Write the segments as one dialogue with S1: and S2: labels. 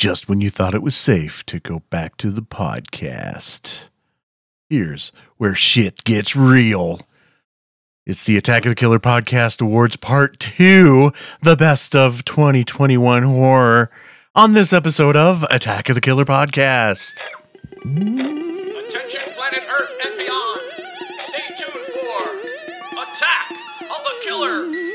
S1: just when you thought it was safe to go back to the podcast. Here's where shit gets real. It's the Attack of the Killer Podcast Awards Part 2, the best of 2021 horror, on this episode of Attack of the Killer Podcast.
S2: Attention, planet Earth and beyond. Stay tuned for Attack of the Killer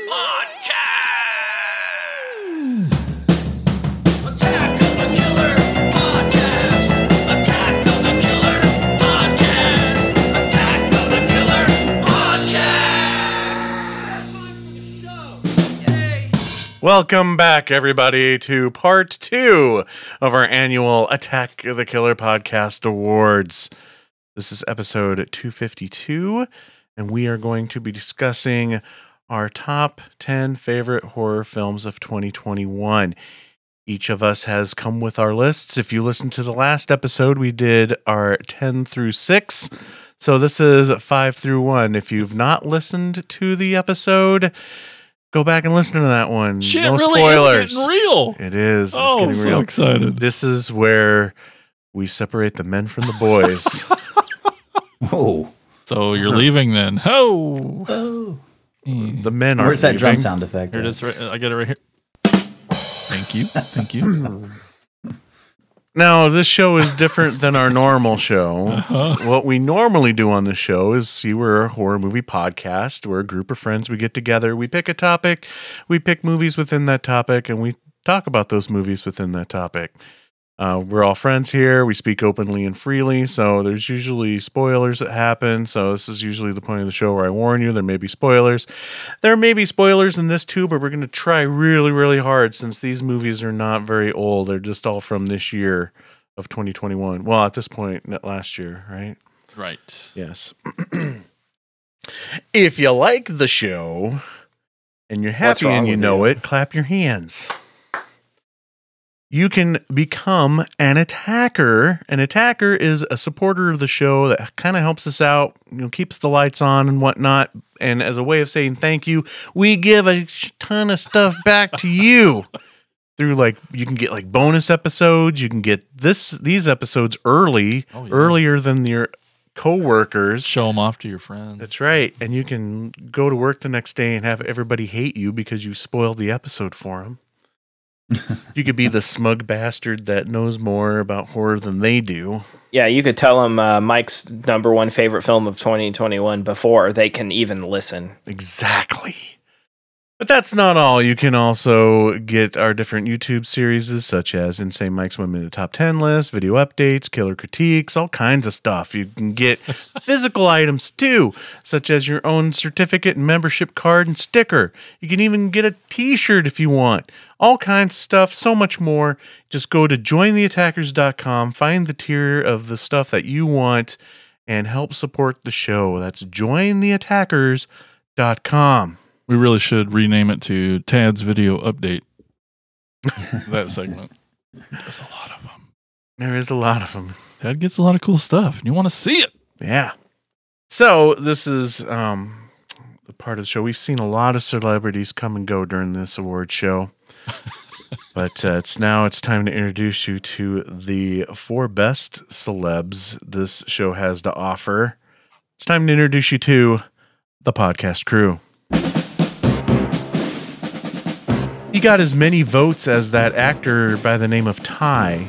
S1: Welcome back, everybody, to part two of our annual Attack the Killer Podcast Awards. This is episode 252, and we are going to be discussing our top 10 favorite horror films of 2021. Each of us has come with our lists. If you listened to the last episode, we did our 10 through 6. So this is 5 through 1. If you've not listened to the episode, go back and listen to that one.
S3: Shit
S1: no
S3: really
S1: spoilers.
S3: is getting real.
S1: It is. It's
S3: oh, I'm so
S1: real.
S3: excited.
S1: This is where we separate the men from the boys.
S4: Whoa.
S3: So you're leaving then. Ho!
S4: Oh.
S1: the men are
S4: Where's that drum sound effect?
S3: Here it
S4: at?
S3: is. Right, I got it right here. Thank you. Thank you.
S1: Now, this show is different than our normal show.
S3: Uh-huh.
S1: What we normally do on the show is see we're a horror movie podcast. We're a group of friends. We get together, we pick a topic, we pick movies within that topic, and we talk about those movies within that topic. Uh, we're all friends here. We speak openly and freely. So there's usually spoilers that happen. So this is usually the point of the show where I warn you there may be spoilers. There may be spoilers in this too, but we're going to try really, really hard since these movies are not very old. They're just all from this year of 2021. Well, at this point, last year, right?
S3: Right.
S1: Yes. if you like the show and you're happy and you know
S5: you?
S1: it, clap your hands. You can become an attacker. An attacker is a supporter of the show that kind of helps us out, you know, keeps the lights on and whatnot. And as a way of saying thank you, we give a ton of stuff back to you through like you can get like bonus episodes. You can get this these episodes early,
S3: Oh, yeah.
S1: earlier than your coworkers.
S3: Show them off to your friends.
S1: That's right. And you can go to work the next day and have everybody hate you because you spoiled the episode for them. You could be the smug bastard that knows more about horror than they do.
S5: Yeah, you could tell them uh, Mike's number one favorite film of 2021 before they can even listen.
S1: Exactly. But that's not all. You can also get our different YouTube series, such as Insane Mike's Women in Top 10 list, video updates, killer critiques, all kinds of stuff. You can get physical items too, such as your own certificate and membership card and sticker. You can even get a t shirt if you want. All kinds of stuff, so much more. Just go to jointheattackers.com, find the tier of the stuff that you want, and help support the show. That's jointheattackers.com.
S3: We really should rename it to Tad's video update. that segment. There's a lot of them.
S1: There is a lot of them.
S3: Tad gets a lot of cool stuff, and you want to see it.
S1: Yeah. So this is um the part of the show. We've seen a lot of celebrities come and go during this award show. but uh, it's now it's time to introduce you to the four best celebs this show has to offer. It's time to introduce you to the podcast crew. He got as many votes as that actor by the name of Ty.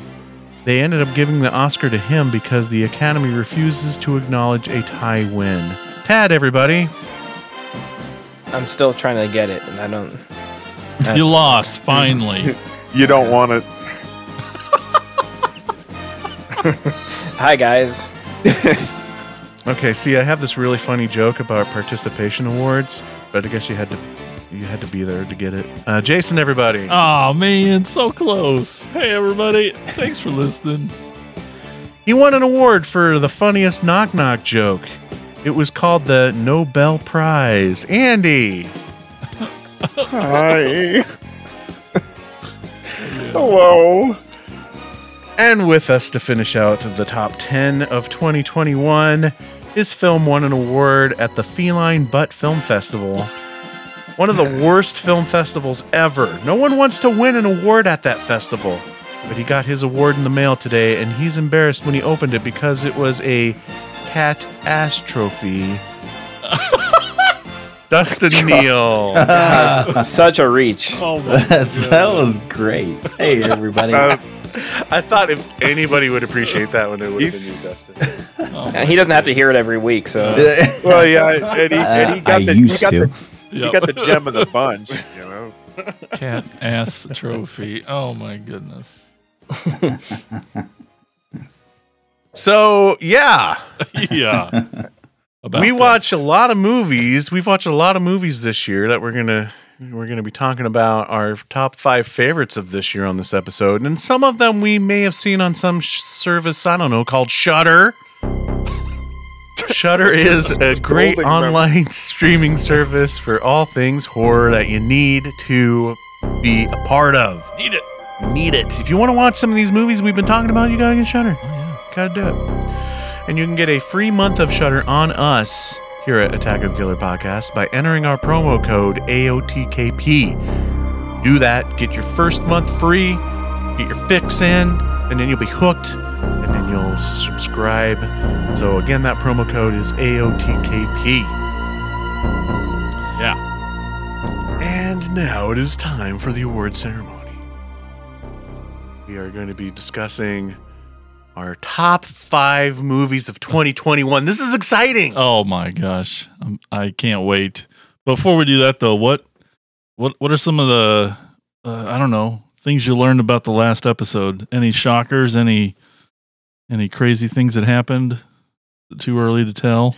S1: They ended up giving the Oscar to him because the Academy refuses to acknowledge a tie win. Tad, everybody.
S5: I'm still trying to get it, and I don't.
S3: You lost, finally.
S6: You don't want it.
S5: Hi guys.
S1: Okay, see, I have this really funny joke about participation awards, but I guess you had to you had to be there to get it. Uh, Jason, everybody.
S3: oh, man, so close. Hey, everybody. Thanks for listening.
S1: He won an award for the funniest knock knock joke. It was called the Nobel Prize. Andy.
S6: Hi. Hello.
S1: And with us to finish out the top 10 of 2021, his film won an award at the Feline Butt Film Festival. One of the worst film festivals ever. No one wants to win an award at that festival. but he got his award in the mail today, and he's embarrassed when he opened it because it was a cat ass trophy. Dustin Neal.
S5: Such a reach.
S3: Oh
S4: that was great. Hey, everybody.
S6: Uh,
S1: I thought if anybody would appreciate that one, it would have been you, Dustin.
S3: Oh
S5: he doesn't have to hear it every week, so
S6: well, yeah, and he, and he
S4: Uh,
S6: got
S4: I
S6: the
S4: used
S6: he got
S4: to.
S6: the he got the gem of the bunch. You know,
S3: cat ass trophy. Oh my goodness.
S1: So yeah,
S3: yeah. About
S1: we
S3: that.
S1: watch a lot of movies. We've watched a lot of movies this year that we're gonna we're gonna be talking about our top five favorites of this year on this episode, and some of them we may have seen on some sh- service I don't know called Shudder. Shudder is a great
S6: Scrolling
S1: online streaming service for all things horror that you need to be a part of.
S3: Need it.
S1: Need it. If you want to watch some of these movies we've been talking about, you gotta get Shudder.
S3: Oh yeah.
S1: Gotta do it. And you can get a free month of Shudder on us here at Attack of Killer Podcast by entering our promo code AOTKP. Do that, get your first month free, get your fix in, and then you'll be hooked, and then you'll subscribe. So again, that promo code is AOTKP.
S3: Yeah.
S1: And now it is time for the award ceremony. We are going to be discussing our top five movies of 2021. This is exciting.
S3: Oh my gosh. Um, I can't wait. Before we do that though, what what what are some of the uh, I don't know, things you learned about the last episode? Any shockers, any any crazy things that happened? Too early to tell.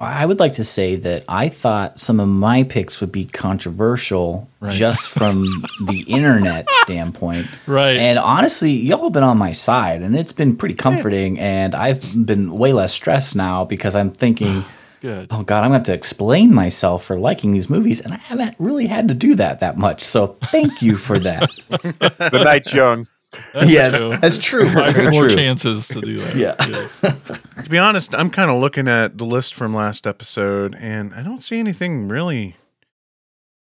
S4: I would like to say that I thought some of my picks would be controversial
S3: Right.
S4: just from the internet standpoint.
S3: Right.
S4: And honestly, y'all have been on my side, and it's been pretty comforting. And I've been way less stressed now because I'm thinking,
S3: Good.
S4: oh God, I'm going to have to explain myself for liking these movies. And I haven't really had to do that that much. So thank you for that.
S6: the night's young.
S3: That's
S4: yes,
S3: true.
S4: that's true.
S3: Five
S4: Very
S3: more
S4: true.
S3: chances to do that.
S4: Yeah.
S3: Yes.
S1: To be honest, I'm kind of looking at the list from last episode, and I don't see anything really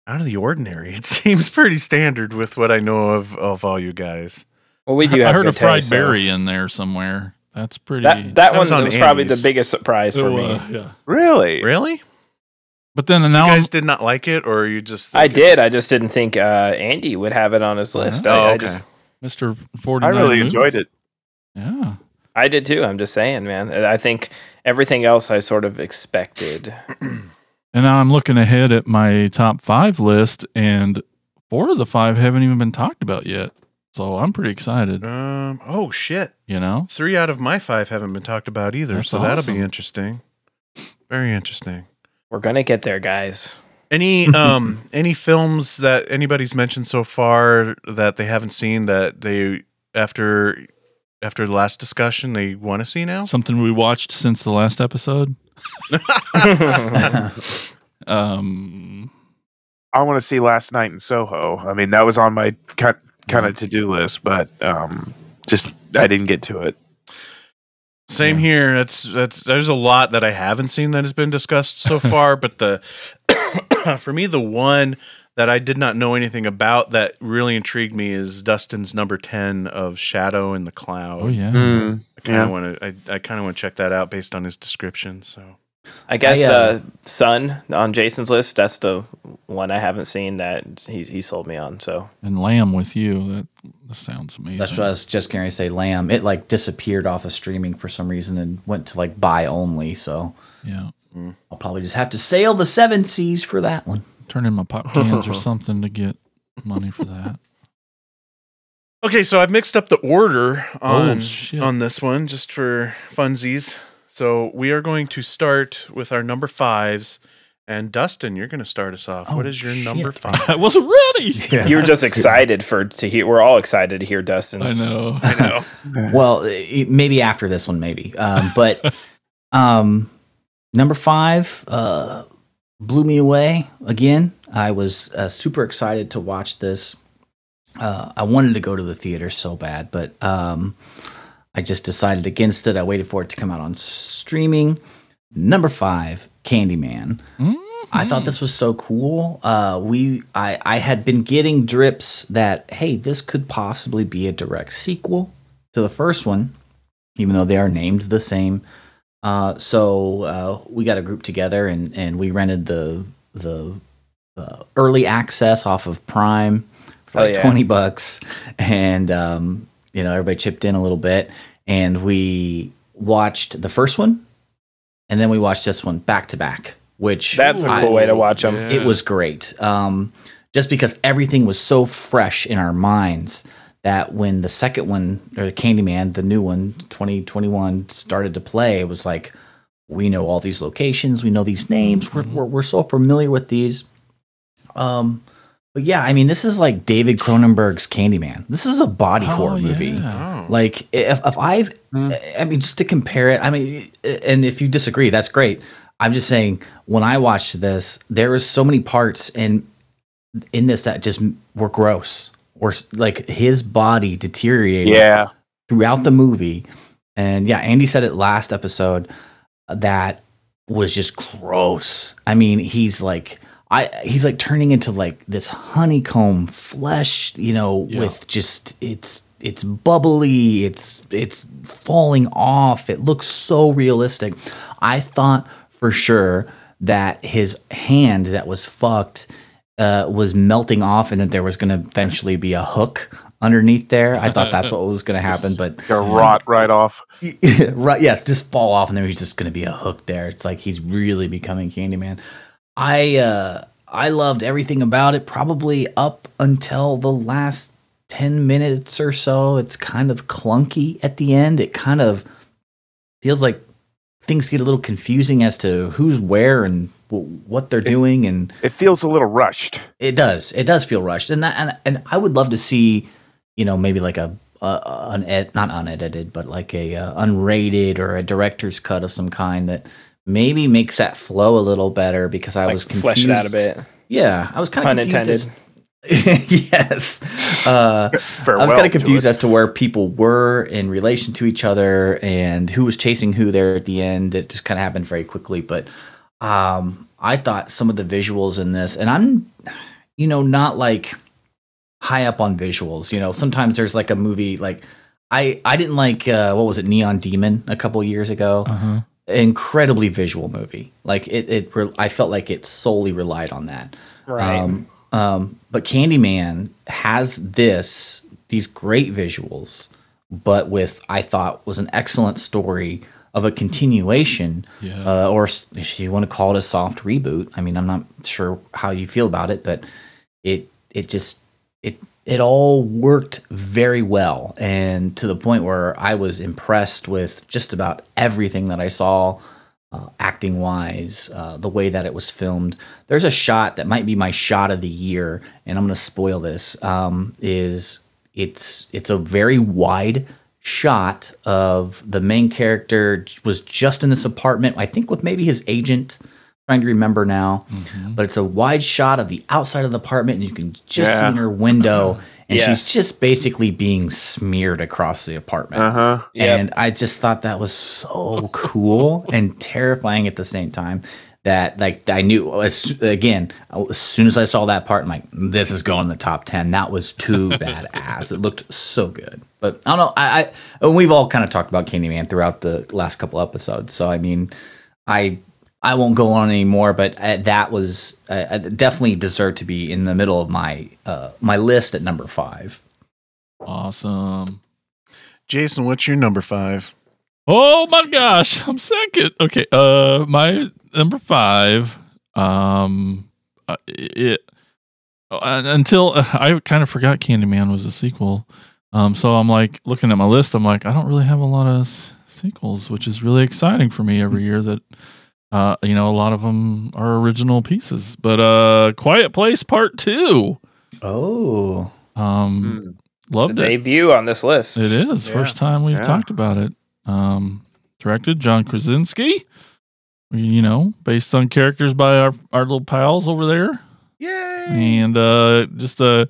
S1: out of the ordinary. It seems pretty standard with what I know of of all you guys.
S5: well, we do.
S3: I heard a fried
S5: taste, so-
S3: berry in there somewhere. That's pretty.
S5: That that,
S1: That
S5: one
S1: was
S5: was, probably the biggest surprise
S3: it
S5: for me.
S3: was, yeah.
S6: Really?
S1: Really?
S3: But then
S1: You
S3: now I'm,
S1: guys did not like it, or you just?
S5: I
S1: think it's-
S5: did. I just didn't think uh, Andy would have it on his list.
S1: Oh,
S5: I, I
S1: okay.
S5: just
S3: Mr. Forty.
S6: I really enjoyed it.
S3: Yeah.
S5: I did too. I'm just saying, man. I think everything else I sort of expected.
S3: And now I'm looking ahead at my top five list, and four of the five haven't even been talked about yet. So I'm pretty excited.
S1: Um. Oh shit!
S3: You know,
S1: Three out of my five haven't been talked about either,
S3: That's
S1: so that'll be interesting. Very interesting.
S5: We're gonna get there, guys.
S1: Any um any films that anybody's mentioned so far that they haven't seen that they after after the last discussion they want to see now?
S3: something we watched since the last episode. Um,
S6: I want to see Last Night in Soho. I mean, that was on my kind kind of to do list, but um, just I didn't get to it.
S1: Same
S3: Yeah.
S1: here. That's that's there's a lot that I haven't seen that has been discussed so far, but the for me the one that I did not know anything about that really intrigued me is Dustin's number 10 of Shadow in the Cloud.
S3: oh yeah,
S6: Mm,
S1: I kind of want to I, I kind of want to check that out based on his description, so
S5: I guess
S4: I, uh,
S5: uh, Son on Jason's list. That's the one I haven't seen that he he sold me on. So
S3: and Lamb with you. That, that sounds amazing.
S4: That's what I was just going to say. Lamb, it like disappeared off of streaming for some reason and went to like buy only. So
S3: Yeah,
S4: I'll probably just have to sail the seven seas for that one.
S3: turn in my pop cans or something to get money for that.
S1: Okay, so I've mixed up the order on
S3: Oh,
S1: on this one just for funsies. So we are going to start with our number fives, and Dustin, you're going to start us off. what
S4: Oh,
S1: is your
S4: shit.
S1: number five?
S3: I wasn't ready.
S5: you were just excited for to hear. We're all excited to hear Dustin's.
S3: I know.
S1: I know.
S4: Well, maybe after this one, maybe. Um, but um, number five uh, blew me away again. I was uh, super excited to watch this. Uh, I wanted to go to the theater so bad, but um, I just decided against it. I waited for it to come out on streaming. Number five, Candyman.
S3: Mm,
S4: I thought this was so cool. Uh, we I I had been getting drips that hey, this could possibly be a direct sequel to the first one, even though they are named the same. Uh, so uh, we got a group together and and we rented the the uh, early access off of Prime for
S5: Oh,
S4: like
S5: yeah.
S4: twenty bucks, and um, you know everybody chipped in a little bit, and we watched the first one, and then we watched this one back to back, which
S5: That's a cool way to watch them.
S1: Yeah.
S4: it was great. Um, just because everything was so fresh in our minds that when the second one, or the Candyman, the new one, 2021, started to play, it was like, we know all these locations, we know these names, we're, we're, we're so familiar with these. Um, but yeah, I mean, this is like David Cronenberg's Candyman. This is a body horror
S3: Oh,
S4: movie.
S3: yeah.
S1: Oh.
S4: Like if, if I've, I mean, just to compare it, I mean, and if you disagree, that's great. I'm just saying when I watched this, there was so many parts in in this that just were gross, or like his body deteriorated
S6: Yeah.
S4: throughout the movie. And yeah, Andy said it last episode uh, that was just gross. I mean, he's like I he's like turning into like this honeycomb flesh, you know,
S3: Yeah.
S4: with just it's it's bubbly, it's it's falling off. It looks so realistic. I thought for sure that his hand that was fucked uh, was melting off and that there was going to eventually be a hook underneath there. I thought that's what was going to happen, but
S6: Gonna rot right off.
S4: right, yes, just fall off and there's just going to be a hook there. It's like he's really becoming Candyman. I uh I loved everything about it probably up until the last 10 minutes or so. It's kind of clunky at the end. It kind of feels like things get a little confusing as to who's where and what they're doing and
S6: It feels a little rushed.
S4: it does. It does feel rushed, and that, and and I would love to see, you know, maybe like a, a an ed, not unedited, but like a uh, unrated or a director's cut of some kind that maybe makes that flow a little better because I
S5: Like
S4: was confused.
S5: flesh it out a bit.
S4: Yeah, I was kind of
S5: Pun intended.
S4: yes. Uh, I was kind of confused
S6: it.
S4: as to where people were in relation to each other and who was chasing who there at the end. It just kind of happened very quickly, but um, I thought some of the visuals in this, and I'm, you know, not like high up on visuals. You know, sometimes there's like a movie like I I didn't like uh, what was it Neon Demon a couple years ago.
S3: Uh-huh.
S4: Incredibly visual movie. Like it it re- I felt like it solely relied on that.
S5: Right.
S4: Um, um, but Candyman has this these great visuals, but with I thought was an excellent story of a continuation,
S3: Yeah.
S4: uh, or if you want to call it a soft reboot. I mean, I'm not sure how you feel about it, but it it just it it all worked very well, and to the point where I was impressed with just about everything that I saw uh, acting wise, uh, the way that it was filmed. There's a shot that might be my shot of the year, and I'm going to spoil this. Um, is it's it's a very wide shot of the main character was just in this apartment. I think with maybe his agent. Trying to remember now, but it's a wide shot of the outside of the apartment, and you can just see
S6: Yeah.
S4: in her window, and
S5: Yes.
S4: she's just basically being smeared across the apartment.
S6: Uh huh.
S5: Yep.
S4: And I just thought that was so cool and terrifying at the same time. That like I knew as again as soon as I saw that part, I'm like, this is going in the top ten. That was too badass. It looked so good. But I don't know. I, I we've all kind of talked about Candyman throughout the last couple episodes. So I mean, I I won't go on anymore. But uh, that was uh, uh, definitely deserved to be in the middle of my uh, my list at number five.
S3: Awesome.
S1: Jason, what's your number five?
S3: Oh my gosh, I'm second. Okay, uh, my number five. Um, uh, it uh, until uh, I kind of forgot Candyman was a sequel. Um, so I'm like looking at my list. I'm like, I don't really have a lot of s- sequels, which is really exciting for me every year. That uh, you know, a lot of them are original pieces. But uh, Quiet Place Part Two.
S4: Oh,
S3: Um,
S5: The
S3: loved it.
S5: debut on this list.
S3: It is
S6: Yeah.
S3: first time we've
S6: Yeah.
S3: talked about it. Um, directed John Krasinski. You know, based on characters by our our little pals over there,
S6: Yay!
S3: and uh, just the,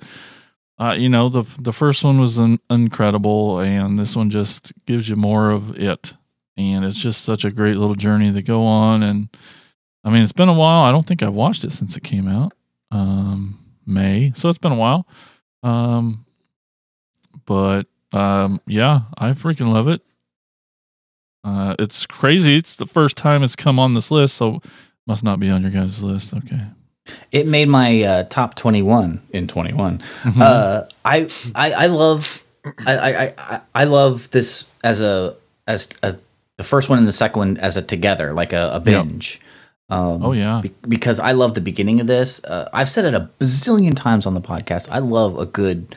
S3: uh, you know, the the first one was un- incredible, and this one just gives you more of it, and it's just such a great little journey to go on, and I mean, it's been a while. I don't think I've watched it since it came out. Um, May, so it's been a while. Um, but um, yeah, I freaking love it. Uh, it's crazy. It's the first time it's come on this list, so must not be on your guys' list. Okay.
S4: It made my uh, top twenty-one in twenty-one.
S3: Mhm.
S4: Uh, I, I I love I, I I love this as a as a, the first one and the second one as a together like a, a binge. Um,
S3: oh yeah.
S4: be- because I love the beginning of this. Uh, I've said it a bazillion times on the podcast. I love a good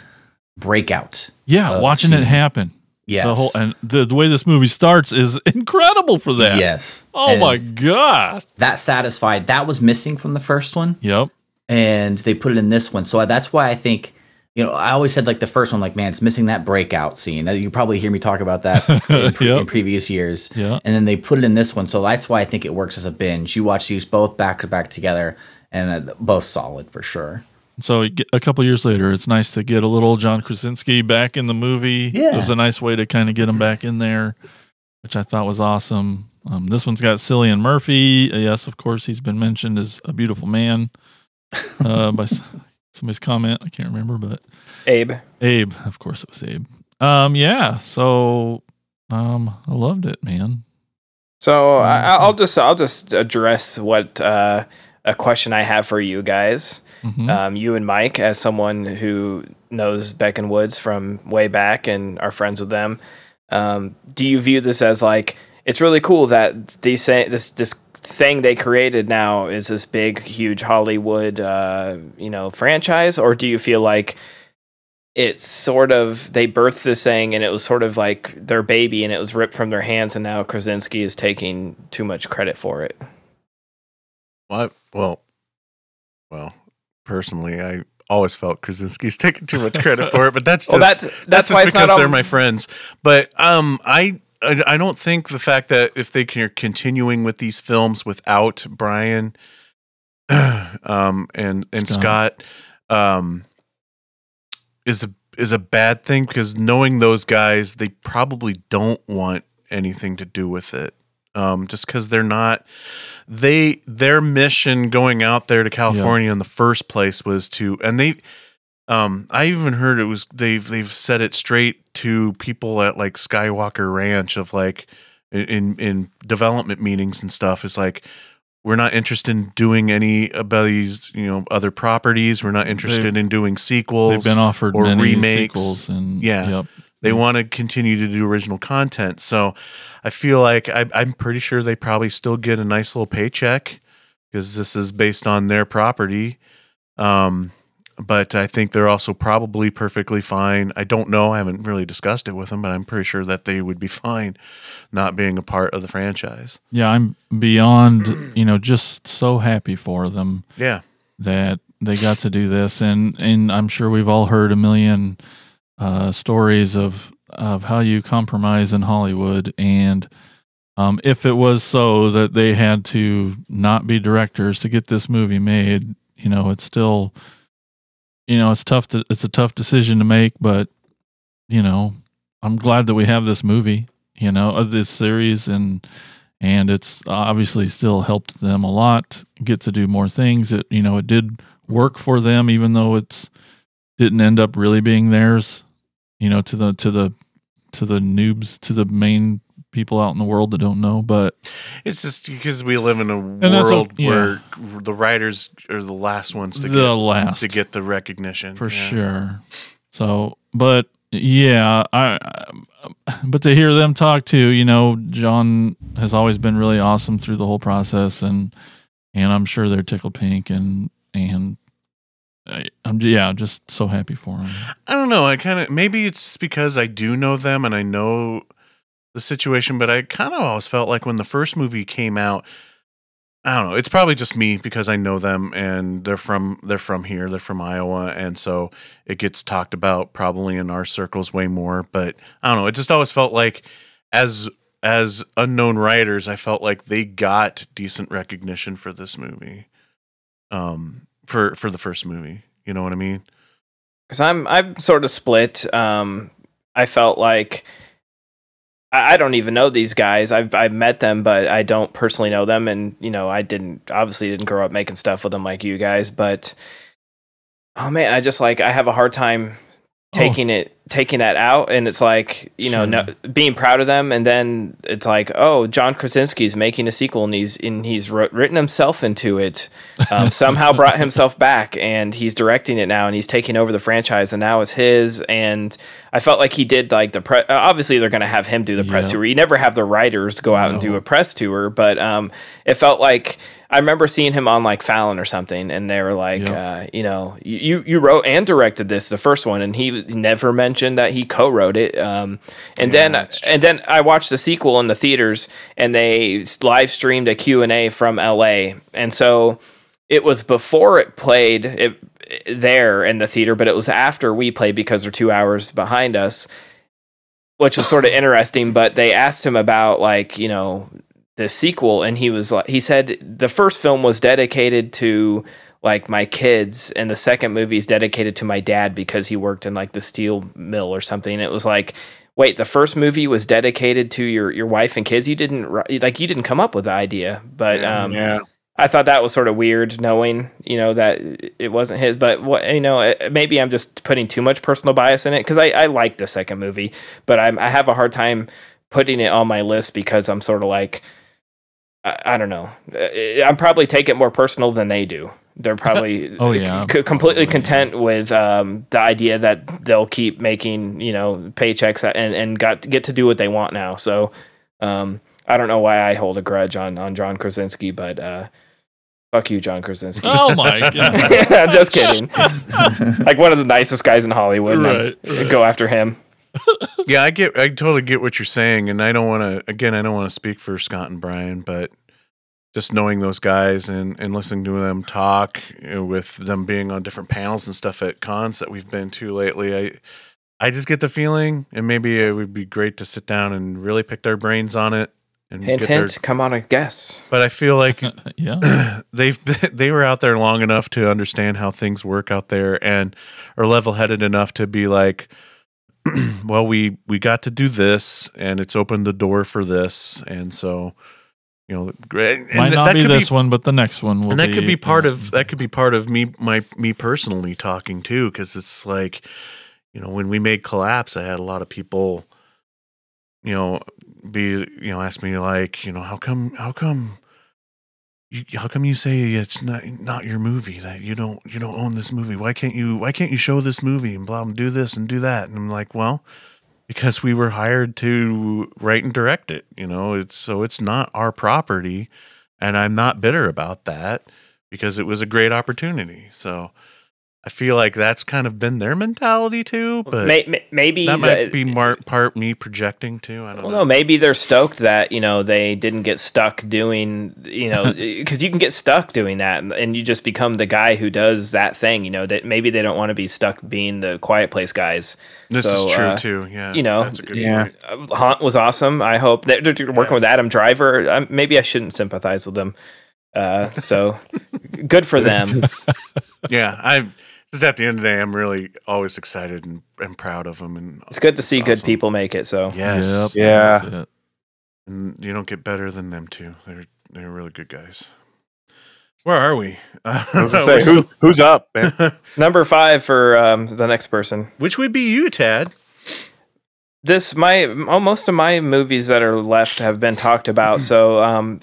S4: breakout.
S3: Yeah,
S4: uh,
S3: watching
S4: scene.
S3: it happen.
S4: Yes.
S3: The whole and the, the way this movie starts is incredible for that.
S4: Yes.
S3: Oh
S4: And
S3: my god.
S4: That satisfied. That was missing from the first one.
S3: Yep.
S4: and they put it in this one. So that's why I think, you know, I always said like the first one, like, man, it's missing that breakout scene. You probably hear me talk about that in, pre-
S3: Yep.
S4: in previous years.
S3: Yeah.
S4: And then they put it in this one. So that's why I think it works as a binge. You watch these both back to back together and uh, both solid for sure.
S3: So a couple years later, it's nice to get a little John Krasinski back in the movie.
S4: Yeah.
S3: It was a nice way to kind of get him back in there, which I thought was awesome. Um, this one's got Cillian Murphy. Uh, yes, of course, he's been mentioned as a beautiful man uh, by somebody's comment. I can't remember, but
S5: Abe.
S3: Abe, of course, it was Abe. Um, yeah. So, um, I loved it, man.
S5: So I, I'll just I'll just address what uh, a question I have for you guys.
S3: Mhm.
S5: Um, you and Mike, as someone who knows Beck and Woods from way back and are friends with them, um, do you view this as like it's really cool that these this this thing they created now is this big, huge Hollywood uh, you know franchise, or do you feel like it's sort of they birthed this thing and it was sort of like their baby and it was ripped from their hands and now Krasinski is taking too much credit for it.
S1: Well, I- well, well. Personally, I always felt Krasinski's taking too much credit for it, but that's just
S5: Well, that's
S1: that's,
S5: that's,
S1: just because they're
S5: on
S1: my friends. But um, I I I don't think the fact that if they are continuing with these films without Brian, um, and and Scott, um, is a is a bad thing because knowing those guys, they probably don't want anything to do with it. Um, just because they're not they their mission going out there to California in the first place was to and they um I even heard it was they've they've said it straight to people at like Skywalker Ranch of like in in development meetings and stuff is like we're not interested in doing any about these you know other properties we're not interested in doing sequels
S3: They've been offered
S1: or
S3: many
S1: remakes.
S3: sequels, and
S1: Yeah.
S3: yep.
S1: They
S3: Mm.
S1: want to continue to do original content. So I feel like I, I'm pretty sure they probably still get a nice little paycheck because this is based on their property. Um, but I think they're also probably perfectly fine. I don't know. I haven't really discussed it with them, but I'm pretty sure that they would be fine not being a part of the franchise.
S3: Yeah, I'm beyond, you know, just so happy for them
S1: Yeah.
S3: that they got to do this and and I'm sure we've all heard a million uh stories of of how you compromise in Hollywood. And um if it was so that they had to not be directors to get this movie made, you know, it's still you know, it's tough to it's a tough decision to make, but you know, I'm glad that we have this movie, you know, of this series. And and it's obviously still helped them a lot get to do more things. It you know it did work for them even though it's didn't end up really being theirs you know to the to the to the noobs to the main people out in the world that don't know but
S1: It's just because we live in a
S3: that's a-
S1: world
S3: yeah.
S1: where the writers are the last ones to
S3: the
S1: get
S3: last
S1: to get the recognition.
S3: for
S1: Yeah.
S3: sure so but yeah I, I but to hear them talk too you know john has always been really awesome through the whole process and and i'm sure they're tickled pink and and I, i'm yeah I'm just so happy for him
S1: I don't know. I kind of maybe it's because I do know them and I know the situation, but I kind of always felt like when the first movie came out, I don't know. It's probably just me because I know them and they're from they're from here. They're from Iowa, and so it gets talked about probably in our circles way more. But I don't know. It just always felt like as as unknown writers, I felt like they got decent recognition for this movie, um, for for the first movie. You know what I mean?
S5: because I'm I'm sort of split. Um, I felt like I I don't even know these guys. I've I've met them, but I don't personally know them, and you know I didn't obviously didn't grow up making stuff with them like you guys. But oh man, I just like I have a hard time
S3: Oh.
S5: taking it taking that out, and it's like you know no, being proud of them, and then it's like oh John Krasinski's making a sequel, and he's and he's written himself into it, um, somehow brought himself back, and he's directing it now, and he's taking over the franchise, and now it's his, and I felt like he did like the pre- obviously they're going to have him do the press
S3: Yeah.
S5: tour. You never have the writers go out and do a press tour, but um, it felt like I remember seeing him on like Fallon or something, and they were like,
S3: Yeah.
S5: uh, you know, you you wrote and directed this the first one, and he never mentioned that he co-wrote it. Um, and then and then I watched the sequel in the theaters, and they live streamed a Q and A from L.A. And so it was before it played it there in the theater, but it was after we played because they're two hours behind us, which was sort of interesting. But they asked him about like you know the sequel, and he was like, he said the first film was dedicated to like my kids, and the second movie is dedicated to my dad because he worked in like the steel mill or something. It was like. Wait, the first movie was dedicated to your, your wife and kids. You didn't like you didn't come up with the idea, but um,
S6: yeah.
S5: I thought that was sort of weird, knowing you know that it wasn't his. But what you know, maybe I'm just putting too much personal bias in it because I, I like the second movie, but I'm, I have a hard time putting it on my list because I'm sort of like I, I don't know. Eh, I'm probably take it more personal than they do. They're probably
S3: Oh, yeah,
S5: c- completely
S3: probably,
S5: content with um, the idea that they'll keep making you know paychecks and and got get to do what they want now. So um, I don't know why I hold a grudge on on John Krasinski, but uh, fuck you, John Krasinski.
S3: Oh my god!
S5: I'm just kidding. like one of the nicest guys in Hollywood. and I'm-
S3: Right,
S5: Go after him.
S1: yeah, I get, I totally get what you're saying, and I don't want to. Again, I don't want to speak for Scott and Brian, but just knowing those guys and and listening to them talk you know, with them being on different panels and stuff at cons that we've been to lately, I I just get the feeling, and maybe it would be great to sit down and really pick their brains on it and
S5: Hint,
S1: get their.
S5: Come on, a guess.
S1: But I feel like
S3: yeah,
S1: they've they were out there long enough to understand how things work out there and are level headed enough to be like well we we got to do this and it's opened the door for this and so you know great and
S3: might
S1: th-
S3: not be this one, but the next one will.
S1: and that could be part
S3: yeah.
S1: of that could be part of me my me personally talking too because it's like you know when we made collapse i had a lot of people you know be you know ask me like you know how come how come you, how come you say it's not not your movie that you don't you don't own this movie? Why can't you why can't you show this movie and blah and do this and do that? And i'm like well because we were hired to write and direct it you know? It's so it's not our property and i'm not bitter about that because it was a great opportunity. So i feel like that's kind of been their mentality too but
S5: May, may- maybe
S1: that might
S5: the-
S1: be mar- part me projecting too i don't
S5: Well,
S1: know
S5: no, maybe they're stoked that you know they didn't get stuck doing you know because you can get stuck doing that and, and you just become the guy who does that thing. You know that maybe they don't want to be stuck being the quiet place guys.
S1: this
S5: so,
S1: is true
S5: uh,
S1: too yeah
S5: you know,
S1: that's a good
S6: yeah.
S1: point.
S5: Uh, Haunt was awesome. I hope they're, they're working with Adam Driver. Um, maybe I shouldn't sympathize with them. Uh, so good for them.
S1: yeah i just at the end of the day i'm really always excited and, and proud of them and
S5: It's good to see good people make it. So
S1: yes
S3: Yep,
S6: Yeah.
S1: and you don't get better than them too. They're they're really good guys. Where are we?
S6: I was say, who, who's up, man?
S5: number five for um, the next person.
S1: Which would be you, Tad?
S5: This my oh, most of my movies that are left have been talked about so um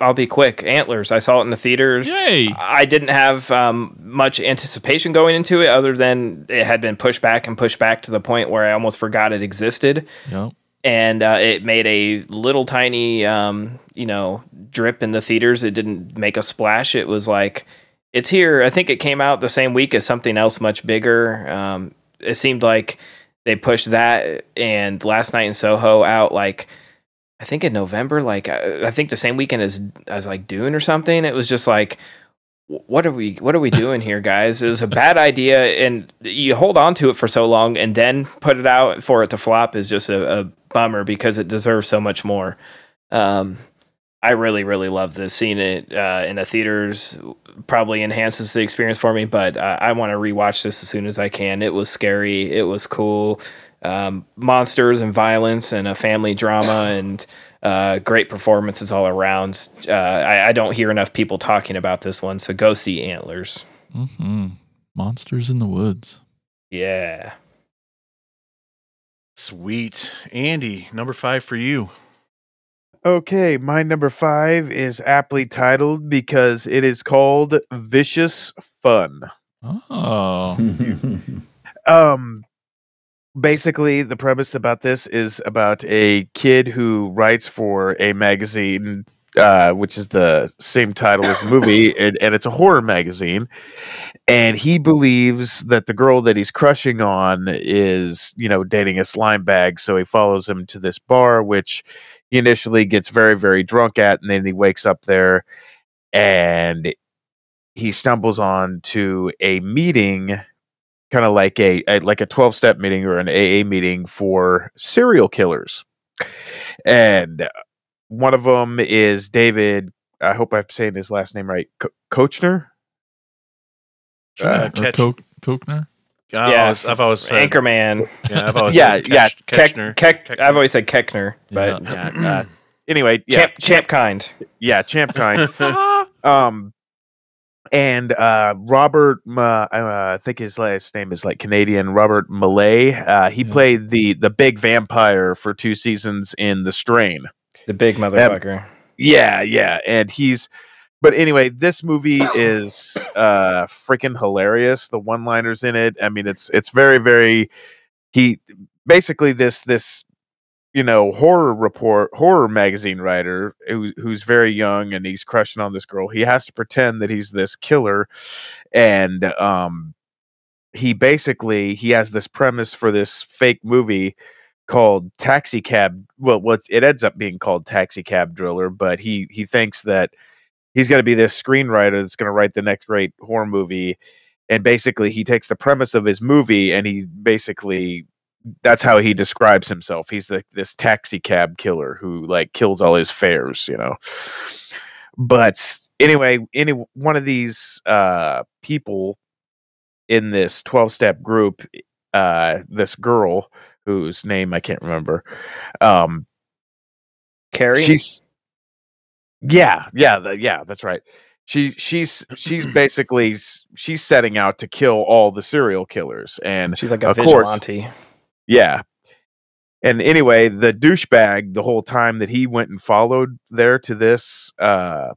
S5: i'll be quick. Antlers i saw it in the theater.
S3: Yay!
S5: i didn't have um, much anticipation going into it other than it had been pushed back and pushed back to the point where i almost forgot it existed.
S3: Yep.
S5: and uh, it made a little tiny um, you know drip in the theaters. It didn't make a splash. It was like it's here. I think it came out the same week as something else much bigger. Um, it seemed like they pushed that and last night in soho out like i think in november like i, I think the same weekend as as like dune or something. It was just like what are we what are we doing here guys? It was a bad idea and you hold on to it for so long and then put it out for it to flop is just a, a bummer because it deserves so much more. Um i really really love this seeing it uh, in the theaters probably enhances the experience for me but uh, i want to rewatch this as soon as i can it was scary it was cool um, monsters and violence and a family drama and uh, great performances all around. Uh, I, I don't hear enough people talking about this one, so go see Antlers.
S3: hmm Monsters in the Woods.
S5: Yeah.
S1: Sweet. Andy, number five for you.
S6: Okay, my number five is aptly titled because it is called Vicious Fun.
S3: Oh,
S6: Um, basically, the premise about this is about a kid who writes for a magazine, uh, which is the same title as the movie, and, and it's a horror magazine. And he believes that the girl that he's crushing on is, you know, dating a slime bag. So he follows him to this bar, which he initially gets very, very drunk at, and then he wakes up there and he stumbles on to a meeting kind of like a, a like a 12 step meeting or an AA meeting for serial killers. And one of them is David, I hope I'm saying his last name right, Ko-
S3: Koechner.
S1: Uh,
S3: Koechner.
S1: I've
S5: Yeah,
S1: always, I've always said,
S5: Anchorman.
S1: Yeah, I've always
S6: Yeah,
S1: said
S6: yeah,
S1: Ketch-
S5: Keck,
S1: Ketchner.
S5: Keck,
S1: Keck-
S5: I've always said Keckner, but
S3: Yeah.
S6: Yeah. Uh, anyway, yeah,
S5: champ, champ kind.
S6: yeah, champ kind. um and uh robert uh, i think his last name is like canadian robert Maillet uh he
S3: Yeah.
S6: played the the big vampire for two seasons in the strain
S5: The big motherfucker.
S6: yeah yeah and he's but anyway this movie is uh freaking hilarious. The one liners in it i mean it's it's very very he basically this this you know horror report horror magazine writer who, who's very young and he's crushing on this girl. He has to pretend that he's this killer and um he basically he has this premise for this fake movie called taxi cab well what it ends up being called taxi cab driller but he he thinks that he's going to be this screenwriter that's going to write the next great horror movie and basically he takes the premise of his movie and he basically that's how he describes himself he's like this taxi cab killer who like kills all his fares you know but anyway any one of these uh people in this 12 step group uh this girl whose name i can't remember um
S5: Carrie?
S6: she's yeah yeah the, yeah that's right she she's she's basically s- she's setting out to kill all the serial killers and
S5: She's like a
S6: of course.
S5: vigilante.
S6: yeah and anyway the douchebag the whole time that he went and followed there to this uh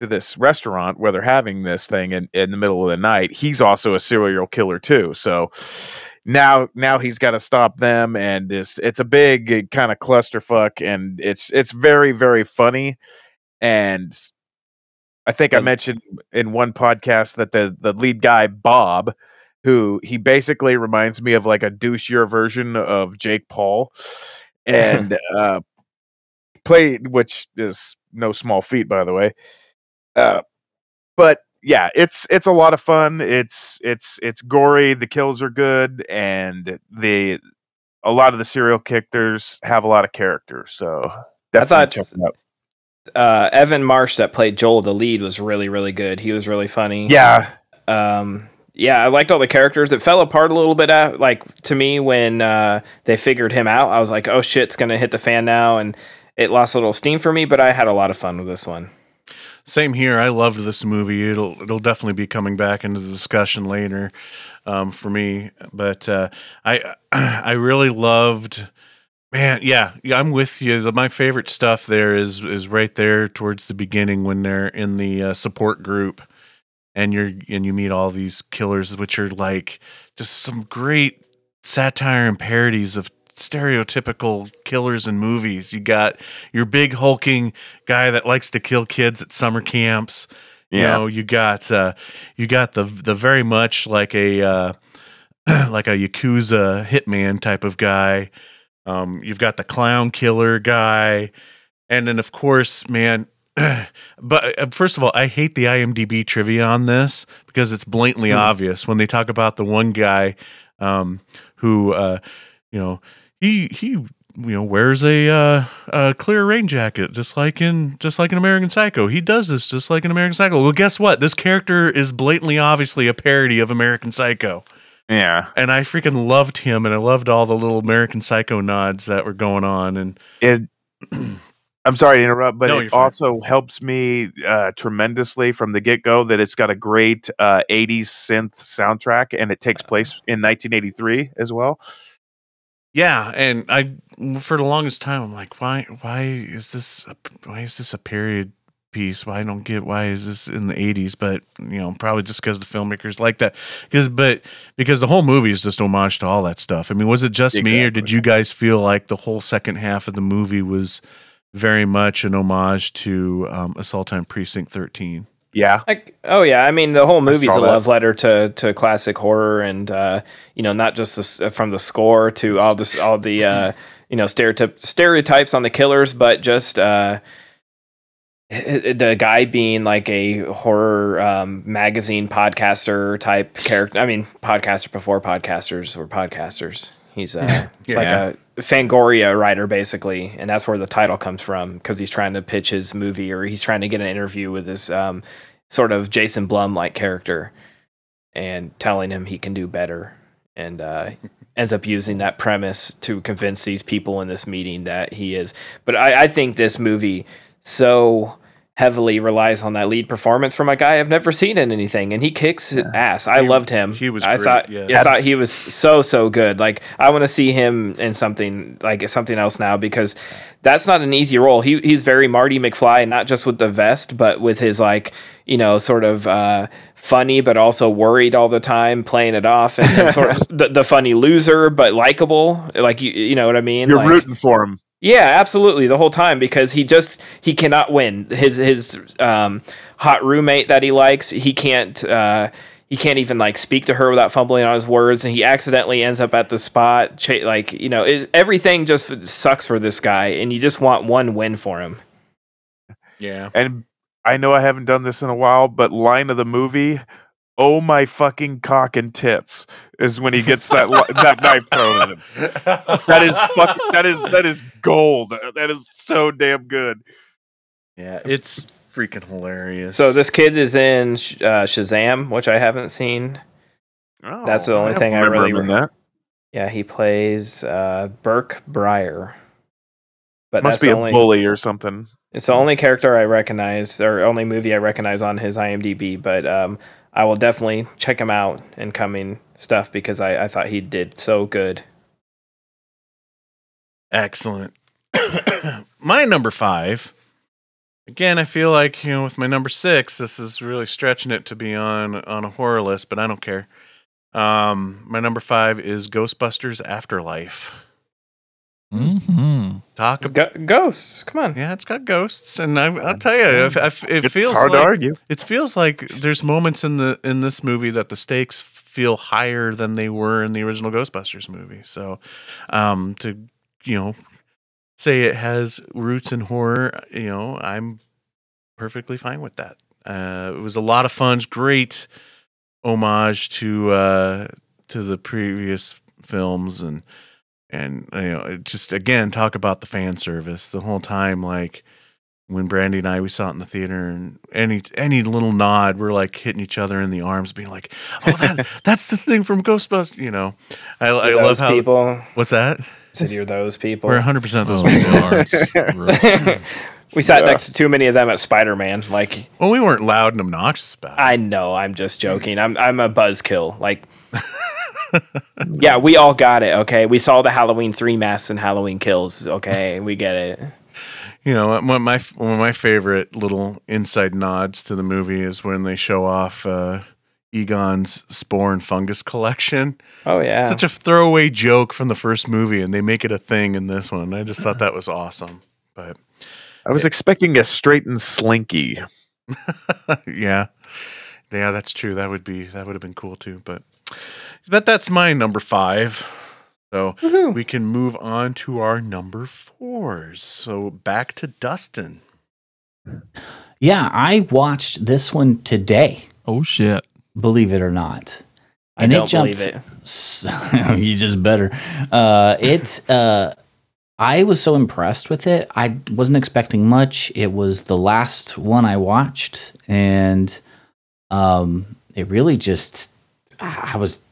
S6: to this restaurant where they're having this thing in, in the middle of the night he's also a serial killer too so now now he's got to stop them and it's it's a big kind of clusterfuck and it's it's very very funny and i think i mentioned in one podcast that the the lead guy bob who he basically reminds me of like a douchier version of jake paul and uh play which is no small feat by the way uh but yeah it's it's a lot of fun it's it's it's gory the kills are good and the a lot of the serial killers have a lot of character so definitely
S5: thought-
S6: it out.
S5: Uh, Evan Marsh, that played Joel, the lead, was really, really good. He was really funny.
S6: yeah
S5: um yeah i liked all the characters it fell apart a little bit at, like to me when uh they figured him out i was like oh shit it's gonna hit the fan now and it lost a little steam for me but i had a lot of fun with this one
S1: Same here. I loved this movie. It'll it'll definitely be coming back into the discussion later um, for me. But uh, I I really loved. Man, yeah, yeah, I'm with you. My favorite stuff there is is right there towards the beginning when they're in the uh, support group, and you're and you meet all these killers, which are like just some great satire and parodies of stereotypical killers in movies. You got your big hulking guy that likes to kill kids at summer camps. You
S6: Yeah.
S1: know, you got uh, you got the the very much like a uh, like a yakuza hitman type of guy. Um, you've got the clown killer guy, and then of course, man. but uh, first of all, I hate the IMDb trivia on this because it's blatantly
S6: Hmm.
S1: obvious when they talk about the one guy um, who, uh, you know, he he you know wears a, uh, a clear rain jacket just like in just like in American Psycho. He does this just like in American Psycho. Well, guess what? This character is blatantly obviously a parody of American Psycho.
S6: Yeah.
S1: and I freaking loved him, and I loved all the little American Psycho nods that were going on, and
S6: It I'm sorry to interrupt, but
S1: No,
S6: it
S1: fine.
S6: also helps me uh, tremendously from the get go that it's got a great uh, 80s synth soundtrack and it takes place in 1983 as well.
S1: Yeah, and I for the longest time I'm like, why why is this a, why is this a period piece? Why I don't get why is this in the 80s? But you know, probably just because the filmmakers like that. Because but because the whole movie is just homage to all that stuff. I mean, was it just me or did you guys feel like the whole second half of the movie was very much an homage to um, Assault on Precinct 13?
S6: Yeah.
S5: Like, oh yeah, I mean the whole movie's a
S6: that.
S5: love letter to to classic horror, and uh, you know not just this, from the score to all this all the uh, you know stereotype stereotypes on the killers, but just uh, the guy being like a horror um, magazine podcaster type character. I mean, podcaster before podcasters were podcasters. He's uh,
S1: Yeah.
S5: like a Fangoria writer, basically, and that's where the title comes from because he's trying to pitch his movie or he's trying to get an interview with this um, sort of Jason Blum like character and telling him he can do better. And uh, ends up using that premise to convince these people in this meeting that he is. But I, I think this movie so heavily relies on that lead performance from a guy I've never seen in anything, and he kicks ass. I
S1: He-
S5: loved him.
S1: he was
S5: I
S1: great,
S5: thought.
S1: yes.
S5: I thought he was so so good. Like I want to see him in something like something else now because that's not an easy role. He he's very Marty McFly, not just with the vest, but with his like you know sort of uh, funny but also worried all the time, playing it off, and, and sort of the, the funny loser but likable. Like you you know what I mean?
S6: You're
S5: like,
S6: rooting for him.
S5: yeah, absolutely, the whole time because he just he cannot win. His his um, hot roommate that he likes, he can't uh, he can't even like speak to her without fumbling on his words, and he accidentally ends up at the spot. Cha- like you know, it, everything just sucks for this guy, and you just want one win for him.
S1: Yeah.
S6: And I know I haven't done this in a while, but line of the movie, "Oh my fucking cock and tits," is when he gets that li- that knife thrown at him. That is fuck. That is that is gold. That is so damn good.
S1: yeah, it's freaking hilarious.
S5: So this kid is in uh, Shazam, which I haven't seen.
S6: Oh,
S5: That's the only
S6: don't
S5: thing I really
S6: him in
S5: re-
S6: that.
S5: Yeah, he plays uh, Burke Breyer. But
S6: Must
S5: that's
S6: be a
S5: only,
S6: bully or something.
S5: It's the only character I recognize, or only movie I recognize on his IMDb. But um, I will definitely check him out in coming stuff because I, I thought he did so good.
S1: Excellent. my number five. Again, I feel like you know, with my number six, this is really stretching it to be on on a horror list, but I don't care. Um, my number five is Ghostbusters Afterlife.
S3: Hmm
S1: Talk about
S5: Go- ghosts, come on.
S1: yeah, it's got ghosts, and I, I'll tell you, if, if, it
S6: It's
S1: feels
S6: hard
S1: like
S6: to argue.
S1: it feels like there's moments in the in this movie that the stakes feel higher than they were in the original Ghostbusters movie. So, um, to you know, say it has roots in horror, you know, I'm perfectly fine with that. Uh, it was a lot of fun, great homage to uh, to the previous films, and and uh, you know, it just again talk about the fan service the whole time, like when Brandy and I we saw it in the theater, and any any little nod, we're like hitting each other in the arms, being like, "Oh, that that's the thing from Ghostbusters." You know, I, I
S5: You're
S1: love how.
S5: people.
S1: What's that?
S5: Said you're those people.
S1: We're 100 percent those
S3: Oh,
S1: people.
S5: We sat
S6: Yeah.
S5: next to too many of them at Spider Man. Like
S1: Well, we weren't loud and obnoxious about it.
S5: I know, I'm just joking. I'm I'm a buzzkill. Like Yeah, we all got it, okay? We saw the Halloween three masks and Halloween kills, okay? We get it.
S1: You know, one of my one of my favorite little inside nods to the movie is when they show off uh, Egon's spore and fungus collection.
S5: Oh yeah.
S1: Such a throwaway joke from the first movie, and they make it a thing in this one. I just thought that was awesome. But
S6: I was expecting a straight and slinky.
S1: yeah, yeah, that's true. That would be that would have been cool too. But but that's my number five. So
S5: Woohoo.
S1: we can move on to our number fours. So back to Dustin.
S4: Yeah, I watched this one today,
S3: oh shit.
S4: believe it or not.
S5: I don't believe it.
S4: So, you just better. Uh, it. Uh, I was so impressed with it. I wasn't expecting much. It was the last one I watched, and um, it really just. I was.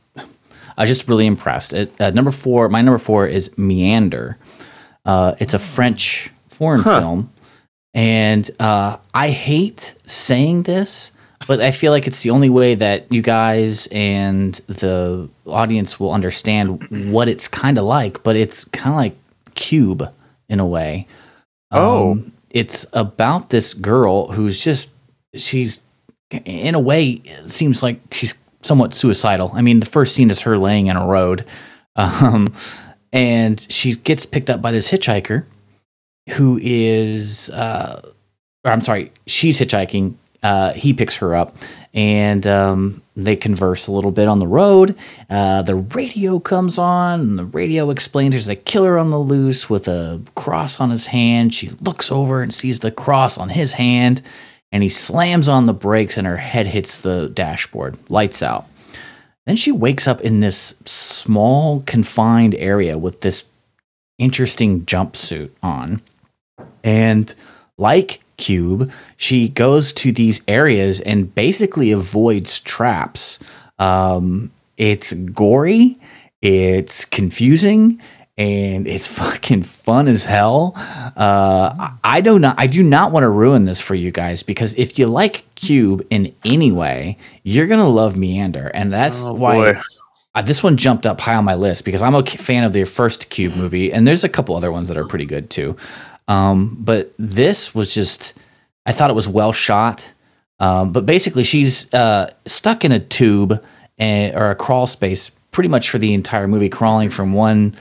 S4: I was just really impressed. It, uh, number four, my number four is Meander. Uh, it's a French foreign film, and uh, I hate saying this, but I feel like it's the only way that you guys and the audience will understand what it's kind of like. But it's kind of like Cube in a way.
S6: Oh.
S4: it's about this girl who's just she's in a way it seems like she's somewhat suicidal. I mean, the first scene is her laying in a road, um, and she gets picked up by this hitchhiker who is, uh, or I'm sorry, she's hitchhiking. Uh, he picks her up, and um, they converse a little bit on the road. Uh, the radio comes on, and the radio explains there's a killer on the loose with a cross on his hand. She looks over and sees the cross on his hand, and he slams on the brakes, and her head hits the dashboard. Lights out. Then she wakes up in this small, confined area with this interesting jumpsuit on. And like Cube, she goes to these areas and basically avoids traps. Um, it's gory, it's confusing, and it's fucking fun as hell. Uh, I- do not, I do not want to ruin this for you guys because if you like Cube in any way, you're gonna love Meander, and that's
S6: Oh,
S4: why
S6: boy.
S4: uh, this one jumped up high on my list because I'm a fan of the first Cube movie, and there's a couple other ones that are pretty good too. Um, but this was just, I thought it was well shot. Um, but basically, she's uh, stuck in a tube and, or a crawl space pretty much for the entire movie, crawling from one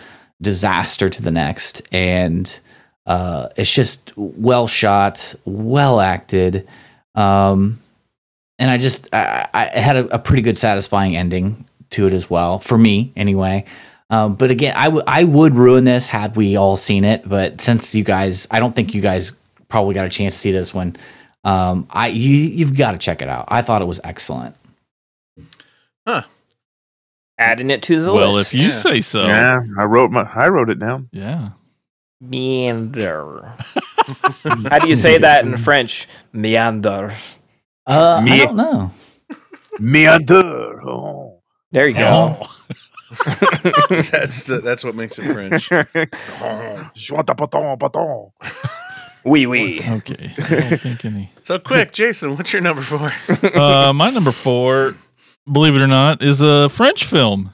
S4: disaster to the next. And uh, it's just well shot, well acted. Um, and I just, I, I had a, a pretty good, satisfying ending to it as well, for me anyway. Um, but again, I would I would ruin this had we all seen it. But since you guys, I don't think you guys probably got a chance to see this one. Um, I you you've got to check it out. I thought it was excellent.
S5: Adding it to the
S3: well,
S5: list.
S3: Well, if you
S1: Yeah.
S3: say so.
S6: Yeah, I wrote my I wrote it down.
S3: Yeah.
S5: Meander. How do you say that in French? Meander.
S4: Uh, I don't know.
S6: Meander. Oh.
S5: There you go.
S1: That's the, that's what makes it French.
S6: Je want un bâton, bâton.
S5: Wee wee.
S3: Okay. I don't think any.
S1: So quick, Jason, what's your number four?
S3: Uh, my number four, believe it or not, is a French film.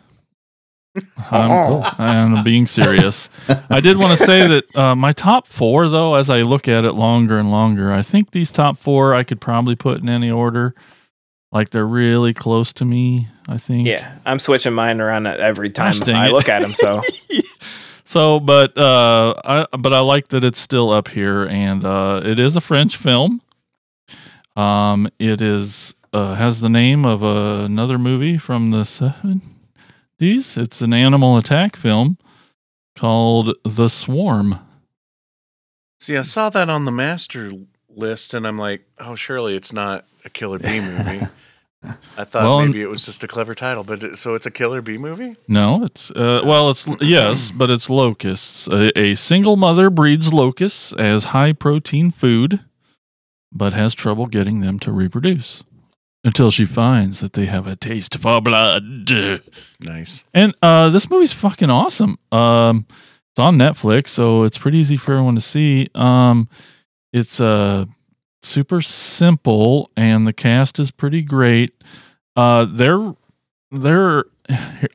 S3: I'm,
S6: Oh.
S3: I'm being serious. I did want to say that uh, my top four, though, as I look at it longer and longer, I think these top four I could probably put in any order. Like they're really close to me. I think.
S5: Yeah, I'm switching mine around every time
S3: Gosh
S5: I
S3: it.
S5: look at them. So
S3: So, but uh, I but I like that it's still up here, and uh, it is a French film. Um, it is uh, has the name of uh, another movie from the seventies. It's an animal attack film called The Swarm.
S1: See, I saw that on the master list, and I'm like, oh, surely it's not a Killer Bee movie. I thought
S3: Well,
S1: maybe it was just a clever title, but it, so it's a Killer Bee movie.
S3: No, it's uh, well, it's yes, but it's locusts. A, a single mother breeds locusts as high protein food, but has trouble getting them to reproduce until she finds that they have a taste for blood.
S1: Nice.
S3: And uh, this movie's fucking awesome. Um, it's on Netflix, so it's pretty easy for everyone to see. Um, it's uh, super simple, and the cast is pretty great. Uh, they're they're.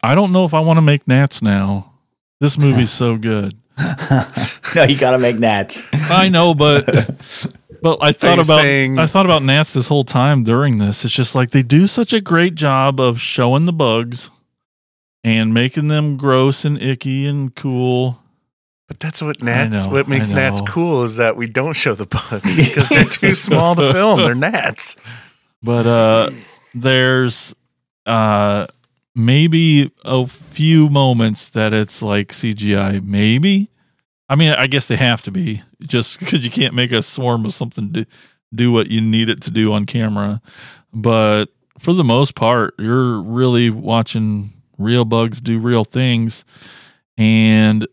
S3: I don't know if I want to make Nats now. This movie's so good.
S4: no, you got to make gnats.
S3: I know, but but I thought about
S1: saying-
S3: I thought about Nats this whole time during this. It's just like they do such a great job of showing the bugs and making them gross and icky and cool.
S1: But that's what gnats.
S3: know,
S1: what makes
S3: I
S1: gnats cool is that we don't show the bugs because they're too small to film. They're gnats.
S3: But uh there's uh maybe a few moments that it's like CGI maybe. I mean, I guess they have to be just cuz you can't make a swarm of something do, do what you need it to do on camera. But for the most part, you're really watching real bugs do real things and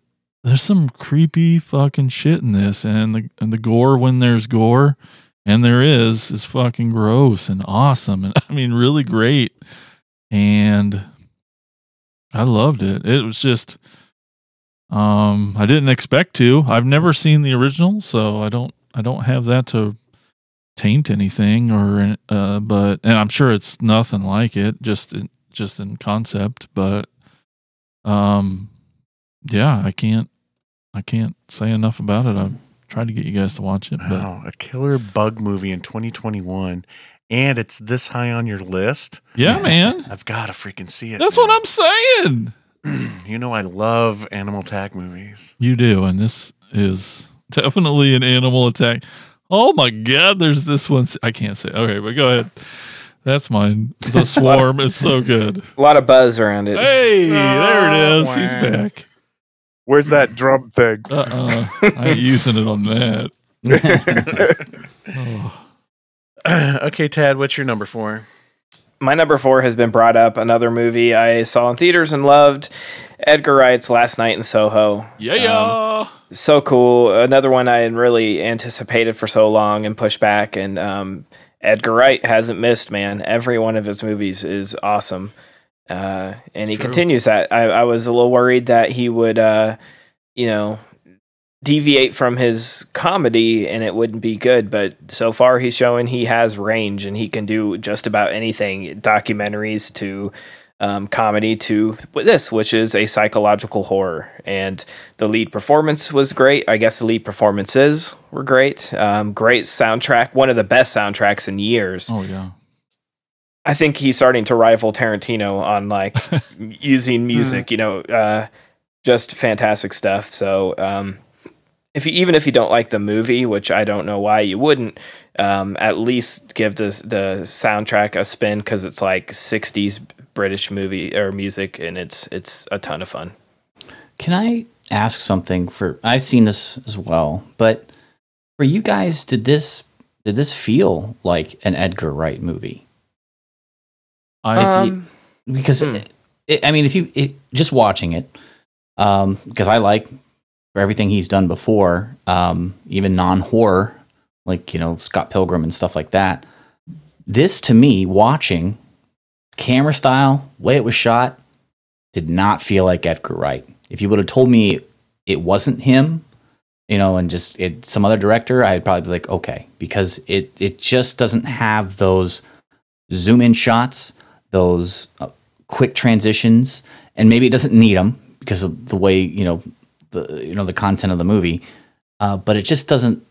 S3: there's some creepy fucking shit in this and the and the gore when there's gore and there is is fucking gross and awesome and I mean really great and I loved it. It was just um I didn't expect to. I've never seen the original, so I don't I don't have that to taint anything or uh but and I'm sure it's nothing like it just in, just in concept, but um yeah, I can't I can't say enough about it. I've tried to get you guys to watch it, but
S1: Wow, a killer bug movie in 2021, and it's this high on your list.
S3: yeah, man.
S1: I've got to freaking see it.
S3: That's
S1: man.
S3: what I'm saying.
S1: you know, I love animal attack movies.
S3: You do, and this is definitely an animal attack. Oh my god, there's this one. I can't say. Okay, but go ahead. That's mine. The swarm is so good.
S5: A lot of buzz around it.
S3: Hey, there it is. He's back.
S6: Where's that drum thing?
S3: Uh uh I ain't using it on that. Oh.
S1: okay, Tad, what's your number four?
S5: My number four has been brought up. Another movie I saw in theaters and loved. Edgar Wright's Last Night in Soho.
S3: Yeah, yeah.
S5: so cool. Another one I had really anticipated for so long and pushed back. And um, Edgar Wright hasn't missed, man. Every one of his movies is awesome. Uh, and he
S3: True.
S5: continues that. I, I was a little worried that he would, uh, you know, deviate from his comedy and it wouldn't be good. But so far, he's showing he has range and he can do just about anything documentaries to um, comedy to this, which is a psychological horror. And the lead performance was great. I guess the lead performances were great. Um, great soundtrack, one of the best soundtracks in years.
S3: Oh yeah.
S5: I think he's starting to rival Tarantino on like using music, you know, uh, just fantastic stuff. So, um, if you, even if you don't like the movie, which I don't know why you wouldn't, um, at least give the the soundtrack a spin because it's like '60s British movie or music, and it's it's a ton of fun.
S4: Can I ask something for I've seen this as well, but for you guys, did this did this feel like an Edgar Wright movie?
S3: I
S5: Um,
S4: Because
S5: Hmm.
S4: it, it- I mean, if you it, just watching it, um, because I like everything he's done before, um, even non horror, like you know Scott Pilgrim and stuff like that. This to me, watching camera style, way it was shot, did not feel like Edgar Wright. If you would have told me it wasn't him, you know, and just it some other director, I'd probably be like, okay, because it it just doesn't have those zoom in shots, those uh, quick transitions, and maybe it doesn't need them because of the way you know the you know the content of the movie, uh, but it just doesn't.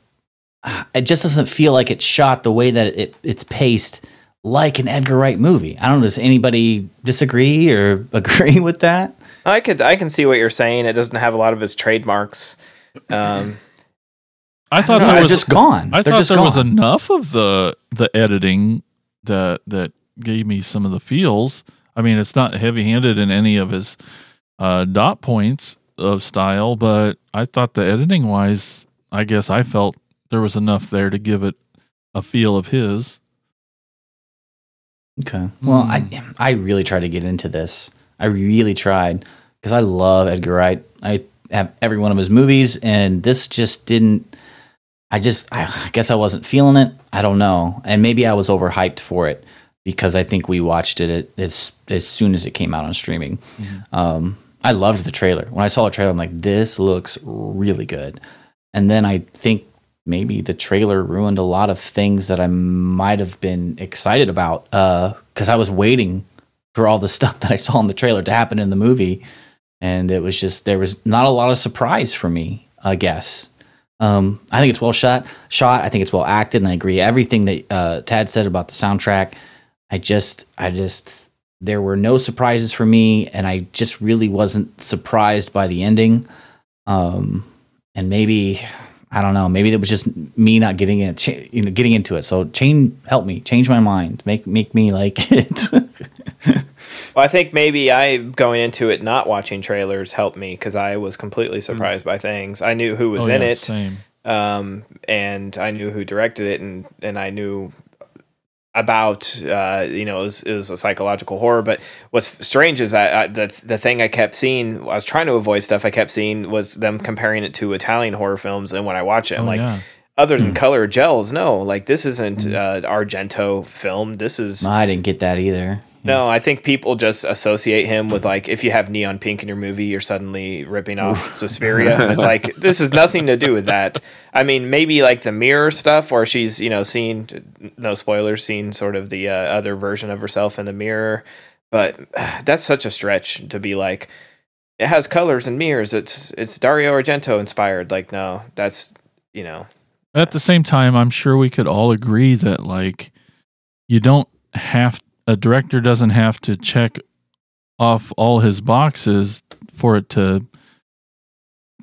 S4: It just doesn't feel like it's shot the way that it it's paced like an Edgar Wright movie. I don't know. Does anybody disagree or agree with that?
S5: I could I can see what you're saying. It doesn't have a lot of his trademarks. Um,
S3: I thought
S4: No,
S3: there
S4: they're
S3: was
S4: just gone.
S3: I
S4: They're
S3: thought
S4: just
S3: there was enough of the the editing that that gave me some of the feels. I mean, it's not heavy handed in any of his uh, dot points of style, but I thought the editing wise, I guess I felt there was enough there to give it a feel of his.
S4: Okay. Well,
S3: Hmm.
S4: I I really tried to get into this. I really tried because I love Edgar Wright. I have every one of his movies, and this just didn't. I just I, I guess I wasn't feeling it. I don't know, and maybe I was overhyped for it because I think we watched it as as soon as it came out on streaming. Um, I loved the trailer. When I saw the trailer, I'm like, this looks really good. And then I think maybe the trailer ruined a lot of things that I might have been excited about because I was waiting for all the stuff that I saw in the trailer to happen in the movie, and it was just there was not a lot of surprise for me. I guess. Um, I think it's well shot. Shot. I think it's well acted, and I agree everything that uh, Tad said about the soundtrack. I just, I just, there were no surprises for me, and I just really wasn't surprised by the ending. Um, and maybe I don't know. Maybe it was just me not getting it, you know, getting into it. So change, help me, change my mind, make make me like it.
S5: well, I think maybe I going into it not watching trailers helped me because I was completely surprised by things. I knew who was
S3: Oh,
S5: in
S3: yeah,
S5: it,
S3: Same.
S5: um, and I knew who directed it, and and I knew about uh, you know it was, it was a psychological horror. But what's strange is that I, the the thing I kept seeing, I was trying to avoid stuff. I kept seeing was them comparing it to Italian horror films, and when I watch it, I'm
S3: oh,
S5: like,
S3: yeah.
S5: other than color gels, no, like this isn't uh, Argento film. This is
S4: I didn't get that either.
S5: No, I think people just associate him with like if you have neon pink in your movie, you're suddenly ripping off Suspiria. It's like this has nothing to do with that. I mean, maybe like the mirror stuff, where she's you know seen no spoilers, seen sort of the uh, other version of herself in the mirror. But that's such a stretch to be like it has colors and mirrors. It's it's Dario Argento inspired. Like no, that's you know
S3: At the same time, I'm sure we could all agree that like you don't have a director doesn't have to check off all his boxes for it to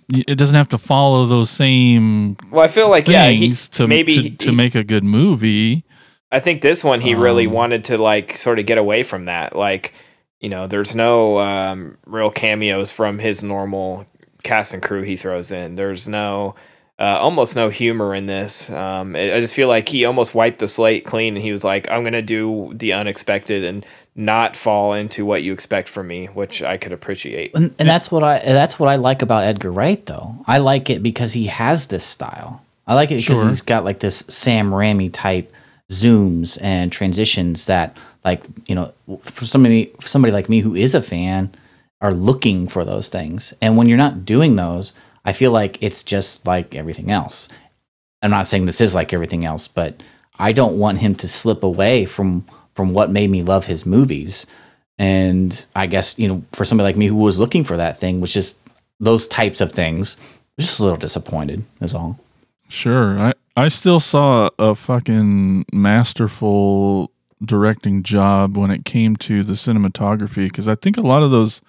S3: it doesn't have to follow those same
S5: well, I feel like yeah, he,
S3: to,
S5: maybe
S3: to,
S5: he-
S3: to make a good movie.
S5: I think this one he really
S3: Um,
S5: wanted to like sort of get away from that. Like, you know, there's no um, real cameos from his normal cast and crew he throws in. There's no uh, almost no humor in this. Um, I I just feel like he almost wiped the slate clean and he was like, I'm gonna do the unexpected and not fall into what you expect from me, which I could appreciate.
S4: And, and that's what I that's what I like about Edgar Wright though. I like it because he has this style. I like it because
S3: Sure.
S4: he's got like this Sam Raimi type zooms and transitions that like, you know, for somebody for somebody like me who is a fan are looking for those things. And when you're not doing those, I feel like it's just like everything else. I'm not saying this is like everything else, but I don't want him to slip away from from what made me love his movies. And I guess, you know, for somebody like me who was looking for that thing, was just those types of things, just a little disappointed, is all.
S3: Sure. I, I still saw a fucking masterful directing job when it came to the cinematography because I think a lot of those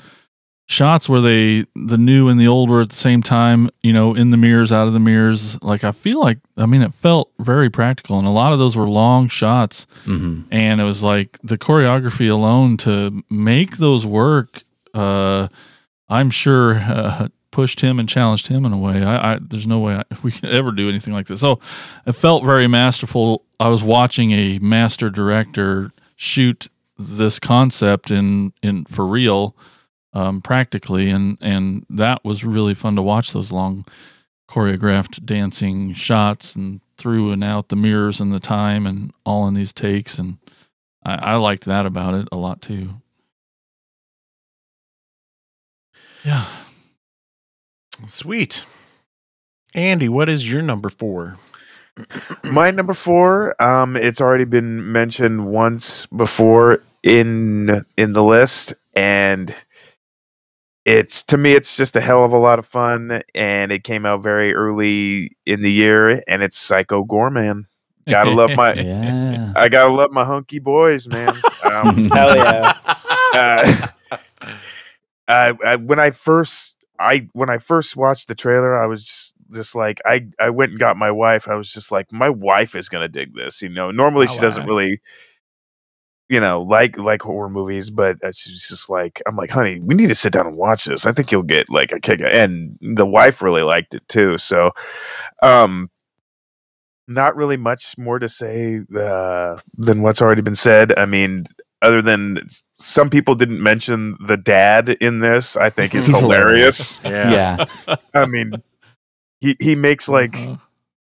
S3: shots where they the new and the old were at the same time, you know, in the mirrors, out of the mirrors, like I feel like I mean it felt very practical and a lot of those were long shots.
S4: Mm-hmm.
S3: and it was like the choreography alone to make those work uh i'm sure uh, pushed him and challenged him in a way. I, I there's no way I, we could ever do anything like this. So it felt very masterful. I was watching a master director shoot this concept in in for real um practically and and that was really fun to watch those long choreographed dancing shots and through and out the mirrors and the time and all in these takes and I, I liked that about it a lot too. Yeah.
S1: Sweet. Andy, what is your number four?
S6: My number four, um, it's already been mentioned once before in in the list, and it's to me, it's just a hell of a lot of fun, and it came out very early in the year, and it's Psycho Goreman. Gotta love my,
S4: Yeah.
S6: I gotta love my hunky boys, man. Um,
S5: Hell yeah.
S6: uh, I, I when I first I when I first watched the trailer, I was just, like I I went and got my wife. I was just like, my wife is gonna dig this. You know, normally
S3: My
S6: she doesn't really, you know, like like horror movies, but uh, she's just like, I'm like, honey, we need to sit down and watch this. I think you'll get like a kick. And the wife really liked it too. So, um. Not really much more to say uh, than what's already been said. I mean, other than some people didn't mention the dad in this, I think is
S4: He's
S6: hilarious.
S4: Yeah.
S6: I mean, he he makes like
S3: Uh-huh.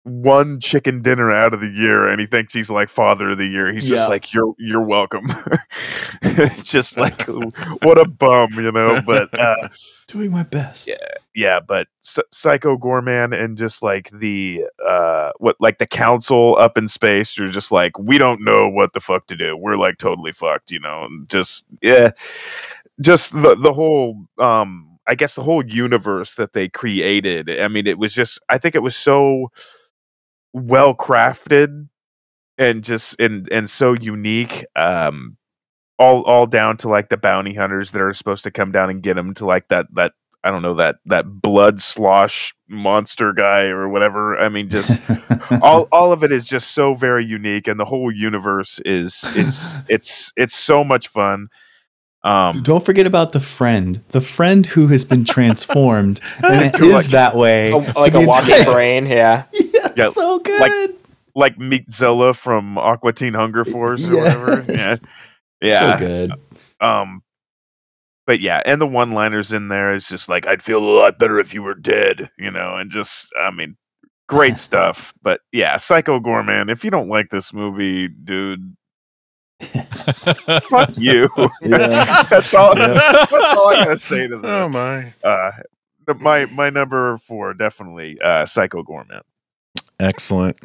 S6: One chicken dinner out of the year, and he thinks he's like father of the year. He's
S4: Yeah.
S6: just like you're you're welcome. it's just like what a bum, you know. But uh,
S4: Doing my best.
S6: Yeah. yeah, but Psy- Psycho Goreman and just like the uh what like the council up in space, you're just like we don't know what the fuck to do. We're like totally fucked, you know. And just yeah, just the the whole um I guess the whole universe that they created. I mean, it was just I think it was so well crafted and just and and so unique. Um all all down to like the bounty hunters that are supposed to come down and get him to like that that I don't know that that blood slosh monster guy or whatever. I mean, just all all of it is just so very unique, and the whole universe is is it's it's so much fun. Um,
S4: Don't forget about the friend, the friend who has been transformed, and it
S6: To,
S4: is
S6: like-
S4: that way.
S5: A- like a walking
S4: entire-
S5: brain, yeah.
S4: Yeah,
S6: Yeah,
S4: so good.
S6: like- like Meat Zilla from Aqua Teen Hunger Force or whatever. Yeah, yeah.
S4: so good.
S6: Um, but yeah, and the one-liners in there is just like I'd feel a lot better if you were dead, you know, and just I mean, great stuff. But yeah, Psycho Goreman. If you don't like this movie, dude, Fuck you. That's all. That's all I gotta say to
S1: Oh
S6: them.
S1: my.
S6: Uh, my my number four definitely uh, Psycho Gourmet.
S1: Excellent.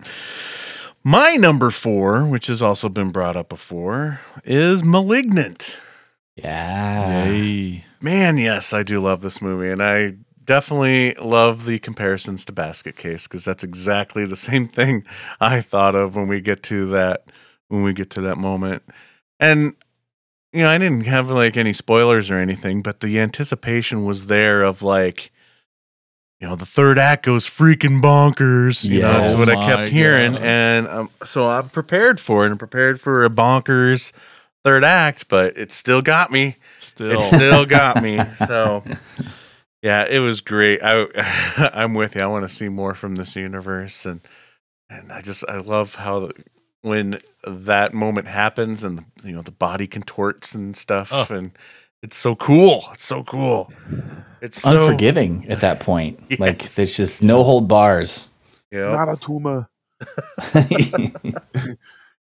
S1: My number four, which has also been brought up before, is Malignant.
S4: Yeah.
S3: Hey.
S1: Man, yes, I do love this movie, and I definitely love the comparisons to Basket Case because that's exactly the same thing I thought of when we get to that when we get to that moment. And you know, I didn't have like any spoilers or anything, but the anticipation was there of like you know, the third act goes freaking bonkers. You know, that's
S4: Yes.
S1: what I
S3: Oh
S1: kept hearing.
S3: gosh.
S1: And um, so I'm prepared for it and prepared for a bonkers third act, but it still got me
S3: Still.
S1: it still got me. So yeah, it was great. I I'm with you. I want to see more from this universe and and I just I love how when that moment happens and you know the body contorts and stuff
S3: Oh.
S1: and it's so cool. It's so cool. It's so
S4: Unforgiving at that point. Like
S1: Yes.
S4: there's just no hold bars.
S1: you
S6: It's not a tumor.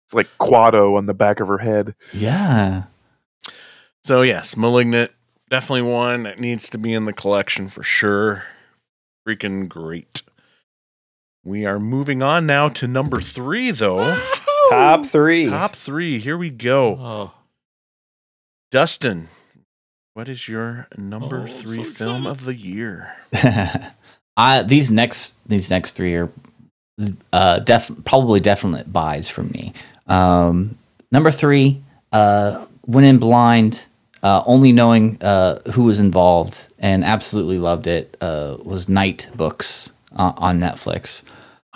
S6: It's like Kuato on the back of her head.
S4: yeah.
S1: So yes, Malignant definitely one that needs to be in the collection for sure. Freaking great. We are moving on now to number three, though.
S5: Top three.
S1: Top three. Here we go.
S3: Oh.
S1: Dustin, what is your number
S3: Oh, I'm
S1: three
S3: so
S1: film of the year?
S4: I these next these next three are uh def probably definite buys from me. Um number three, uh went in blind, uh only knowing uh who was involved and absolutely loved it, uh was Night Books uh, on Netflix.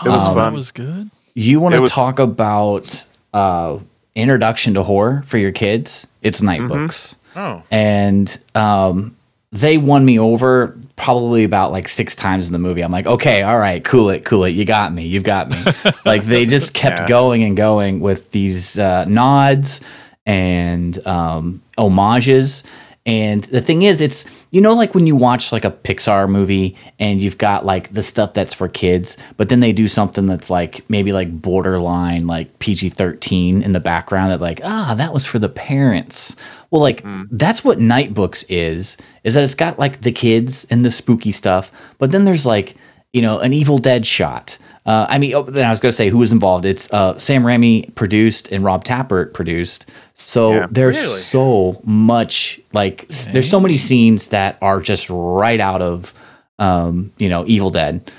S6: It was
S3: Oh,
S6: fun.
S3: That was good.
S4: You want to talk about uh introduction to horror for your kids? It's Night
S6: Mhm.
S4: Books
S1: Oh,
S4: and um, they won me over probably about like six times in the movie. I'm like, okay, all right, cool it, cool it, you got me, you've got me. like they just kept
S6: Yeah.
S4: going and going with these uh, nods and um, homages. And the thing is, it's you know like when you watch like a Pixar movie and you've got like the stuff that's for kids, but then they do something that's like maybe like borderline like PG thirteen in the background that like ah that was for the parents. Well, like that's what Night Books is. Is that it's got like the kids and the spooky stuff, but then there's like you know an Evil Dead shot. Uh, I mean, oh, then I was going to say who was involved. It's uh, Sam Raimi produced and Rob Tapert produced. So
S6: Yeah.
S4: there's
S1: Really?
S4: so much like s- there's so many scenes that are just right out of um, you know Evil Dead,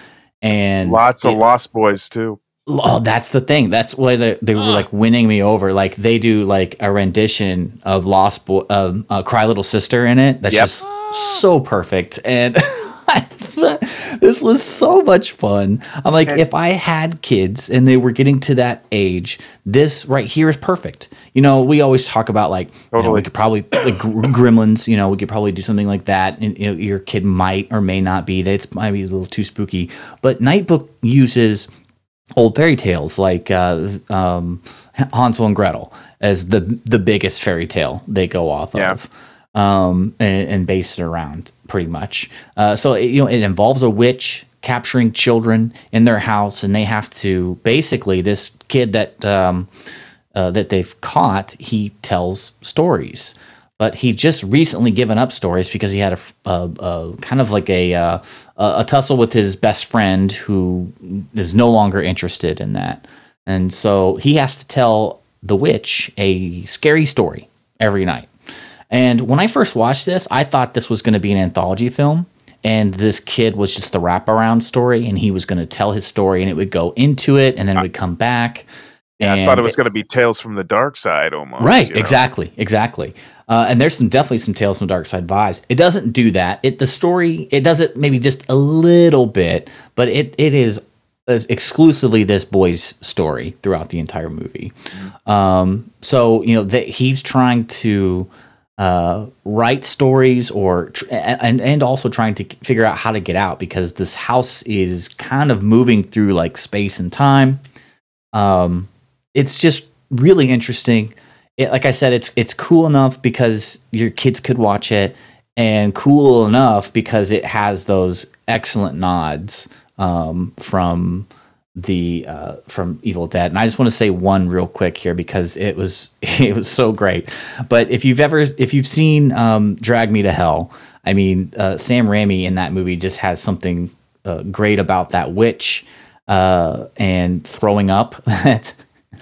S4: and
S6: Lots of Lost Boys too.
S4: Oh, that's the thing. That's why they, they were like winning me over. Like they do like a rendition of Lost Boy, um, uh, Cry Little Sister in it. That's
S6: Yep.
S4: just so perfect. And this was so much fun. I'm like,
S6: And-
S4: if I had kids and they were getting to that age, this right here is perfect. You know, we always talk about like, you know, we could probably like Gremlins. You know, we could probably do something like that. And you know, your kid might or may not be. That's might be a little too spooky. But Nightbook uses old fairy tales like uh, um, Hansel and Gretel as the the biggest fairy tale they go off
S6: Yeah.
S4: of, um, and, and base it around pretty much. Uh, so it, you know it involves a witch capturing children in their house, and they have to basically this kid that um, uh, that they've caught. He tells stories. But he just recently given up stories because he had a kind of like a, uh, a a tussle with his best friend who is no longer interested in that, and so he has to tell the witch a scary story every night. And when I first watched this, I thought this was going to be an anthology film, and this kid was just the wraparound story, and he was going to tell his story, and it would go into it, and then it would come back.
S6: Yeah, I thought it was going to be Tales from the Dark Side almost.
S4: right
S6: you know?
S4: exactly exactly uh, and there's some definitely some tales from the dark side vibes it doesn't do that it the story it does it maybe just a little bit but it it is is exclusively this boy's story throughout the entire movie um so you know that he's trying to uh, write stories or tr- and and also trying to figure out how to get out because this house is kind of moving through like space and time um it's just really interesting. It, like I said, it's it's cool enough because your kids could watch it, and cool enough because it has those excellent nods um, from the uh, from Evil Dead, and I just want to say one real quick here because it was it was so great. But if you've ever if you've seen um, Drag Me to Hell, I mean uh, Sam Raimi in that movie just has something uh, great about that witch uh, and throwing up. That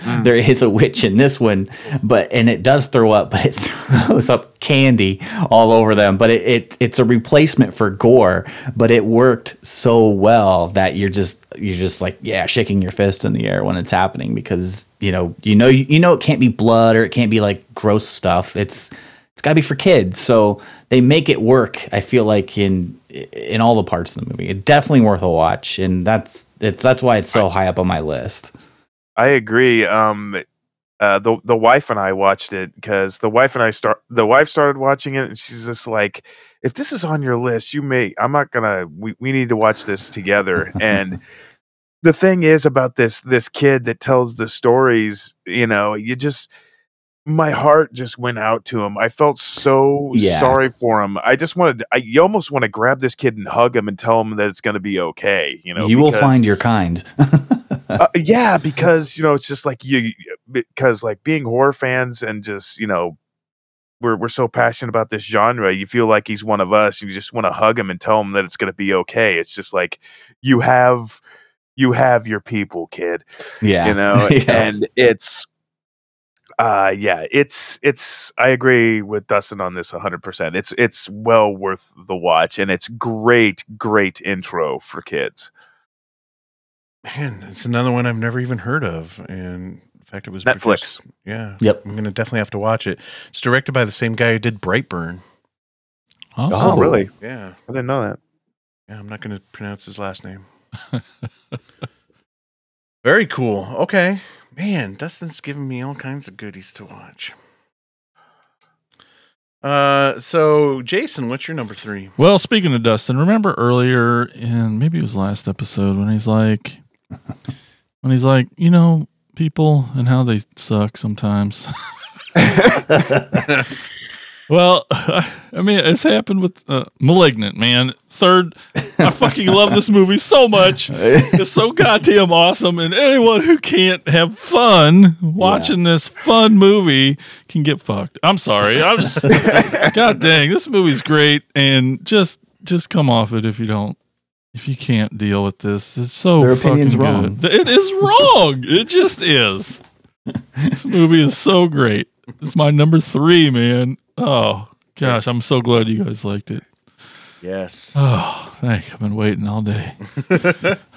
S4: Mm. there is a witch in this one, but and it does throw up, but it throws up candy all over them. But it, it it's a replacement for gore, but it worked so well that you're just you're just like yeah, shaking your fist in the air when it's happening because you know you know you know it can't be blood or it can't be like gross stuff. It's it's got to be for kids, so they make it work. I feel like in in all the parts of the movie, it's definitely worth a watch, and that's it's that's why it's so high up on my list.
S6: I agree. Um, uh, the the wife and I watched it because the wife and I start the wife started watching it and she's just like, if this is on your list, you may. I'm not gonna. We we need to watch this together. and the thing is about this this kid that tells the stories. You know, you just my heart just went out to him. I felt so
S4: Yeah.
S6: sorry for him. I just wanted. I you almost want to grab this kid and hug him and tell him that it's gonna be okay. You know,
S4: you will find your kind.
S6: uh, yeah, because you know it's just like you because like being horror fans and just you know we're we're so passionate about this genre. You feel like he's one of us. You just want to hug him and tell him that it's going to be okay. It's just like you have you have your people, kid.
S4: yeah,
S6: You know,
S4: Yeah.
S6: and it's uh yeah it's it's i agree with dustin on this 100% it's it's well worth the watch and it's great great intro for kids
S1: Man, it's another one I've never even heard of. And in fact, it was
S6: Netflix.
S1: produced- Yeah.
S4: Yep.
S1: I'm going to definitely have to watch it. It's directed by the same guy who did Brightburn.
S3: Awesome.
S6: oh really
S1: Yeah.
S6: i didn't know that
S1: Yeah. I'm not going to pronounce his last name. Very cool. Okay. Man, Dustin's giving me all kinds of goodies to watch. Uh, so Jason, what's your number three?
S3: Well, speaking of Dustin, remember earlier in maybe it was last episode when he's like, when he's like, you know, people and how they suck sometimes. well, I mean, it's happened with uh, Malignant, man. Third, I fucking love this movie so much. It's so goddamn awesome, and anyone who can't have fun watching this fun movie can get fucked. I'm sorry. I'm just God dang, this movie's great, and just just come off it if you don't, if you can't deal with this. It's so
S4: Their
S3: fucking
S4: opinion's
S3: good.
S4: wrong.
S3: It is wrong. it just is. This movie is so great. It's my number three, man. Oh gosh, I'm so glad you guys liked it.
S1: Yes.
S3: Oh, thank. I've been waiting all day.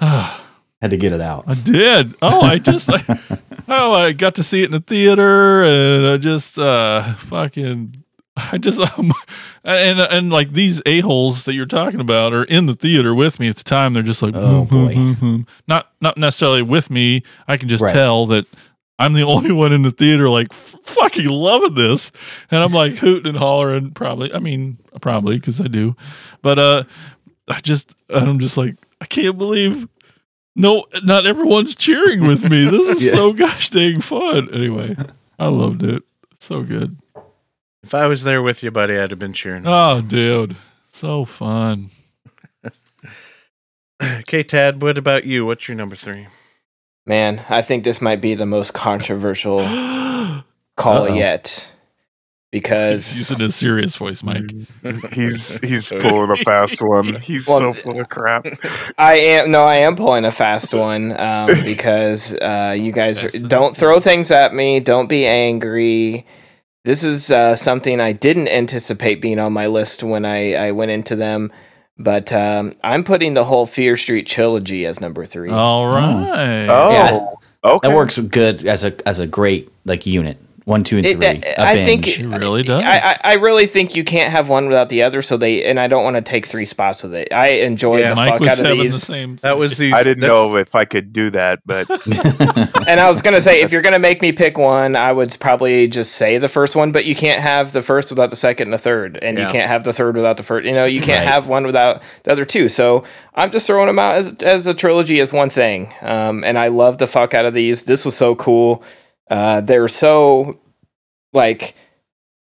S4: Had to get it out.
S3: I did. Oh, I just I, oh, I got to see it in the theater, and I just uh fucking I just um and and like these a holes that you're talking about are in the theater with me at the time. They're just like
S4: Oh,
S3: "Hmm, hmm,
S4: boy.
S3: hmm, hmm." not not necessarily with me. I can just
S4: Right.
S3: tell that. I'm the only one in the theater like f- fucking loving this, and I'm like hooting and hollering. Probably, I mean, probably because I do, but uh, I just I'm just like I can't believe no, not everyone's cheering with me. This is
S4: Yeah.
S3: so gosh dang fun. Anyway, I loved it. So good.
S1: If I was there with you, buddy, I'd have been cheering.
S3: Oh, dude. So fun.
S1: Okay, Tad, what about you? What's your number three?
S5: Man, I think this might be the most controversial call
S4: Uh-oh.
S5: yet because
S3: He's using a serious voice, Mike.
S6: he's he's pulling a fast one. He's
S5: Well,
S6: so full of crap.
S5: I am no, I am pulling a fast one um, because uh, you guys are, don't throw things at me. Don't be angry. This is uh, something I didn't anticipate being on my list when I, I went into them, but um, I'm putting the whole Fear Street trilogy as number three.
S3: All right.
S6: Oh,
S5: Yeah.
S6: okay.
S4: That works good as a as a great like unit. One, two, and
S5: It-
S4: three.
S5: uh,
S4: A
S5: I think
S4: binge.
S3: She really does.
S5: I, I, I really think you can't have one without the other. So they and I don't want to take three spots with it. I enjoyed
S1: Yeah,
S5: the
S3: Mike
S5: fuck
S3: was
S5: out of
S3: having
S5: these.
S3: the same.
S1: That was the.
S6: I didn't
S1: that's-
S6: know if I could do that, but
S5: And I was gonna say, if you're gonna make me pick one, I would probably just say the first one. But you can't have the first without the second and the third, and
S1: Yeah.
S5: you can't have the third without the first. You know, you can't
S4: Right.
S5: have one without the other two. So I'm just throwing them out as as a trilogy as one thing. Um, and I love the fuck out of these. This was so cool. Uh, they're so like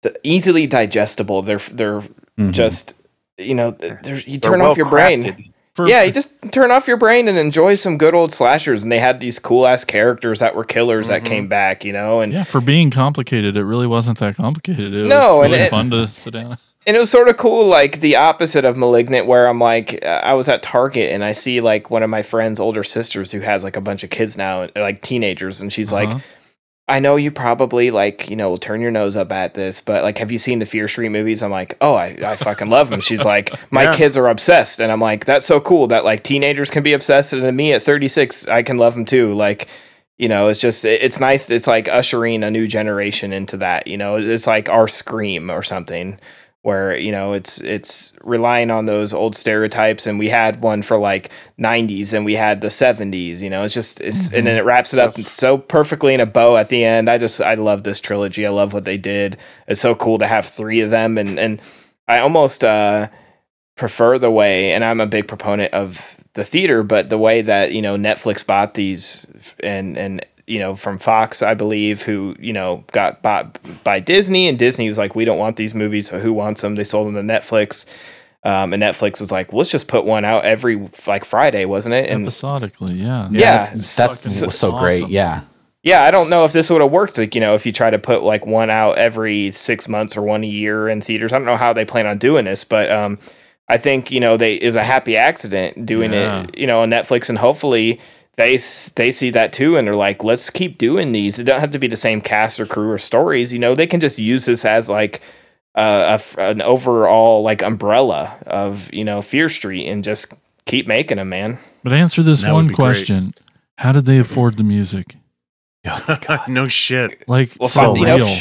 S5: the, easily digestible. They're they're
S4: Mhm.
S5: just you know they're, you
S6: they're
S5: turn off your brain.
S6: well-crafted.
S3: For,
S5: yeah, you just turn off your brain and enjoy some good old slashers. And they had these cool ass characters that were killers that
S1: Mhm.
S5: came back, you know, and
S3: yeah, for being complicated, it really wasn't that complicated. It
S5: No,
S3: was
S5: and
S3: really
S5: it-
S3: fun to sit down.
S5: and it was sort of cool, like the opposite of Malignant, where I'm like, uh, I was at Target and I see like one of my friend's older sisters who has like a bunch of kids now, like teenagers, and she's like,
S3: Uh-huh.
S5: I know you probably like, you know, will turn your nose up at this, but like, have you seen the Fear Street movies? I'm like, oh, I, I fucking love them. She's like, my
S6: Yeah.
S5: kids are obsessed. And I'm like, that's so cool that like teenagers can be obsessed. And me at 36, I can love them too. Like, you know, it's just, it- it's nice. It's like ushering a new generation into that, you know, it's like our Scream or something where you know it's it's relying on those old stereotypes and we had one for like 90s and we had the 70s you know it's just it's and then it wraps it up so perfectly in a bow at the end. I just i love this trilogy. I love what they did. It's so cool to have three of them and and i almost uh prefer the way and i'm a big proponent of the theater but the way that you know netflix bought these and and you know from fox i believe who you know got bought by disney and disney was like we don't want these movies so who wants them they sold them to netflix um, and netflix was like let's just put one out every like friday wasn't it and
S3: Episodically, yeah.
S5: Yeah,
S4: that's, that's
S3: fucking
S4: was so great.
S3: awesome.
S4: Yeah,
S5: yeah i don't know if this would have worked like you know if you try to put like one out every six months or one a year in theaters i don't know how they plan on doing this but um i think you know they it was a happy accident doing
S3: Yeah.
S5: it you know on netflix and hopefully they they see that too and they're like let's keep doing these it don't have to be the same cast or crew or stories you know they can just use this as like uh, a f an overall like umbrella of you know fear street and just keep making them man
S3: But answer this
S1: That
S3: one
S1: be great.
S3: question: How did they afford the music?
S1: no shit.
S3: Like
S5: Well,
S3: so
S5: you know,
S3: real.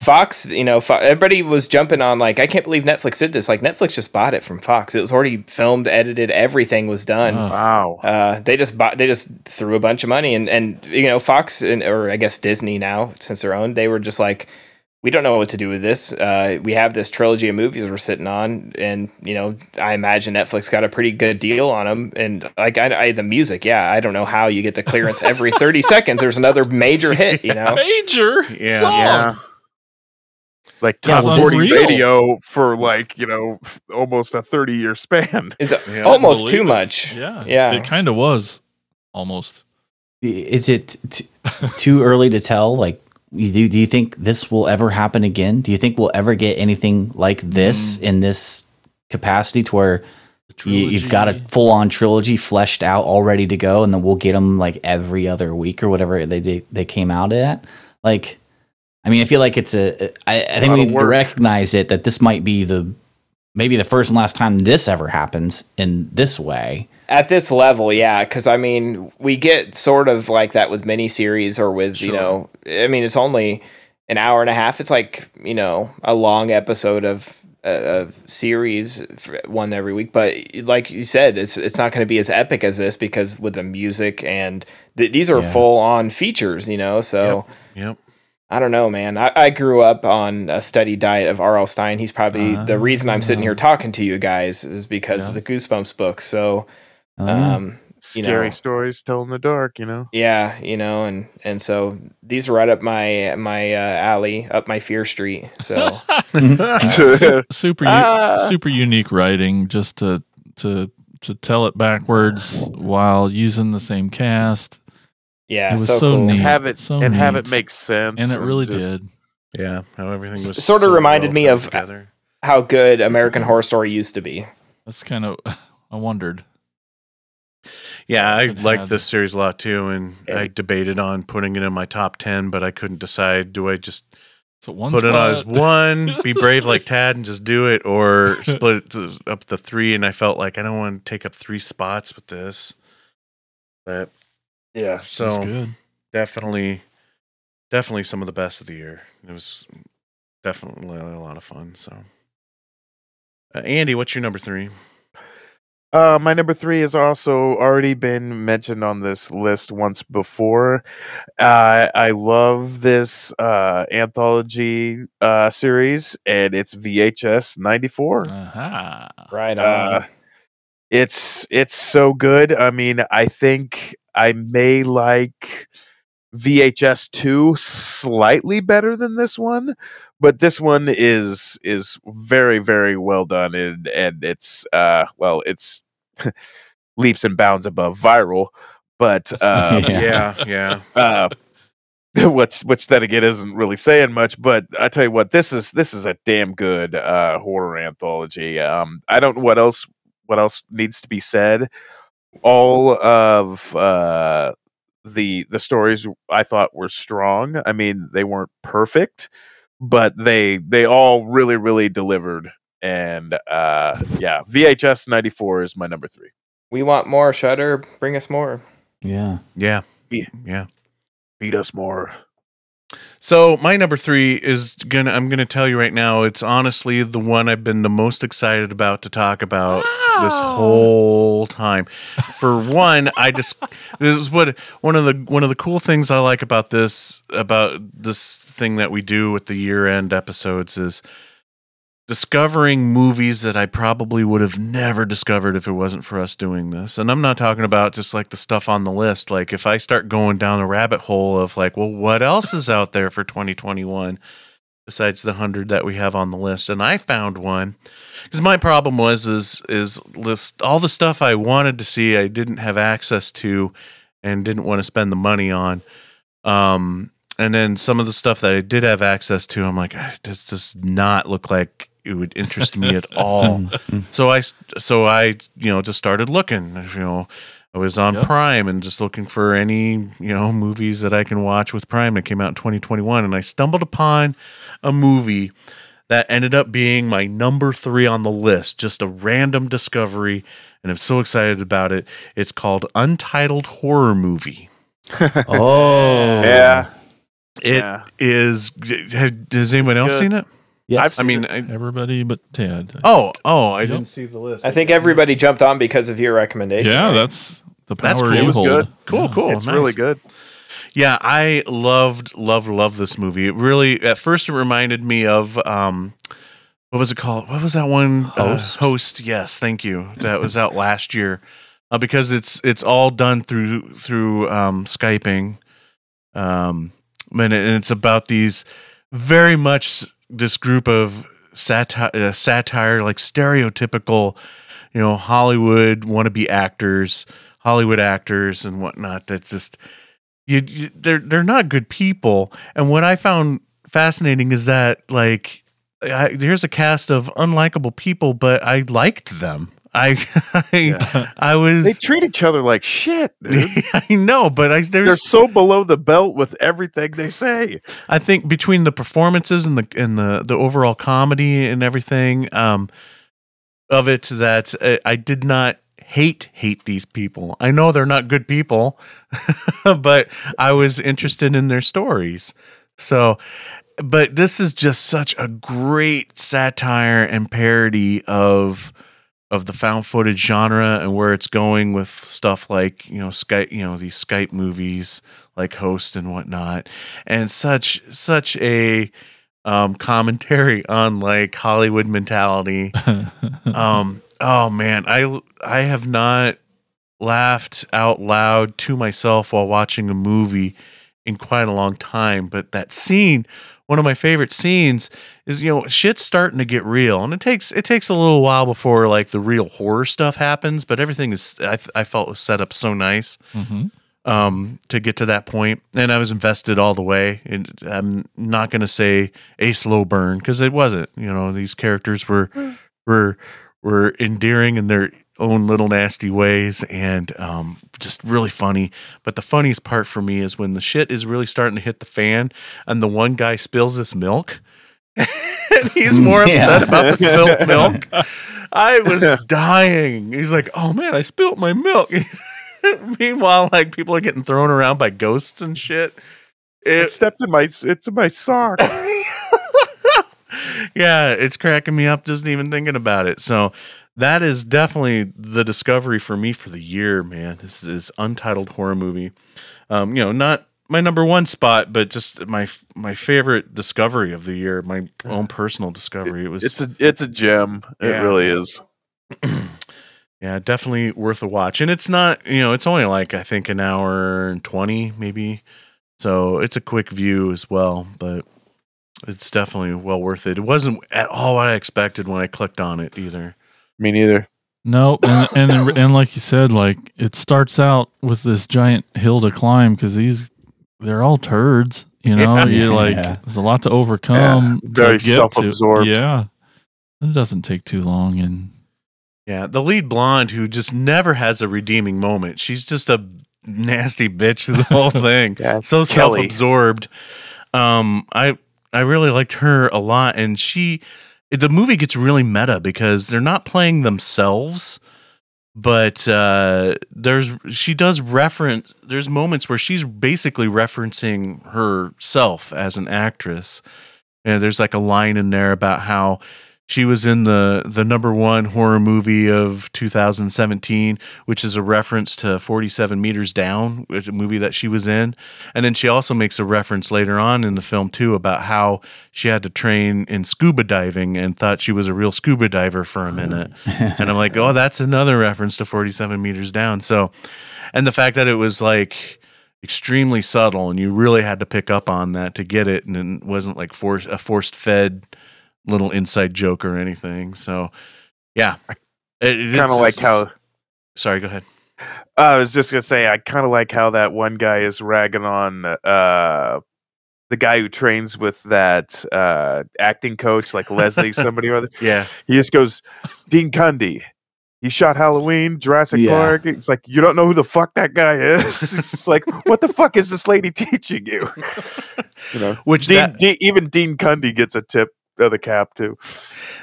S5: Fox, you know, Fo- everybody was jumping on like, I can't believe Netflix did this. Like, Netflix just bought it from Fox. It was already filmed, edited, everything was done.
S3: Oh.
S6: Wow.
S5: Uh, they just bought, they just threw a bunch of money, and and you know, Fox and or I guess Disney now, since they're owned, they were just like, we don't know what to do with this. Uh, we have this trilogy of movies we're sitting on, and you know, I imagine Netflix got a pretty good deal on them. And like, I, I the music, yeah, I don't know how you get the clearance every thirty seconds. There's another major hit, you know.
S3: Major
S1: Yeah.
S3: song.
S6: Yeah. Like top
S3: well,
S6: 40
S3: unreal.
S6: radio for like, you know, f- almost a 30 year span.
S5: It's
S1: Yeah.
S5: almost
S3: Believe
S5: too
S3: it.
S5: much.
S3: Yeah,
S5: Yeah.
S3: It kind of was almost.
S4: is it t- too early to tell? Like, you, do, do you think this will ever happen again? Do you think we'll ever get anything like this mm. in this capacity to where you, you've got a full on trilogy fleshed out, all ready to go, and then we'll get them like every other week or whatever they they, they came out at? Like, I mean, I feel like it's a. I, I think we need to recognize it that this might be the maybe the first and last time this ever happens in this way.
S5: At this level, yeah, because I mean, we get sort of like that with miniseries or with you know, I mean, it's only an hour and a half. It's like you know a long episode of uh, of series, one every week. But like you said, it's it's not going to be as epic as this because with the music and th- these are
S4: Yeah.
S5: full on features, you know. So
S1: Yep.
S5: I don't know, man. I, I grew up on a steady diet of R.L. Stine. He's probably the reason I'm sitting here talking to you guys is because
S3: Yeah.
S5: of the Goosebumps book. So.
S4: Oh, yeah.
S5: Um, you
S6: Scary
S5: know.
S6: stories told in the dark, you know?
S5: yeah, you know, and and so these are right up my my uh, alley, up my fear street. So
S3: super u-
S6: Ah.
S3: super unique writing just to to to tell it backwards while using the same cast
S5: yeah,
S3: It was
S5: so,
S3: so
S5: cool.
S3: neat.
S6: have it
S3: So
S6: and have it make sense.
S3: and it really
S6: just-
S3: did
S1: Yeah. How everything was
S5: Sort of
S1: so
S5: reminded
S1: well
S5: me of-
S1: together.
S5: How good American Horror Story used to be.
S3: that's kind of i wondered
S1: Yeah, I
S3: It
S1: liked
S3: had-
S1: this series a lot too, and I debated on putting it in my top ten, but I couldn't decide. Do I just
S3: so one
S1: put it on as one, be brave like Tad, and just do it, or split it up the three? And I felt like I don't want to take up three spots with this. But yeah,
S3: That's
S1: so
S3: good
S1: definitely, definitely some of the best of the year. It was definitely a lot of fun. So, uh, Andy, what's your number three?
S6: Uh, my number three has also already been mentioned on this list once before. Uh, I love this uh, anthology uh, series, and it's VHS '94.
S3: Aha.
S5: Right on.
S6: Uh, it's it's so good. I mean, I think I may like VHS two slightly better than this one, but this one is is very very well done, and and it's uh well it's leaps and bounds above viral. But um,
S4: Yeah.
S1: yeah, yeah.
S6: uh, which which then again isn't really saying much. But I tell you what, this is this is a damn good uh, horror anthology. Um, I don't know what else what else needs to be said. All of uh, the the stories I thought were strong. I mean, they weren't perfect, but they they all really really delivered. And uh, yeah, VHS ninety four is my number three.
S5: We want more. Shudder, bring us more.
S4: Yeah.
S1: Yeah.
S6: Yeah.
S1: Yeah.
S6: Beat us more.
S1: So my number three is gonna. I'm gonna tell you right now. It's honestly the one I've been the most excited about to talk about this whole time. For one, I just this is what one of the one of the cool things I like about this about this thing that we do with the year end episodes is discovering movies that I probably would have never discovered if it wasn't for us doing this. And I'm not talking about just like the stuff on the list. Like if I start going down the rabbit hole of like, well, what else is out there for 2021 besides the 100 that we have on the list? And I found one cuz my problem was is is list all the stuff I wanted to see I didn't have access to and didn't want to spend the money on. Um and then some of the stuff that I did have access to, I'm like, "Ah, this does not look like it would interest me at all.
S4: Mm.
S1: So I, so I, you know, just started looking. You know, I was on
S3: Yep.
S1: Prime and just looking for any, you know, movies that I can watch with Prime that came out in 2021, and I stumbled upon a movie that ended up being my number three on the list. Just a random discovery, and I'm so excited about it. It's called Untitled Horror Movie.
S4: Oh.
S6: Yeah.
S1: It
S6: Yeah.
S1: is. Has anyone
S6: It's
S1: else
S6: good.
S1: seen it?
S4: Yes.
S1: I mean, I,
S3: Everybody but Ted.
S1: oh, oh, I
S3: Yep.
S1: didn't see the list.
S5: I think everybody jumped on because of your recommendation.
S3: yeah,
S5: right?
S3: that's the power
S1: That's cool.
S3: you
S1: It was
S3: hold.
S6: good.
S1: cool,
S3: Yeah.
S1: cool.
S6: it's
S1: nice.
S6: really good.
S1: Yeah, I loved, loved, loved this movie. It really, at first, it reminded me of um, what was it called? What was that one? Uh,
S4: Host?
S1: Host. Yes, thank you. That was out last year, uh, because it's it's all done through through um, skyping, um, and, it, and it's about these very much this group of satire, uh, satire like stereotypical, you know, Hollywood wannabe actors, Hollywood actors, and whatnot. That's just you, you they're they're not good people and what i found fascinating is that like I, here's a cast of unlikable people but i liked them i i,
S6: Yeah.
S1: I was
S6: They treat each other like shit, dude.
S1: i know but i
S6: They're
S1: there's
S6: so below the belt with everything they say.
S1: I think between the performances and the and the the overall comedy and everything um of it that uh, I did not hate hate these people. I know they're not good people, but I was interested in their stories. So but this is just such a great satire and parody of of the found footage genre and where it's going with stuff like you know Skype, you know these Skype movies like Host and whatnot, and such such a um, commentary on like Hollywood mentality. Um, oh man, I I have not laughed out loud to myself while watching a movie in quite a long time. But that scene, one of my favorite scenes, is you know shit's starting to get real, and it takes it takes a little while before like the real horror stuff happens. But everything is I I felt was set up so nice
S3: Mhm.
S1: um, to get to that point, and I was invested all the way. And I'm not going to say a slow burn because it wasn't. You know, these characters were were were endearing in their own little nasty ways and um, just really funny. But the funniest part for me is when the shit is really starting to hit the fan, and the one guy spills this milk. and he's more upset about the spilled milk. I was dying. He's like, "Oh man, I spilled my milk." Meanwhile, like people are getting thrown around by ghosts and shit.
S6: It
S1: It,
S6: stepped in my it's in my sock.
S1: yeah, it's cracking me up just even thinking about it. So that is definitely the discovery for me for the year, man. This is untitled horror movie. Um, you know, not my number one spot, but just my my favorite discovery of the year, my own personal discovery. It was
S6: It's a it's a gem.
S1: Yeah.
S6: It really is.
S1: yeah, definitely worth a watch. And it's not, you know, it's only like I think an hour and 20 maybe. So it's a quick view as well, but it's definitely well worth it. It wasn't at all what I expected when I clicked on it either.
S6: Me neither.
S3: No, and, and and like you said, like it starts out with this giant hill to climb because these they're all turds. You know,
S1: Yeah.
S3: you like
S4: Yeah.
S3: there's a lot to overcome.
S6: Yeah, very
S3: to get to.
S6: self-absorbed.
S3: Yeah, it doesn't take too long, and
S1: Yeah, the lead blonde who just never has a redeeming moment. She's just a nasty bitch the whole thing.
S6: Yeah,
S1: so
S6: Kelly.
S1: self-absorbed. Um, I I really liked her a lot, and she. The movie gets really meta because they're not playing themselves, but uh, there's she does reference. There's moments where she's basically referencing herself as an actress, and there's like a line in there about how she was in the the number one horror movie of 2017 which is a reference to 47 meters down which is a movie that she was in. And then she also makes a reference later on in the film too about how she had to train in scuba diving and thought she was a real scuba diver for a minute. And i'm like oh that's another reference to 47 meters down. So and the fact that it was like extremely subtle and you really had to pick up on that to get it and it wasn't like force a forced fed little inside joke or anything so yeah It-
S6: Kind of like how
S1: sorry go ahead
S6: I was just gonna say I kind of like how that one guy is ragging on uh the guy who trains with that uh acting coach like Leslie somebody or other.
S1: yeah
S6: He just goes, Dean Cundey. He shot Halloween, Jurassic
S4: Yeah.
S6: Park. It's like you don't know who the fuck that guy is. it's like, what the fuck is this lady teaching you? you know,
S1: which
S6: Dean,
S1: that,
S6: Dean, even Dean Cundey gets a tip of the cap too.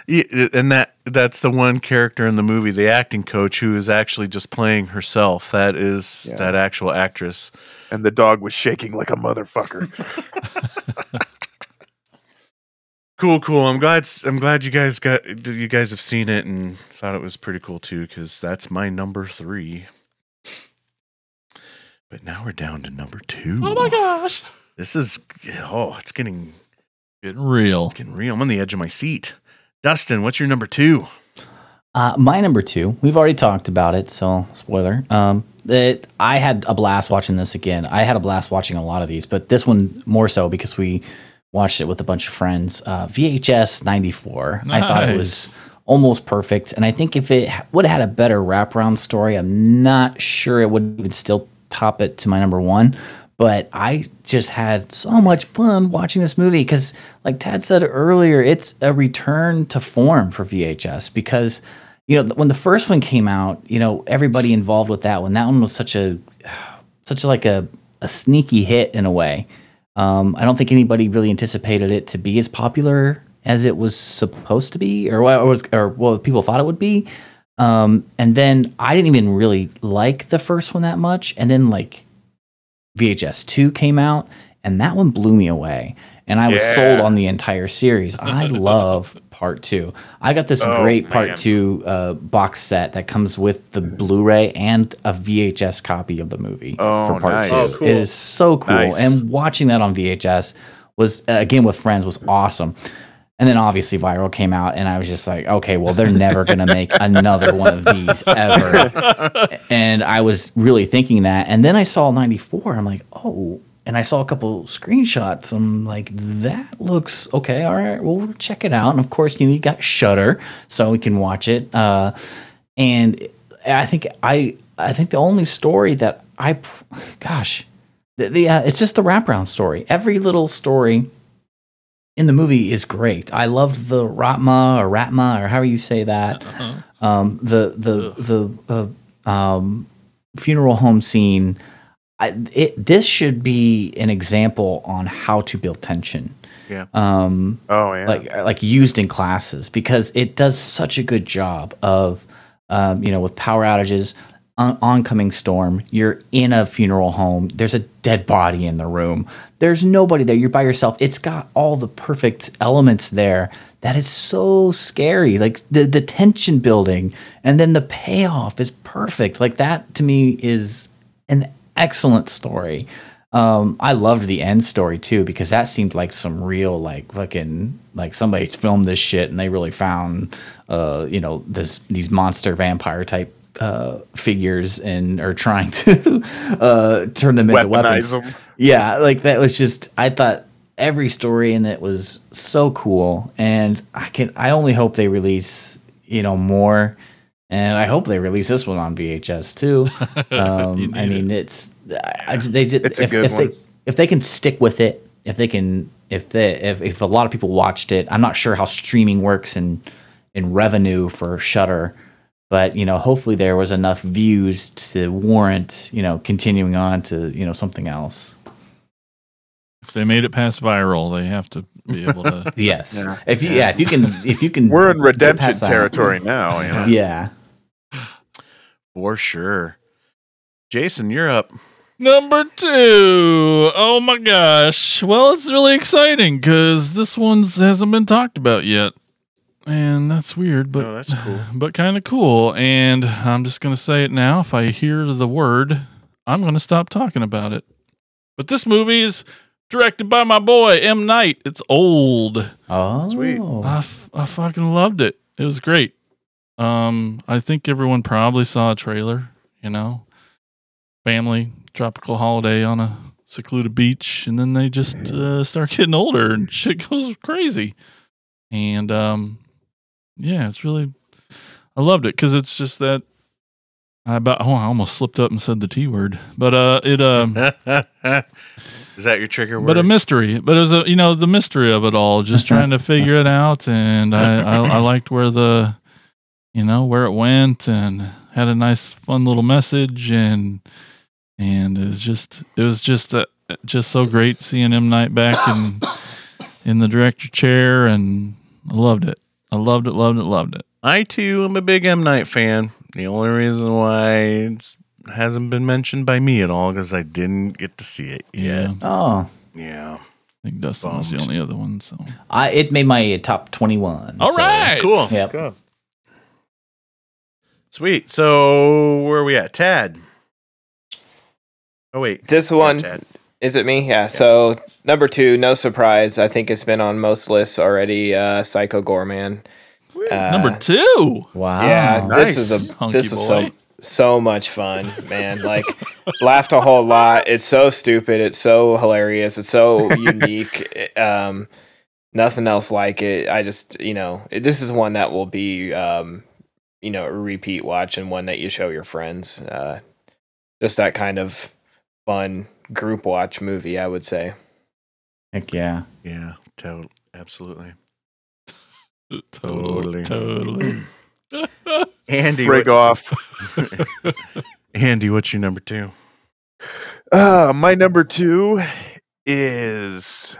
S1: Yeah, and that that's the one character in the movie, the acting coach, who is actually just playing herself. That is
S6: Yeah.
S1: that actual actress.
S6: And the dog was shaking like a motherfucker.
S1: Cool, cool. I'm glad. I'm glad you guys got you guys have seen it and thought it was pretty cool too. Because that's my number three. But now we're down to number two.
S3: oh my gosh,
S1: This is oh, it's getting
S3: getting real.
S1: it's getting real. I'm on the edge of my seat. Dustin, what's your number two?
S4: Uh, my number two, we've already talked about it, so spoiler. Um, that I had a blast watching this again. I had a blast watching a lot of these, but this one more so because we watched it with a bunch of friends. Uh, VHS '94. I thought it was almost perfect, and I think if it would have had a better wraparound story, I'm not sure it would even still top it to my number one. But I just had so much fun watching this movie because, like Tad said earlier, it's a return to form for VHS because you know when the first one came out you know everybody involved with that one that one was such a such like a, a sneaky hit in a way. Um, i don't think anybody really anticipated it to be as popular as it was supposed to be or what was or what people thought it would be. Um, and then i didn't even really like the first one that much. And then like vhs 2 came out and that one blew me away and i was sold on the entire series i love part two i got this
S6: Oh,
S4: great part
S6: man.
S4: two uh, box set that comes with the blu-ray and a vhs copy of the movie
S6: Oh,
S4: for part
S6: nice.
S4: two
S6: Oh,
S5: cool.
S4: it is so cool
S6: Nice.
S4: and watching that on vhs was uh, again with friends was awesome and then obviously viral came out and i was just like okay well they're never going to make another one of these ever and I was really thinking that. And then I saw 94. I'm like, oh, and I saw a couple screenshots. I'm like, that looks okay. All right, well, we'll check it out. And of course, you know, you got Shudder, so we can watch it. Uh, and I think I I think the only story that I, gosh, the, the uh, it's just the wraparound story. Every little story in the movie is great. I loved the Ratma or Ratma or however you say that
S3: Uh-huh.
S4: um, the the the uh, um, funeral home scene. I, it this should be an example on how to build tension.
S1: Yeah.
S4: Um,
S6: Oh yeah.
S4: like like used in classes because it does such a good job of um, you know with power outages on- oncoming storm you're in a funeral home there's a dead body in the room. There's nobody there you're by yourself. It's got all the perfect elements there that is so scary like the the tension building and then the payoff is perfect. Like that to me is an excellent story. Um, I loved the end story too because that seemed like some real like fucking like somebody filmed this shit and they really found uh you know this these monster vampire type uh figures and are trying to uh turn them into
S6: Weaponize
S4: weapons.
S6: them.
S4: Yeah, like that was just I thought every story in it was so cool and I can I only hope they release you know more and I hope they release this one on VHS too. Um,
S3: need
S4: I
S3: it.
S4: mean, it's I, I- they did
S6: It's a
S4: if,
S6: good
S4: if
S6: one.
S4: they if they can stick with it, if they can if they if, if a lot of people watched it, I'm not sure how streaming works in in revenue for Shudder, but you know, hopefully there was enough views to warrant you know continuing on to you know something else.
S3: if they made it past viral, they have to be able to.
S4: Yes,
S6: Yeah.
S4: if you yeah if you can if you can
S6: We're in redemption
S4: past that.
S6: territory now. You know?
S4: Yeah.
S1: For sure. Jason, you're up.
S3: Number two. Oh my gosh. Well, it's really exciting because this one's hasn't been talked about yet. And that's weird, but
S1: oh, that's cool.
S3: but kind of cool. And I'm just going to say it now. If I hear the word, I'm going to stop talking about it. But this movie is directed by my boy, M. Night. It's old.
S4: Oh,
S1: Sweet.
S3: I, f- I fucking loved it. It was great. Um, I think everyone probably saw a trailer, you know, family, tropical holiday on a secluded beach. And then they just uh, start getting older and shit goes crazy. And um, yeah, it's really, I loved it because it's just that. I about oh, I almost slipped up and said the T word, but uh, it um,
S1: Is that your trigger word?
S3: but a mystery. But it was a you know the mystery of it all, just trying to figure it out. And I, I I liked where the you know where it went, and had a nice fun little message, and and it was just it was just uh, just so great seeing M Night back in in the director chair, and I loved it. I loved it, loved it, loved it.
S1: I too am a big M Night fan. The only reason why it hasn't been mentioned by me at all because I didn't get to see it
S3: Yeah.
S4: Oh,
S1: Yeah.
S3: I think Dustin was the
S1: Bummed.
S3: only other one. So
S4: I it made my top twenty one.
S3: all right,
S1: Cool.
S4: Yep.
S1: Cool. Sweet. So where are we at? Tad. Oh wait.
S5: This
S1: Yeah,
S5: one
S1: Tad.
S5: Is it me? Yeah. So number two, no surprise. I think it's been on most lists already. Uh, Psycho Goreman. Uh,
S3: Number two.
S4: Wow.
S5: Yeah,
S6: nice.
S5: this is a
S3: Hunky
S5: this is so
S3: boy.
S5: so much fun, man. Like laughed a whole lot. It's so stupid. It's so hilarious. It's so unique. Um, nothing else like it. I just you know it, this is one that will be um, you know a repeat watch and one that you show your friends. Uh, just that kind of fun group watch movie, I would say.
S4: Heck yeah.
S1: Yeah. Total. Absolutely.
S3: Totally. Totally.
S1: Andy.
S6: Frig
S1: what-
S6: off.
S1: Andy, what's your number two?
S6: Uh, my number two is.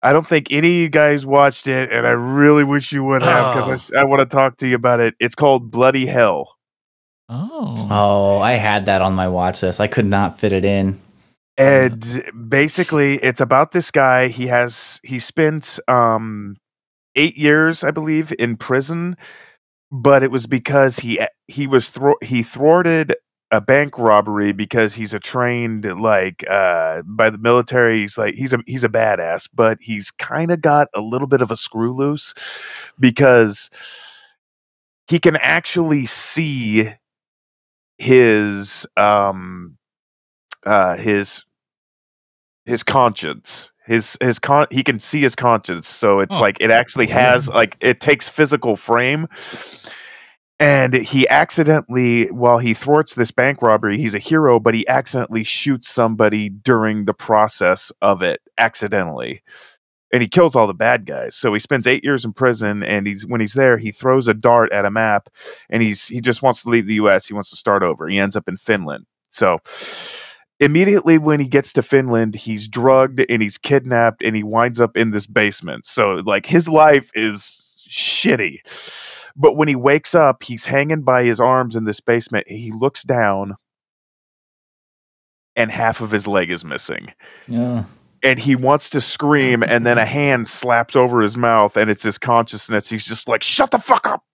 S6: I don't think any of you guys watched it, and I really wish you would have because I, want to talk to you about it. It's called Bloody Hell.
S3: Oh.
S4: Oh, I had that on my watch list. I could not fit it in.
S6: And basically it's about this guy he has he spent um 8 years i believe in prison but it was because he he was thwar- he thwarted a bank robbery because he's a trained like uh by the military he's like he's a he's a badass but he's kind of got a little bit of a screw loose because he can actually see his um uh his his conscience. His his con he can see his conscience. So it's
S3: Oh.
S6: like it actually has like it takes physical frame. And he accidentally while he thwarts this bank robbery he's a hero but he accidentally shoots somebody during the process of it accidentally. And he kills all the bad guys. So he spends eight years in prison and he's when he's there he throws a dart at a map and he's he just wants to leave the us he wants to start over. He ends up in finland. So immediately when he gets to Finland, he's drugged and he's kidnapped and he winds up in this basement. So like his life is shitty. But when he wakes up, he's hanging by his arms in this basement. He looks down and half of his leg is missing.
S4: Yeah.
S6: And he wants to scream, and then a hand slaps over his mouth, and it's his consciousness. He's just like, Shut the fuck up!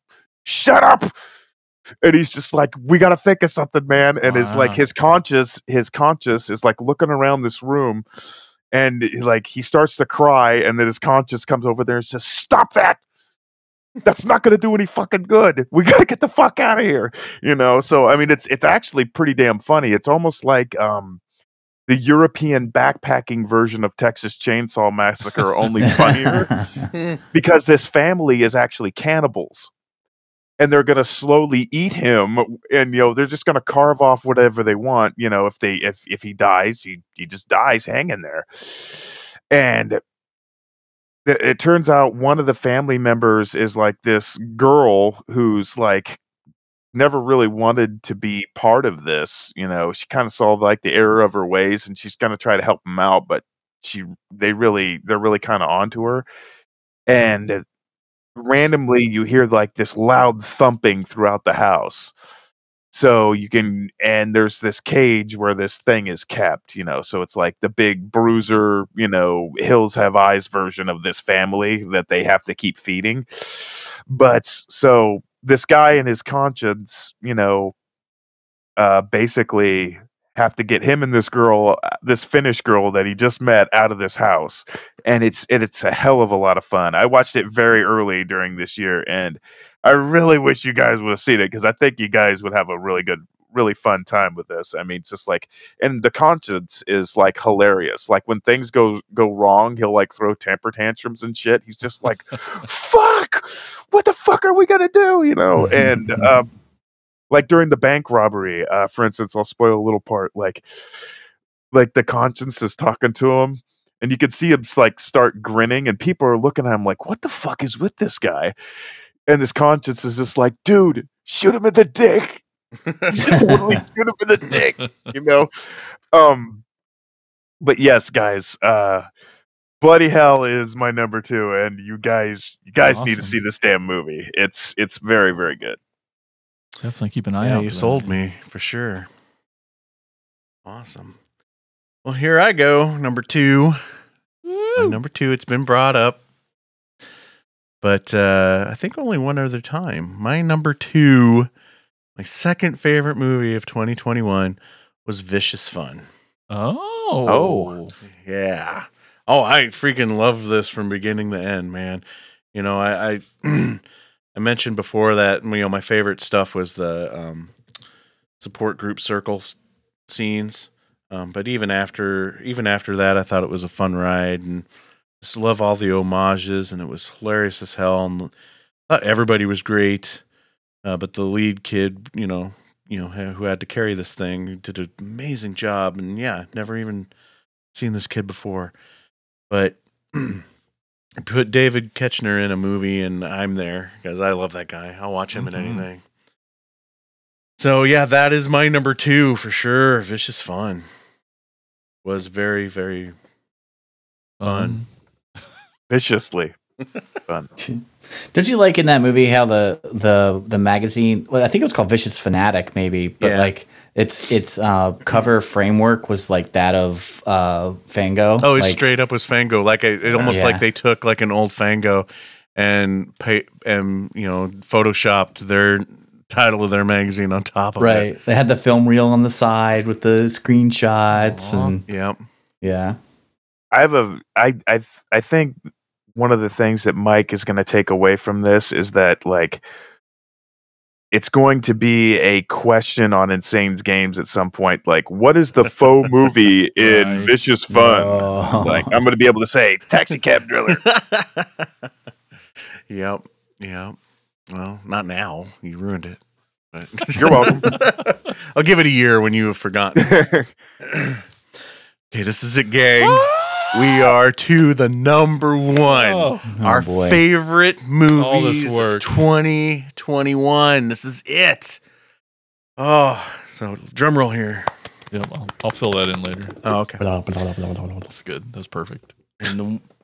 S6: Shut up! And he's just like we gotta think of something man. And it's like his conscious his conscious is like looking around this room and like he starts to cry and then his conscious comes over there and says stop that! That's not gonna do any fucking good. We gotta get the fuck out of here you know? So i mean it's it's actually pretty damn funny. It's almost like um the european backpacking version of texas chainsaw massacre only funnier because this family is actually cannibals and they're going to slowly eat him and you know they're just going to carve off whatever they want you know if they if if he dies he he just dies hanging there. And it, turns out one of the family members is like this girl who's like never really wanted to be part of this you know she kind of saw like the error of her ways and she's going to try to help him out but she they really they're really kind of onto her. And randomly you hear like this loud thumping throughout the house. So you can and there's this cage where this thing is kept you know so it's like the big bruiser you know hills have eyes version of this family that they have to keep feeding. But so this guy and his conscience you know uh basically have to get him and this girl this finnish girl that he just met out of this house. And it's it, it's a hell of a lot of fun. I watched it very early during this year and i really wish you guys would have seen it because i think you guys would have a really good really fun time with this. I mean it's just like and the conscience is like hilarious. Like when things go go wrong he'll like throw temper tantrums and shit. He's just like fuck! What the fuck are we gonna do? You know? And um like during the bank robbery uh for instance i'll spoil a little part like like the conscience is talking to him and you can see him like start grinning and people are looking at him like what the fuck is with this guy? And his conscience is just like dude shoot him in the dick. Totally shoot him in the dick you know? Um but yes guys uh bloody hell is my number two and you guys you guys need to see this damn movie. It's it's very very good
S3: Definitely keep an eye
S1: yeah,
S3: out.
S1: you
S3: for that.
S1: sold me for sure. Awesome. Well, here I go. Number two.
S3: Woo!
S1: number two. It's been brought up, but uh, I think only one other time. My number two, my second favorite movie of 2021 was Vicious Fun.
S3: Oh. Oh.
S1: Yeah. Oh, I freaking love this from beginning to end, man. You know, I I, I mentioned before that you know my favorite stuff was the um, support group circle s- scenes. Um, but even after even after that, I thought it was a fun ride and just love all the homages and it was hilarious as hell. And thought everybody was great, uh, but the lead kid, you know, you know who had to carry this thing did an amazing job. And yeah, never even seen this kid before, but put David Koechner in a movie and I'm there because I love that guy. I'll watch him in
S3: Mhm.
S1: anything. So yeah, that is my number two for sure. Vicious Fun was very very
S3: Um,
S6: viciously fun
S4: Did you like in that movie how the the the magazine? Well, I think it was called Vicious Fanatic, maybe, but
S1: Yeah.
S4: like its its uh, cover framework was like that of uh, Fango.
S1: Oh, it's
S4: like,
S1: straight up was Fango. Like I, it almost
S4: Yeah.
S1: like they took like an old Fango and pay and you know photoshopped their title of their magazine on top of it.
S4: Right, they had the film reel on the side with the screenshots,
S3: Aw.
S4: and
S1: Yep.
S4: yeah,
S6: I have a I I th- I think one of the things that Mike is going to take away from this is that like it's going to be a question on Insane's games at some point. Like, what is the faux movie in
S3: Right.
S6: Vicious Fun?
S4: Oh.
S6: Like, I'm going to be able to say Taxi Cab Driller.
S1: yep. Yep. Well, not now. You ruined it. But
S6: You're welcome.
S1: I'll give it a year when you have forgotten. okay, this is it, gang. We are to the number one.
S3: Oh.
S4: Oh,
S1: our
S4: boy.
S1: favorite
S3: All
S1: movies
S3: this
S1: of 2021. This is it. Oh, so drum roll here.
S3: Yep, I'll, I'll fill that in later.
S1: Oh, okay.
S3: That's good. That's perfect.
S1: And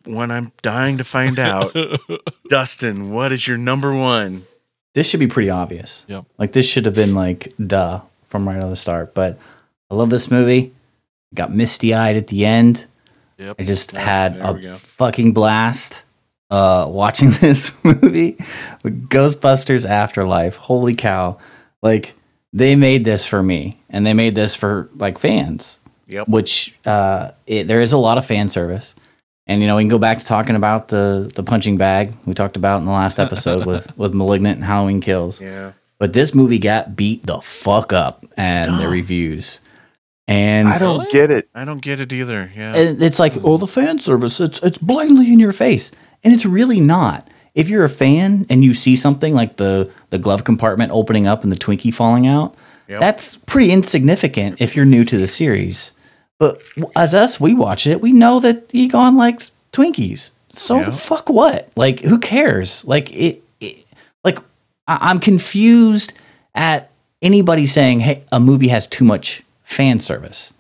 S1: the one I'm dying to find out, Dustin, what is your number one?
S4: this should be pretty obvious.
S3: Yep.
S4: Like this should have been like duh from right on the start. But I love this movie. Got misty eyed at the end.
S3: Yep.
S4: I just had a fucking blast uh, watching this movie Ghostbusters Afterlife. Holy cow. Like, they made this for me, and they made this for like fans,
S1: Yep.
S4: which uh, it, there is a lot of fan service. And you know, we can go back to talking about the the punching bag we talked about in the last episode with with Malignant and Halloween Kills.
S1: Yeah.
S4: But this movie got beat the fuck up and the reviews. And
S6: I don't
S3: Really?
S6: get it.
S1: I don't get it either. Yeah.
S4: and it's like, oh, the fan service, it's it's blindly in your face. And it's really not. if you're a fan and you see something like the the glove compartment opening up and the Twinkie falling out,
S1: Yep.
S4: that's pretty insignificant if you're new to the series. But as us, we watch it. We know that Egon likes Twinkies. So
S1: Yeah.
S4: fuck what? Like who cares? Like it. it like I- I'm confused at anybody saying, "Hey, a movie has too much fan service."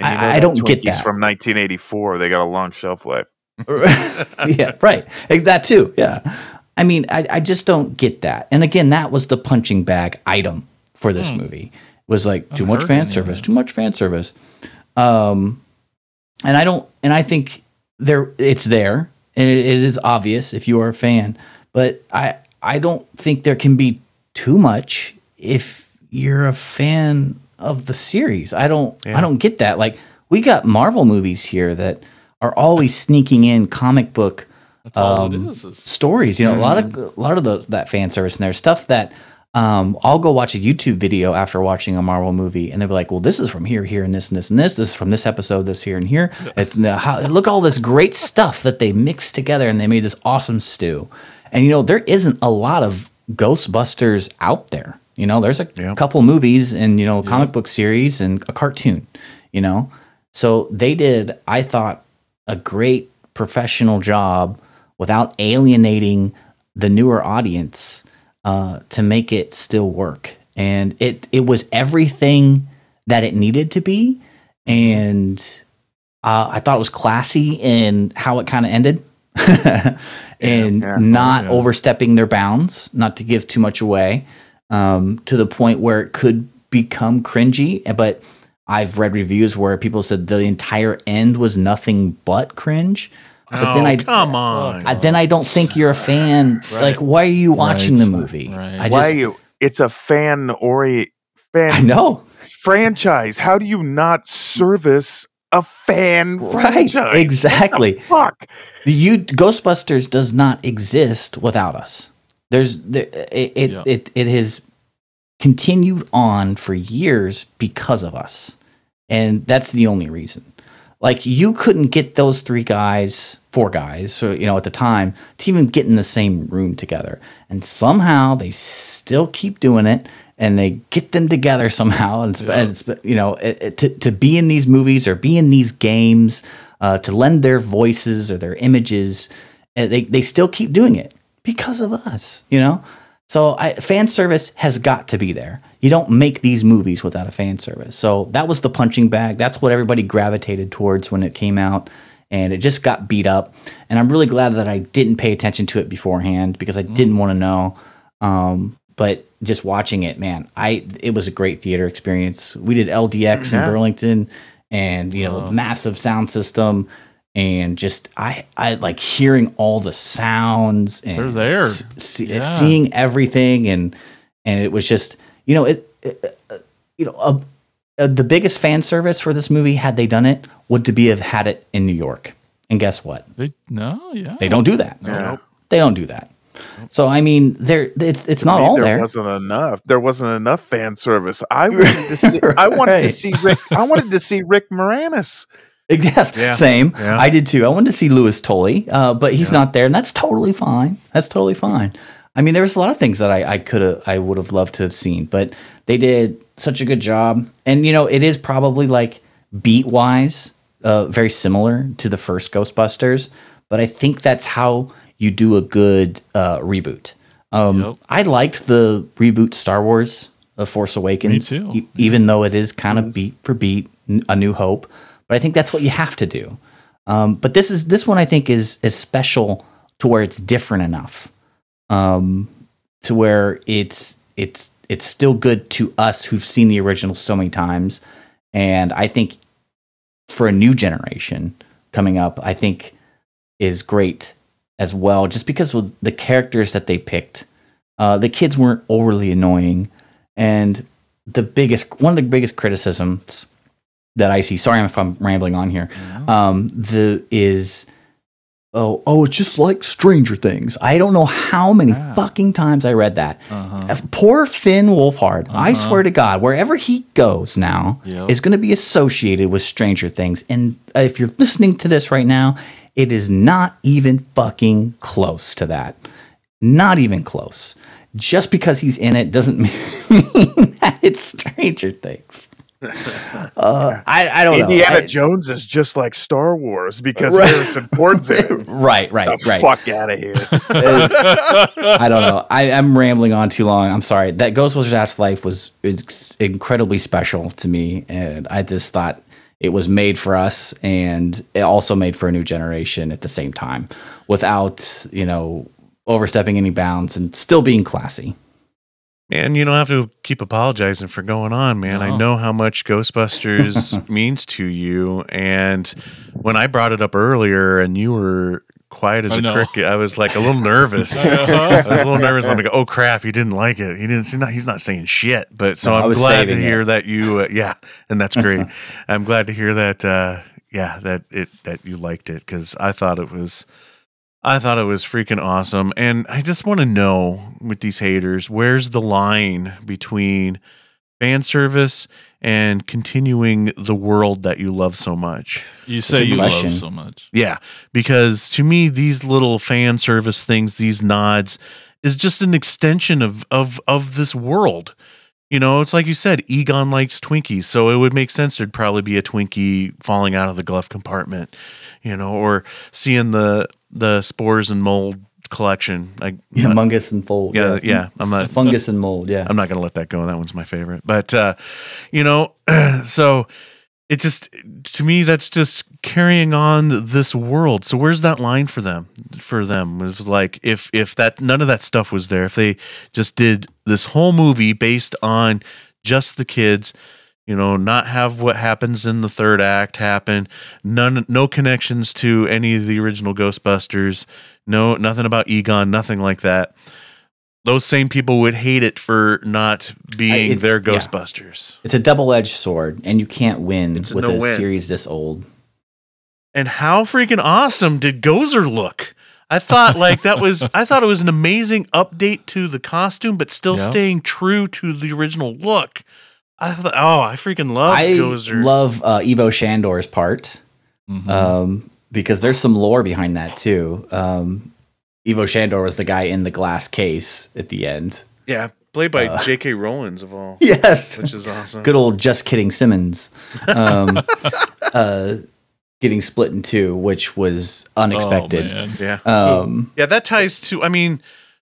S4: I- I don't get
S6: Twinkies
S4: that.
S6: From 1984, they got a long shelf life.
S4: yeah, right. That too. Yeah. I mean, I, I just don't get that. And again, that was the punching bag item for this movie. It Was like too much
S3: heard
S4: fan service, too much fan service. Um, and I don't, and I think there, it's there, and it, it is obvious if you are a fan. But I, I don't think there can be too much if you're a fan of the series. I don't,
S1: Yeah.
S4: I don't get that. Like we got Marvel movies here that are always sneaking in comic book um,
S3: is. is
S4: stories. You know, a lot of a lot of those that fan service and there's stuff that um, I'll go watch a YouTube video after watching a Marvel movie, and they'll be like, "Well, this is from here, here, and this, and this, and this. This is from this episode, this here, and here. It's, how, look at all this great stuff that they mixed together, and they made this awesome stew. And you know, there isn't a lot of Ghostbusters out there. You know, there's a
S1: Yeah.
S4: couple movies and you know comic book series and a cartoon. You know, so they did. I thought a great professional job without alienating the newer audience uh, to make it still work. And it it was everything that it needed to be, and uh, I thought it was classy in how it kind of ended, and
S6: yeah.
S4: not
S3: yeah.
S4: overstepping their bounds, not to give too much away, um, to the point where it could become cringy. But I've read reviews where people said the entire end was nothing but cringe. But then
S1: Oh,
S4: I,
S1: come on.
S4: I then I don't think you're a fan. Like, why are you watching
S3: Right.
S4: the movie?
S3: Right.
S4: I
S6: Why
S4: just,
S6: you? It's a fan ori fan
S4: I know,
S6: franchise. How do you not service a fan
S4: right?
S6: franchise?
S4: Exactly.
S6: Fuck.
S4: You Ghostbusters does not exist without us. There's there, it it,
S3: Yeah.
S4: it it has continued on for years because of us, and that's the only reason. Like you couldn't get those three guys, four guys, so you know at the time to even get in the same room together, and somehow they still keep doing it, and they get them together somehow, and, sp- and sp- you know it, it- to to be in these movies or be in these games, uh, to lend their voices or their images, and they they still keep doing it because of us, you know. So I, fan service has got to be there. You don't make these movies without a fan service. So that was the punching bag. That's what everybody gravitated towards when it came out, and it just got beat up. And I'm really glad that I didn't pay attention to it beforehand because I didn't want to know. Um, but just watching it, man, I it was a great theater experience. We did LDX in Burlington, and you know, massive sound system. And just I I like hearing all the sounds and
S3: They're there.
S4: s- see-
S3: Yeah.
S4: seeing everything and and it was just you know it, it uh, you know uh, uh, the biggest fan service for this movie had they done it would to be have had it in New York and guess what
S3: They, no, yeah.
S4: they don't do that No,
S6: Yeah.
S4: they don't do that so I mean there it's it's not
S6: I mean,
S4: all
S6: there
S4: there
S6: wasn't enough. There wasn't enough fan service. I wanted to see. I wanted to see Rick. I wanted to see Rick Moranis.
S4: Yes,
S1: Yeah.
S4: same.
S1: Yeah.
S4: I did too. I wanted to see Louis Tully, uh, but he's not there, and that's totally fine. That's totally fine. I mean, there was a lot of things that I, I could have, I would have loved to have seen, but they did such a good job. And you know, it is probably like beat wise, uh, very similar to the first Ghostbusters, but I think that's how you do a good uh, reboot. Um,
S3: Yep.
S4: I liked the reboot Star Wars, The Force Awakens,
S3: too.
S4: e- even though it is kind of beat for beat, A New Hope. But I think that's what you have to do. Um, but this is this one I think is is special to where it's different enough, um, to where it's it's it's still good to us who've seen the original so many times, and I think for a new generation coming up, I think is great as well, just because with the characters that they picked, uh, the kids weren't overly annoying, and the biggest one of the biggest criticisms that I see. Sorry if I'm rambling on here. Um, the is oh oh it's just like Stranger Things. I don't know how many
S3: Ah.
S4: fucking times I read that.
S3: Uh-huh.
S4: Uh, Poor Finn Wolfhard. I
S3: Uh-huh.
S4: swear to God, wherever he goes now
S3: Yep.
S4: is going to be associated with Stranger Things. And if you're listening to this right now It is not even fucking close to that. Not even close. Just because he's in it doesn't mean that it's Stranger Things. Uh, I, I don't
S6: Indiana
S4: know. I-
S6: Jones is just like Star Wars because
S4: Right.
S6: Harrison Ford's in it.
S4: right, right,
S6: The
S4: right.
S6: fuck out of here.
S4: I don't know. I, I'm rambling on too long. I'm sorry. That Ghostbusters Afterlife was ex- incredibly special to me, and I just thought it was made for us, and it also made for a new generation at the same time, without you know overstepping any bounds and still being classy.
S1: Man, you don't have to keep apologizing for going on, man. I know how much Ghostbusters means to you. And when I brought it up earlier and you were quiet as
S3: I
S1: a
S3: know.
S1: cricket, I was like a little nervous.
S3: Uh-huh.
S1: I was a little nervous. I'm like, oh crap, he didn't like it. He didn't. He's not, he's not saying shit. But so
S4: No, I
S1: I'm glad to hear
S4: it.
S1: that you. Uh, yeah, and that's great. I'm glad to hear that. Uh, yeah, that it that you liked it because I thought it was. I thought it was freaking awesome. And I just want to know with these haters, where's the line between fan service and continuing the world that you love so much?
S3: You say you
S4: question.
S3: love so much.
S1: Yeah, because to me, these little fan service things, these nods, is just an extension of of of this world. You know, it's like you said, Egon likes Twinkies, so it would make sense there'd probably be a Twinkie falling out of the glove compartment, you know, or seeing the the spores and mold collection. Like,
S4: Yeah, fungus and fold.
S1: Yeah, yeah, I'm not-
S4: fungus and mold. Yeah,
S1: I'm not going to let that go. That one's my favorite. But uh, you know, so it just to me that's just carrying on this world. So where's that line for them? For them it was like if if that none of that stuff was there, if they just did this whole movie based on just the kids, you know, not have what happens in the third act happen, none no connections to any of the original Ghostbusters, no nothing about Egon, nothing like that those same people would hate it for not being
S4: it's-
S1: their
S4: yeah.
S1: Ghostbusters.
S4: it's a double edged sword, and you can't win
S1: It's
S4: with a
S1: no-win.
S4: series this old.
S1: And how freaking awesome did Gozer look? I thought like that was I thought it was an amazing update to the costume, but still
S3: Yeah.
S1: staying true to the original look. I thought, oh, I freaking love
S4: I
S1: Gozer.
S4: love uh, Ivo Shandor's part.
S3: Mhm.
S4: um, because there's some lore behind that too. Um, Ivo Shandor was the guy in the glass case at the end.
S1: yeah, played by
S4: uh,
S1: J.K. Rowlands of all,
S4: Yes,
S1: which is awesome.
S4: good old just kidding Simmons, um, uh, getting split in two, which was
S3: Oh,
S4: unexpected.
S3: man.
S1: Yeah,
S4: um,
S1: yeah, that ties to. I mean,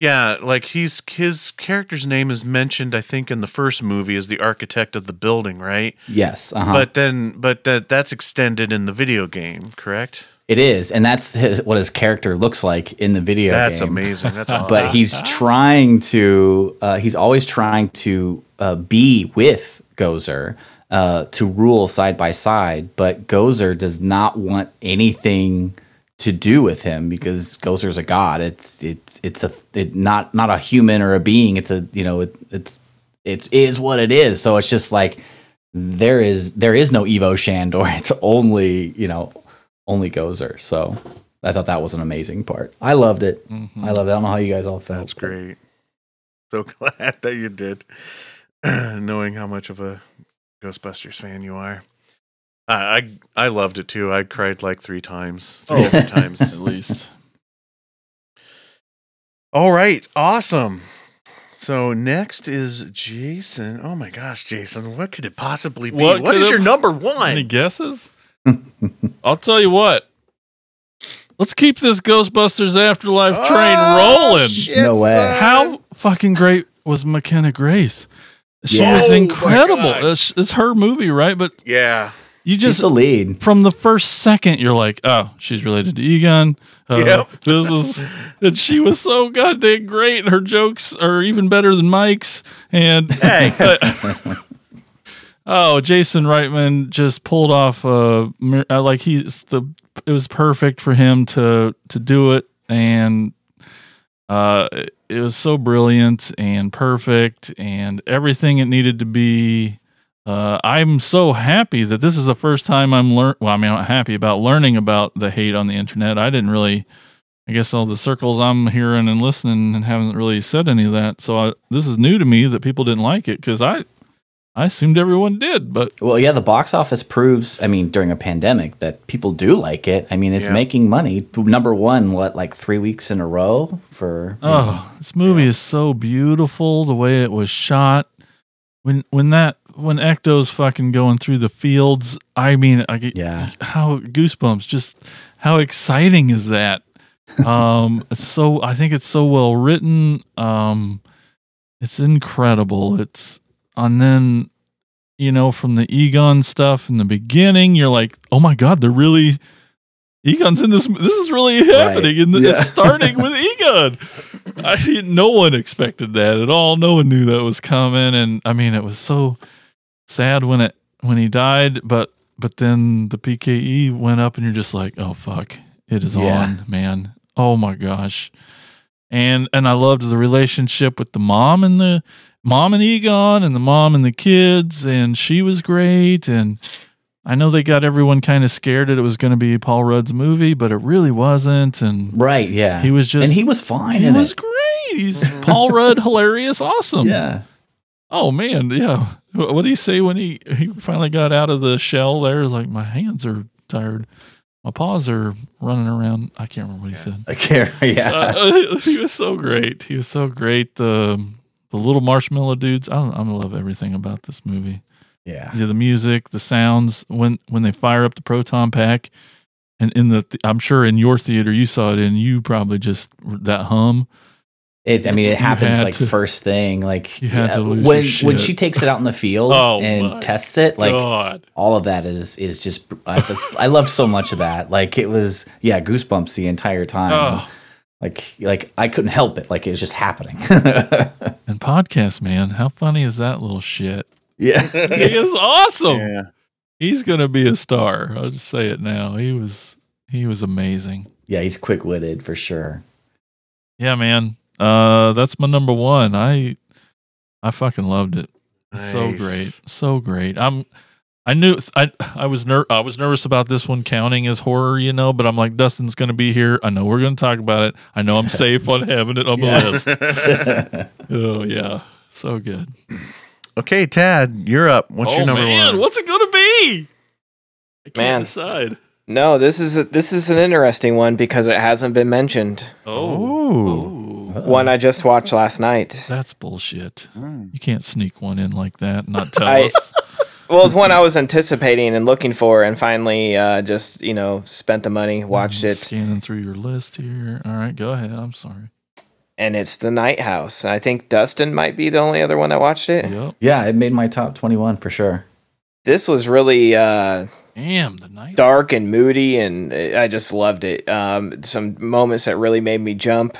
S1: yeah, like he's his character's name is mentioned. I think in the first movie as the architect of the building, right?
S4: yes, uh-huh.
S1: But then, but that that's extended in the video game, correct?
S4: it is, and that's his, what his character looks like in the video. Game.
S1: That's
S4: game.
S1: amazing. That's awesome.
S4: but he's trying to uh, he's always trying to uh, be with Gozer uh, to rule side by side, but Gozer does not want anything to do with him because Gozer's a god. It's it's it's a it not not a human or a being. It's a you know it, it's it is what it is. So it's just like there is there is no Ivo Shandor. It's only you know only Gozer. So I thought that was an amazing part. I loved it.
S3: Mhm.
S4: I loved it. I don't know how you guys all felt.
S1: That's great. So glad that you did, knowing how much of a Ghostbusters fan you are. I I, I loved it too. I cried like three times. Three
S3: Oh.
S1: different times.
S3: At least.
S1: All right, awesome. So next is Jason. Oh my gosh, Jason, what could it possibly be?
S3: What
S1: what
S3: could
S1: is your number one?
S3: Any guesses? I'll tell you what. Let's keep this Ghostbusters Afterlife train
S1: Oh,
S3: rolling.
S1: shit,
S4: No way.
S1: son.
S3: How fucking great was McKenna Grace? She
S4: Yeah.
S3: was
S1: Oh
S3: incredible.
S1: God.
S3: It's, it's her movie, right? But
S1: Yeah.
S3: You
S4: She's
S3: just
S4: the lead.
S3: from the first second, you're like, oh, she's related to Egon. Uh,
S1: Yep.
S3: This is, and she was so goddamn great. Her jokes are even better than Mike's. And
S1: Hey.
S3: oh, Jason Reitman just pulled off mir- uh, like he's the. It was perfect for him to to do it, and uh, it was so brilliant and perfect, and everything it needed to be. Uh, I'm so happy that this is the first time I'm learn. Well, I mean, I'm happy about learning about the hate on the internet. I didn't really. I guess all the circles I'm hearing and listening and haven't really said any of that. So I, this is new to me that people didn't like it because I, I assumed everyone did, but
S4: Well, yeah, the box office proves, I mean, during a pandemic that people do like it. I mean, it's
S1: Yeah.
S4: making money. Number one, what, like three weeks in a row for.
S3: Oh, this movie is so beautiful. The way it was shot. When when that when Ecto's fucking going through the fields, I mean, I get
S4: Yeah.
S3: how goosebumps. Just how exciting is that? Um, it's so I think it's so well written. Um, it's incredible. It's and then you know from the Egon stuff in the beginning, you're like, oh my god, they're really. Egon's in this. This is really happening, and
S4: Yeah.
S3: it's starting with Egon. I no one expected that at all. No one knew that was coming, and I mean, it was so sad when it when he died. But but then the PKE went up, and you're just like, oh fuck, it is
S4: Yeah.
S3: on, man. Oh my gosh, and and I loved the relationship with the mom and the mom and Egon, and the mom and the kids, and she was great, and. I know they got everyone kind of scared that it was going to be Paul Rudd's movie, but it really wasn't. And
S4: Right, yeah.
S3: he was just
S4: and he was fine
S3: he
S4: in
S3: was
S4: it.
S3: great. He's Paul Rudd, hilarious, awesome.
S4: Yeah.
S3: Oh man, yeah. What did he say when he he finally got out of the shell? There, like my hands are tired, my paws are running around. I can't remember what he said.
S4: I care. Yeah.
S3: Uh, he was so great. He was so great. The the little marshmallow dudes. I don't, I love everything about this movie.
S4: yeah.
S3: Yeah, the music, the sounds when when they fire up the proton pack, and in the I'm sure in your theater you saw it in you probably just that hum.
S4: It, I mean, it happens like
S3: to-
S4: first thing. Like
S3: You had to lose
S4: when when she takes it out in the field
S3: Oh,
S4: and tests it, like
S3: God.
S4: all of that is is just. I, that's- I loved so much of that. Like it was, yeah, goosebumps the entire time.
S3: Oh,
S4: Like like I couldn't help it. Like it was just happening.
S3: and podcast man, how funny is that little shit?
S4: yeah.
S3: He is awesome.
S6: Yeah.
S3: He's gonna be a star. I'll just say it now. He was he was amazing.
S4: Yeah, he's quick witted for sure.
S3: Yeah, man. Uh, that's my number one. I I fucking loved it. So great, so great. I'm. I knew I I was ner- I was nervous about this one counting as horror, you know, but I'm like Dustin's going to be here. I know we're going to talk about it. I know I'm safe on having it on the
S4: Yeah.
S3: list. Oh yeah, so good.
S1: okay, Tad, you're up. What's
S3: oh
S1: your number
S3: man,
S1: one?
S3: what's it going to be? I can't
S5: Man.
S3: decide.
S5: No, this is a, this is an interesting one because it hasn't been mentioned.
S3: Oh,
S1: Ooh.
S3: oh.
S5: One I just watched last night.
S3: that's bullshit.
S6: Mm.
S3: You can't sneak one in like that. and Not tell
S5: I-
S3: us.
S5: Well, it's one I was anticipating and looking for, and finally, uh, just you know, spent the money, watched
S3: I'm
S5: it,
S3: Scanning through your list here. All right, go ahead. I'm sorry.
S5: and it's The Night House. I think Dustin might be the only other one that watched it.
S3: Yep.
S4: yeah, it made my top twenty one for sure.
S5: This was really uh,
S3: Damn the night.
S5: dark and moody, and I just loved it. Um, some moments that really made me jump.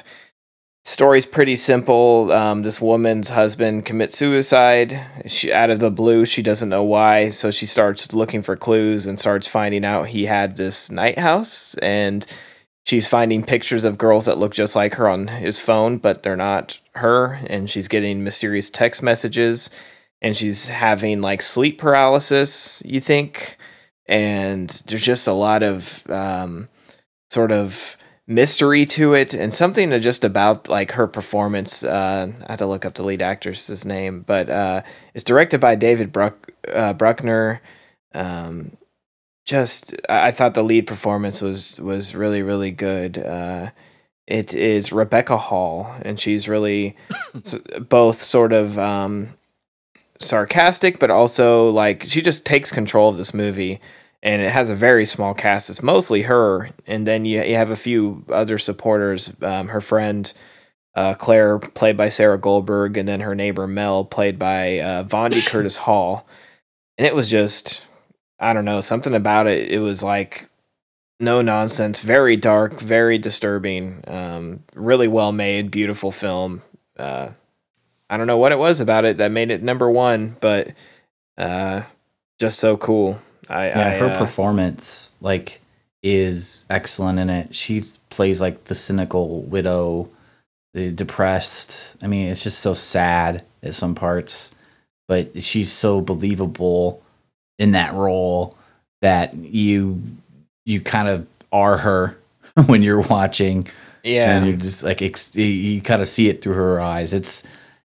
S5: Story's pretty simple. Um, this woman's husband commits suicide. She out of the blue, she doesn't know why, so she starts looking for clues and starts finding out he had this night house, and she's finding pictures of girls that look just like her on his phone, but they're not her, and she's getting mysterious text messages, and she's having like sleep paralysis. You think? And there's just a lot of um, sort of mystery to it and something that just about like her performance uh, i had to look up the lead actress's name but uh, it's directed by david Bruck, uh, bruckner. Um, just I-, I thought the lead performance was was really really good. Uh, it is rebecca hall and she's really s- both sort of um, sarcastic but also like she just takes control of this movie and it has a very small cast. It's mostly her, and then you you have a few other supporters. Um, her friend uh, Claire, played by Sarah Goldberg, and then her neighbor Mel, played by uh, Vondie Curtis Hall. And it was just, I don't know, something about it. It was like no nonsense, very dark, very disturbing, um, really well made, beautiful film. Uh, I don't know what it was about it that made it number one, but uh, just so cool. I,
S4: Yeah,
S5: I,
S4: her
S5: uh,
S4: performance like is excellent in it. She plays like the cynical widow, the depressed. I mean, it's just so sad at some parts, but she's so believable in that role that you you kind of are her when you're watching
S5: yeah,
S4: and you're just like ex- you kind of see it through her eyes. It's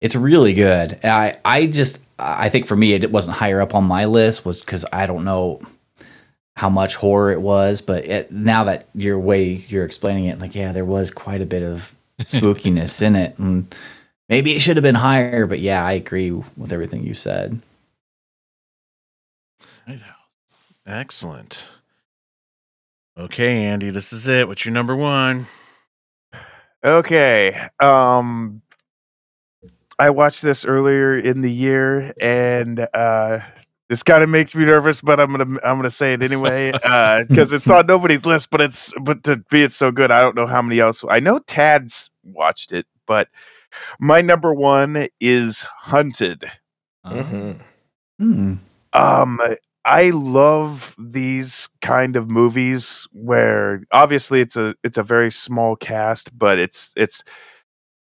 S4: it's really good. I I just I think for me it wasn't higher up on my list was because I don't know how much horror it was, but it, now that your way you're explaining it, like yeah, there was quite a bit of spookiness in it, and maybe it should have been higher. But yeah, I agree with everything you said.
S1: Excellent. Okay, Andy, this is it. What's your number one?
S6: Okay. Um I watched this earlier in the year and uh this kind of makes me nervous, but I'm gonna I'm gonna say it anyway because it's on nobody's list. But it's but to be it's so good, I don't know how many else. I know Tad's watched it, but my number one is Hunted.
S3: Uh,
S5: hmm
S4: Hmm.
S6: Um, I love these kind of movies where obviously it's a it's a very small cast, but it's it's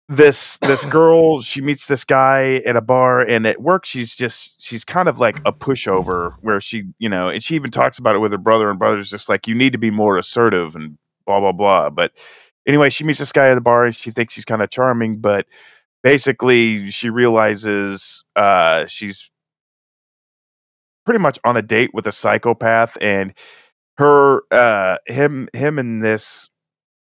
S6: this this girl she meets this guy at a bar and at work she's just she's kind of like a pushover where she you know and she even talks about it with her brother and brother's just like you need to be more assertive and blah blah blah but anyway she meets this guy at the bar and she thinks he's kind of charming but basically she realizes uh she's pretty much on a date with a psychopath and her uh him him and this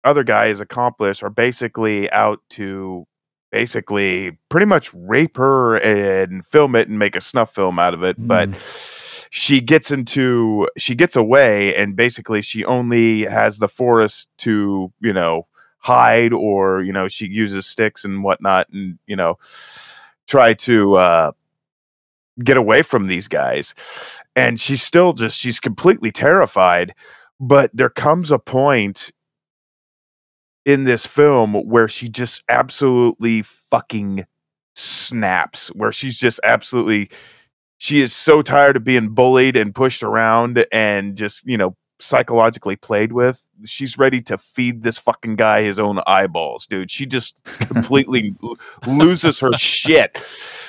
S6: other guy his accomplice are basically out to basically pretty much rape her and film it and make a snuff film out of it but she gets into she gets away and basically she only has the forest to you know hide or you know she uses sticks and whatnot and you know try to uh get away from these guys. And she's still just she's completely terrified but there comes a point in this film where she just absolutely fucking snaps where she's just absolutely she is so tired of being bullied and pushed around and just you know psychologically played with. She's ready to feed this fucking guy his own eyeballs dude. She just completely loses her shit.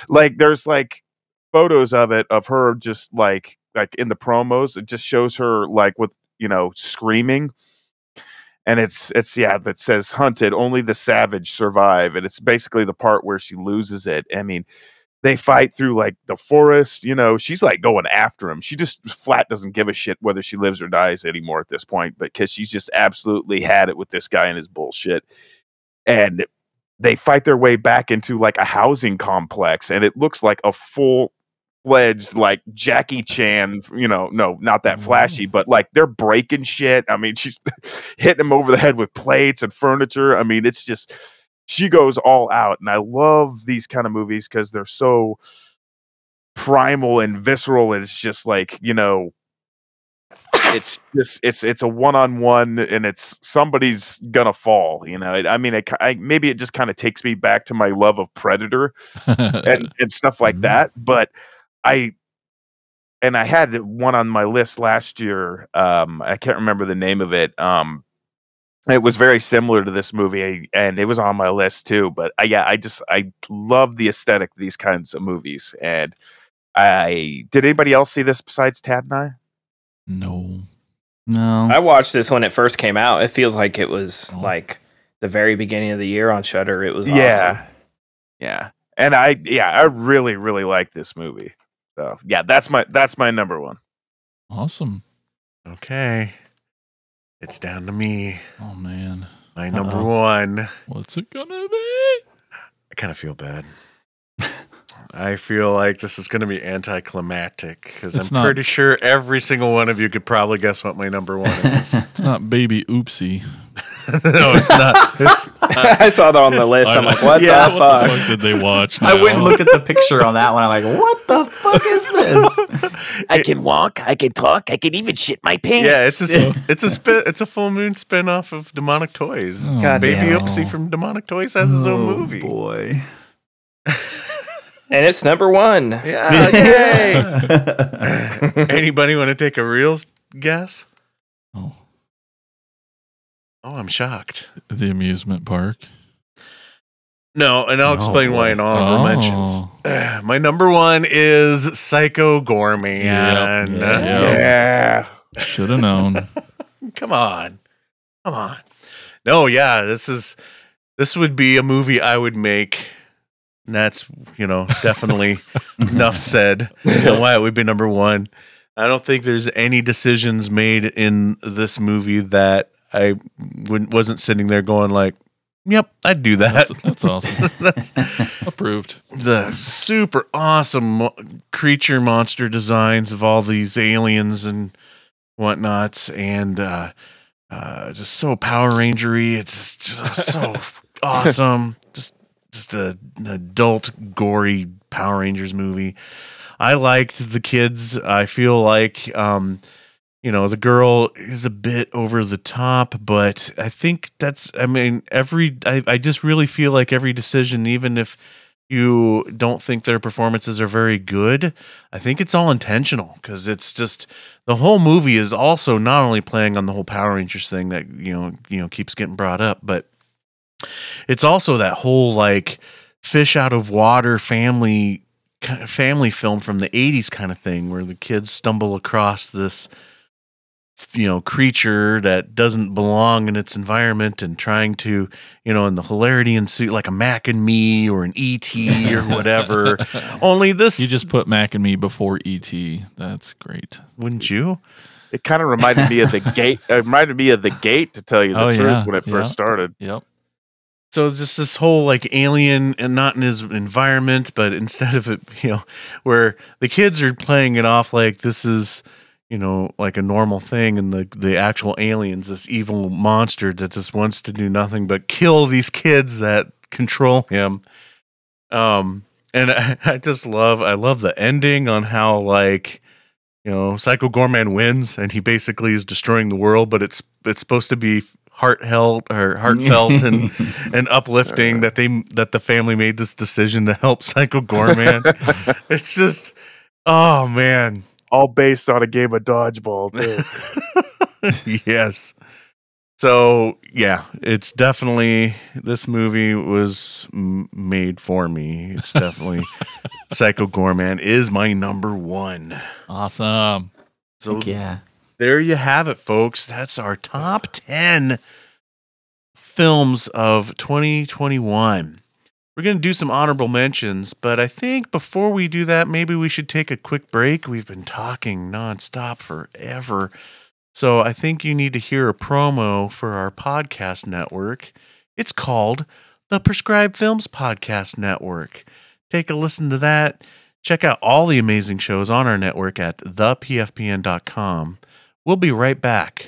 S6: Like there's like photos of it of her just like like in the promos. It just shows her like with you know screaming and it's it's yeah that says hunted only the savage survive and it's basically the part where she loses it i mean they fight through like the forest you know she's like going after him she just flat doesn't give a shit whether she lives or dies anymore at this point because she's just absolutely had it with this guy and his bullshit and they fight their way back into like a housing complex and it looks like a full fledged like Jackie Chan, you know, no, not that flashy, but like they're breaking shit. I mean, she's hitting him over the head with plates and furniture. I mean, it's just she goes all out. And I love these kind of movies because they're so primal and visceral. And it's just like, you know, it's just it's it's a one-on-one and it's somebody's gonna fall you know i mean it, I, maybe it just kind of takes me back to my love of predator and, and stuff like
S3: Mhm.
S6: that. But I and I had one on my list last year. Um, I can't remember the name of it. Um, it was very similar to this movie, and it was on my list too. But I, yeah, I just I love the aesthetic of these kinds of movies. And I did anybody else see this besides Tad and I?
S3: no.
S4: No.
S5: I watched this when it first came out. It feels like it was
S3: Oh.
S5: like the very beginning of the year on Shudder. It was
S6: yeah,
S5: awesome.
S6: yeah. And I yeah, I really really like this movie. So yeah, that's my that's my number one.
S3: Awesome.
S1: Okay. It's down to me.
S3: Oh man.
S1: My number
S4: Uh-oh.
S1: one.
S3: What's it gonna be?
S1: I kind of feel bad. I feel like this is going to be anticlimactic because I'm
S3: not.
S1: pretty sure every single one of you could probably guess what my number one is.
S3: It's not baby oopsie.
S1: no, it's not. It's,
S5: I saw that on the list. I'm like, what
S1: Yeah,
S5: the
S3: what
S5: fuck?
S3: the fuck did they watch?
S4: I went and looked at the picture on that one. I'm like, what the fuck is this?
S6: I can walk, I can talk, I can even shit my pants.
S1: yeah, it's a s- it's a spin, it's a full moon spin off of Demonic Toys.
S3: Oh,
S5: God
S1: Baby
S5: damn.
S1: Oopsie from Demonic Toys has his own
S4: Oh,
S1: movie.
S4: boy.
S5: And it's number one.
S1: Yeah, yay! Anybody want to take a real guess?
S3: Oh,
S1: Oh, I'm shocked.
S3: the amusement park.
S1: No, and I'll
S4: Oh,
S1: explain why
S4: boy.
S1: in honorable mentions.
S3: Oh.
S1: My number one is Psycho Goreman.
S3: Yep.
S1: And,
S3: Yeah.
S1: uh,
S6: yeah.
S3: Should have known.
S1: come on, come on. No, yeah, this is this would be a movie I would make And That's you know definitely enough said. And why it would be number one. I don't think there's any decisions made in this movie that I wouldn't, wasn't sitting there going like, "Yep, I'd do that."
S3: That's, that's awesome.
S1: That's
S3: Approved.
S1: the super awesome creature monster designs of all these aliens and whatnots, and uh, uh, just so Power Rangery. It's just so awesome. Just just a, an adult gory Power Rangers movie. I liked the kids. I feel like um, you know the girl is a bit over the top, but I think that's. I mean, every I, I just really feel like every decision, even if you don't think their performances are very good, I think it's all intentional because it's just the whole movie is also not only playing on the whole Power Rangers thing that you know you know keeps getting brought up, but it's also that whole like fish out of water family family film from the 80s kind of thing where the kids stumble across this you know creature that doesn't belong in its environment and trying to you know and the hilarity ensues like a mac and me or an et or whatever only this
S3: You just put Mac and me before ET. That's great.
S1: wouldn't you
S6: It kind of reminded me of the gate. It reminded me of the gate to tell you the
S3: Oh,
S6: truth
S3: yeah,
S6: when it first
S3: yeah.
S6: started.
S3: Yep.
S1: so just this whole like alien and not in his environment but instead of it you know where the kids are playing it off like this is you know like a normal thing and the the actual aliens this evil monster that just wants to do nothing but kill these kids that control him um and I, I just love i love the ending on how like you know Psycho Goreman wins and he basically is destroying the world but it's it's supposed to be heart held or heartfelt and and uplifting that they that the family made this decision to help Psycho Goreman. it's just oh man.
S6: All based on a game of dodgeball, too.
S1: yes. So yeah, it's definitely this movie was m- made for me. It's definitely Psycho Goreman is my number one.
S3: Awesome.
S1: So
S4: yeah.
S1: there you have it, folks. That's our top 10 films of 2021. We're going to do some honorable mentions, but I think before we do that, maybe we should take a quick break. We've been talking nonstop forever. So I think you need to hear a promo for our podcast network. It's called the Prescribed Films Podcast Network. Take a listen to that. Check out all the amazing shows on our network at thepfpn.com. We'll be right back.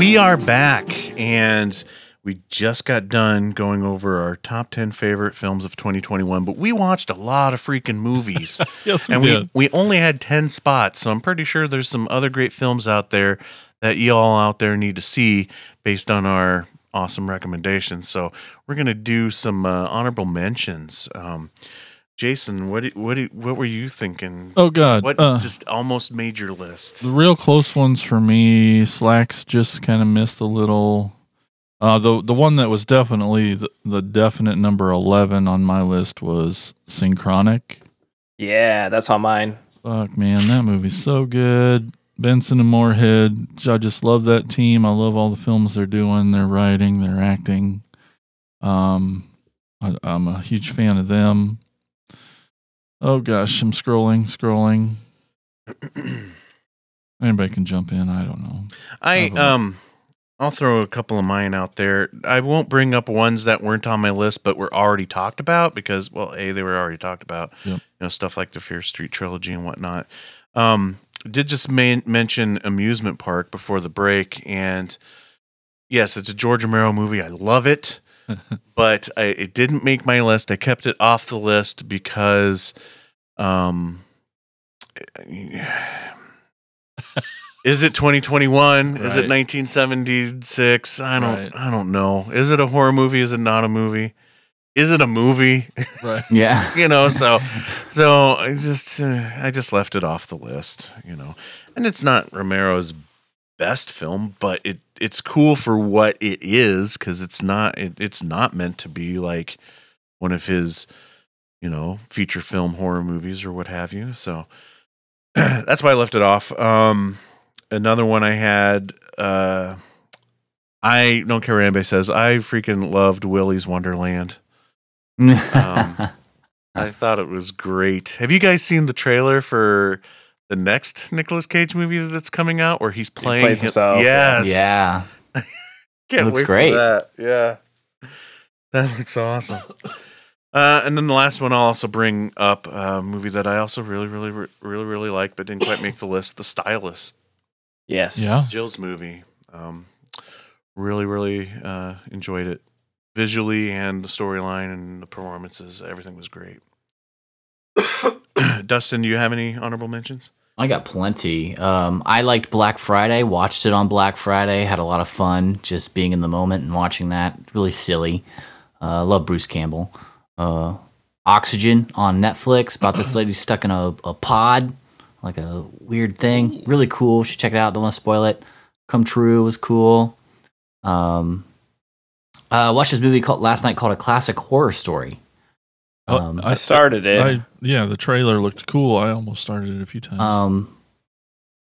S1: We are back, and we just got done going over our top 10 favorite films of 2021, but we watched a lot of freaking movies.
S3: Yes, we
S1: and
S3: did.
S1: we, we only had 10 spots, so I'm pretty sure there's some other great films out there that y'all out there need to see based on our awesome recommendations. So we're going to do some uh, honorable mentions. Um, Jason, what do- what do- what were you thinking?
S3: oh God.
S1: what
S3: uh,
S1: just almost made your list?
S3: the real close ones for me, Slaxx just kind of missed a little. Uh, the the one that was definitely the, the definite number eleven on my list was Synchronic.
S5: Yeah, that's on mine.
S3: Fuck man, that movie's so good. Benson and Moorhead. I just love that team. I love all the films they're doing, their writing, their acting. Um, I, I'm a huge fan of them. Oh gosh, I'm scrolling, scrolling. Anybody can jump in. I don't know.
S1: I um I'll throw a couple of mine out there. I won't bring up ones that weren't on my list but were already talked about because well, A, they were already talked about.
S3: Yep.
S1: You know, stuff like the Fear Street trilogy and whatnot. Um did just man- mention amusement park before the break and yes, it's a George Romero movie. I love it. But I, it didn't make my list. I kept it off the list because um is it 2021? Is it 1976? I don't
S3: Right.
S1: I don't know. Is it a horror movie? Is it not a movie? Is it a movie?
S3: Right.
S4: Yeah.
S1: you know, so so I just uh, I just left it off the list, you know. And it's not Romero's best film, but it it's cool for what it is cuz it's not it, it's not meant to be like one of his you know, feature film horror movies or what have you. So that's why I left it off. Um another one I had uh I don't care what anybody says. I freaking loved Willy's Wonderland. Um, I thought it was great. Have you guys seen the trailer for the next Nicolas Cage movie that's coming out where he's playing
S5: plays
S1: him-
S5: himself,
S1: Yes.
S4: yeah.
S1: Can't
S4: Looks
S1: wait for
S4: great.
S1: that. Yeah. That looks awesome. Uh, and then the last one I'll also bring up a movie that I also really, really, re- really, really like, but didn't quite make the list. The Stylist,
S5: Yes.
S3: Yeah.
S1: Jill's movie. Um, really, really uh, enjoyed it visually and the storyline and the performances. Everything was great. Dustin, do you have any honorable mentions?
S4: I got plenty. Um, I liked Black Friday. Watched it on Black Friday. Had a lot of fun just being in the moment and watching that. Really silly. Uh, love Bruce Campbell. Uh, Oxygen on Netflix about this lady stuck in a, a pod, like a weird thing. Really cool. Should check it out. Don't want to spoil it. Come True was cool. Um, uh, watched this movie called last night called A Classic Horror Story.
S3: Oh,
S4: Um,
S5: I started it.
S3: I yeah, the trailer looked cool. I almost started it a few times.
S4: Um,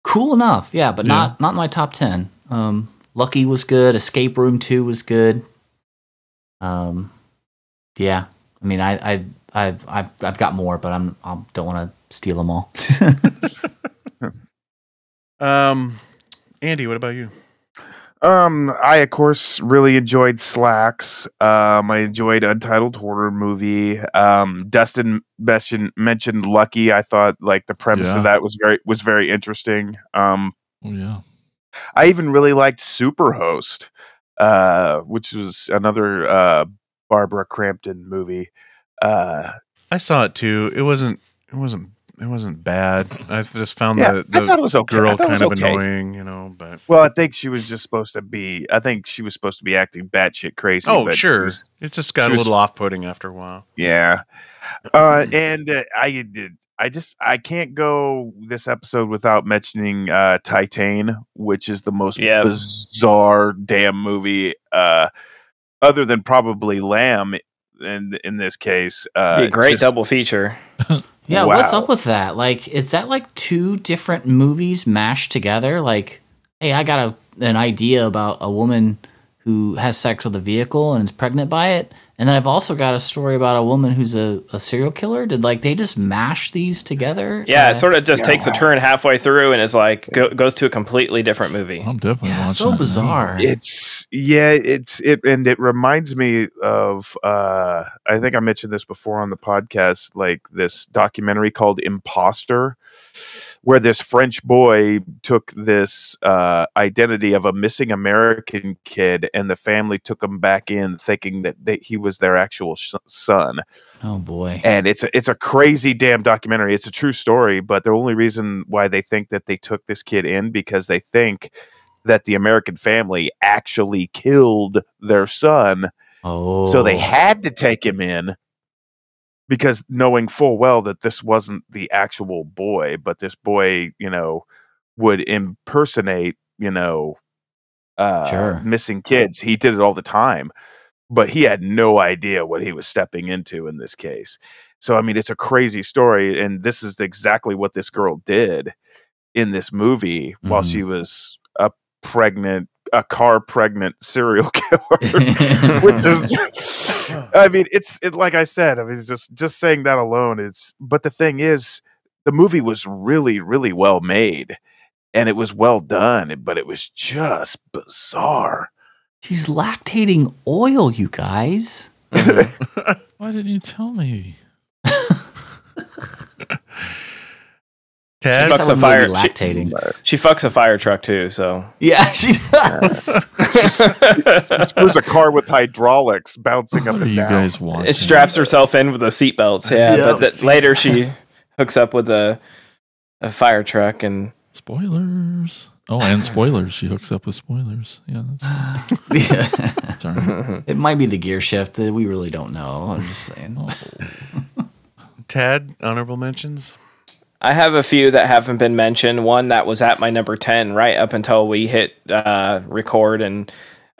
S4: cool enough, yeah, but
S3: Yeah.
S4: not not in my top ten. Um, Lucky was good. Escape Room Two was good. Um, yeah, I mean, I I I've I've, I've got more, but I'm I don't want to steal them all.
S1: Um, Andy, what about you?
S6: Um, I of course really enjoyed Slaxx. Um, I enjoyed Untitled Horror Movie. Um, Dustin mentioned mentioned Lucky. I thought like the premise
S3: Yeah.
S6: of that was very was very interesting. Um,
S3: oh yeah.
S6: I even really liked Superhost, uh, which was another uh Barbara Crampton movie. Uh,
S1: I saw it too. It wasn't. It wasn't. It wasn't bad. I just found
S6: yeah,
S1: the,
S6: I
S1: the
S6: thought it was okay.
S1: Girl kind
S6: was
S1: of
S6: okay.
S1: annoying, you know. But
S6: Well, I think she was just supposed to be. I think she was supposed to be acting batshit crazy.
S1: oh,
S6: but she
S1: sure,
S6: was-
S1: it just got
S6: she
S1: a
S6: was-
S1: little off-putting after a while.
S6: Yeah. Uh, and uh, I did. I just I can't go this episode without mentioning uh, Titane, which is the most
S5: Yeah.
S6: bizarre damn movie. Uh, other than probably Lamb, in in this case, uh,
S5: Be a great
S6: just-
S5: double feature.
S4: yeah, what's up with that? Like, is that like two different movies mashed together? Like, hey, I got a an idea about a woman who has sex with a vehicle and is pregnant by it. And then I've also got a story about a woman who's a, a serial killer. Did like they just mash these together?
S5: Yeah,
S4: Uh,
S5: it sort of just
S6: yeah.
S5: takes a turn halfway through and is like go, goes to a completely different movie.
S3: I'm definitely
S4: yeah,
S3: watching
S4: so
S3: that now.
S4: bizarre.
S6: It's yeah, it's it, and it reminds me of. uh I think I mentioned this before on the podcast, like this documentary called Imposter, where this French boy took this uh identity of a missing American kid, and the family took him back in, thinking that they, he was their actual sh- son.
S4: oh boy.
S6: And it's a, it's a crazy damn documentary. It's a true story, but the only reason why they think that they took this kid in because they think that the American family actually killed their son,
S4: Oh,
S6: so they had to take him in because knowing full well that this wasn't the actual boy, but this boy, you know, would impersonate, you know, uh
S4: Sure.
S6: missing kids. He did it all the time, but he had no idea what he was stepping into in this case. So I mean, it's a crazy story and this is exactly what this girl did in this movie while
S4: Mhm.
S6: she was a pregnant a car pregnant serial killer which is i mean it's it like i said i mean it's just just saying that alone is but the thing is the movie was really really well made and it was well done but it was just bizarre
S4: she's lactating oil, you guys.
S3: Why didn't you tell me?
S1: Ted,
S5: fucks a fire-
S4: really
S5: she- She fucks a fire truck too, so
S4: yeah, she does.
S6: it was a car with hydraulics bouncing up
S3: What are
S6: and
S3: you
S6: down
S3: guys want?
S5: it straps herself in with the seatbelts. Yeah,
S4: Yeah.
S5: but th- later she hooks up with a a fire truck and
S3: Spoilers. Oh, and spoilers. She hooks up with spoilers. Yeah, that's fine.
S4: Yeah.
S3: It's all right.
S4: it might be the gear shift. We really don't know. I'm just saying.
S3: Oh.
S1: Tad, honorable mentions.
S5: I have a few that haven't been mentioned. One that was at my number 10 right up until we hit uh, record, and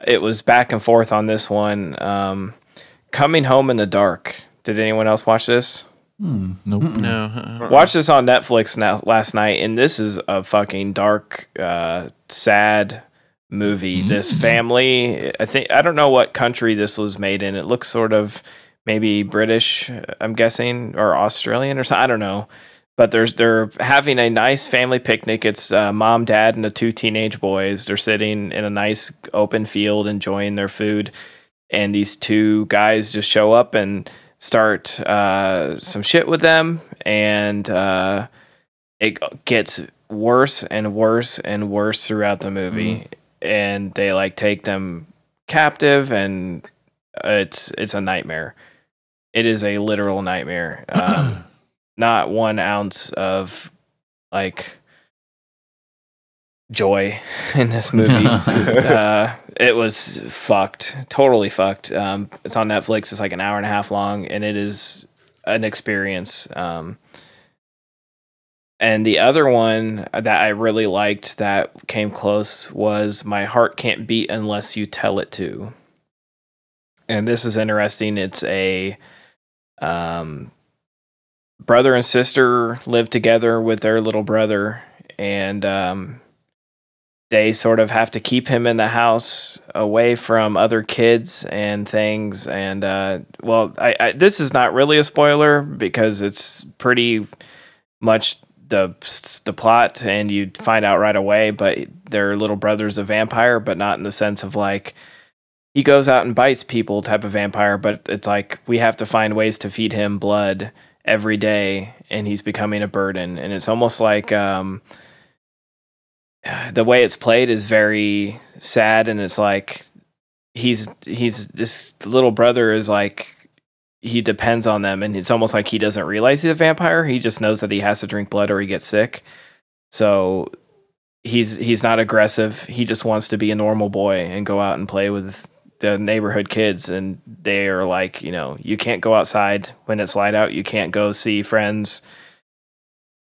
S5: it was back and forth on this one. Um, Coming Home in the Dark. Did anyone else watch this?
S3: Nope.
S1: No. uh-uh.
S5: Watched this on Netflix now, last night, and this is a fucking dark, uh, sad movie. This family, I think, I don't know what country this was made in. It looks sort of maybe British, I'm guessing, or Australian or something. I don't know. But there's they're having a nice family picnic. It's uh, mom, dad, and the two teenage boys. They're sitting in a nice open field enjoying their food, and these two guys just show up and start uh, some shit with them, and uh, it gets worse and worse and worse throughout the movie. And they like take them captive, and it's it's a nightmare. It is a literal nightmare. Um, not one ounce of like joy in this movie. uh, it was fucked, totally fucked. Um, it's on Netflix. It's like an hour and a half long, and it is an experience. Um, and the other one that I really liked that came close was My Heart Can't Beat Unless You Tell It to. And this is interesting. It's a um, brother and sister live together with their little brother, and um, they sort of have to keep him in the house away from other kids and things. And uh, well, I, I this is not really a spoiler because it's pretty much the the plot, and you find out right away. But their little brother's a vampire, but not in the sense of like he goes out and bites people type of vampire. But it's like we have to find ways to feed him blood every day, and he's becoming a burden. And it's almost like um, the way it's played is very sad, and it's like he's he's this little brother is like he depends on them and it's almost like he doesn't realize he's a vampire. He just knows that he has to drink blood or he gets sick. So he's he's not aggressive. He just wants to be a normal boy and go out and play with the neighborhood kids and they are like you know you can't go outside when it's light out you can't go see friends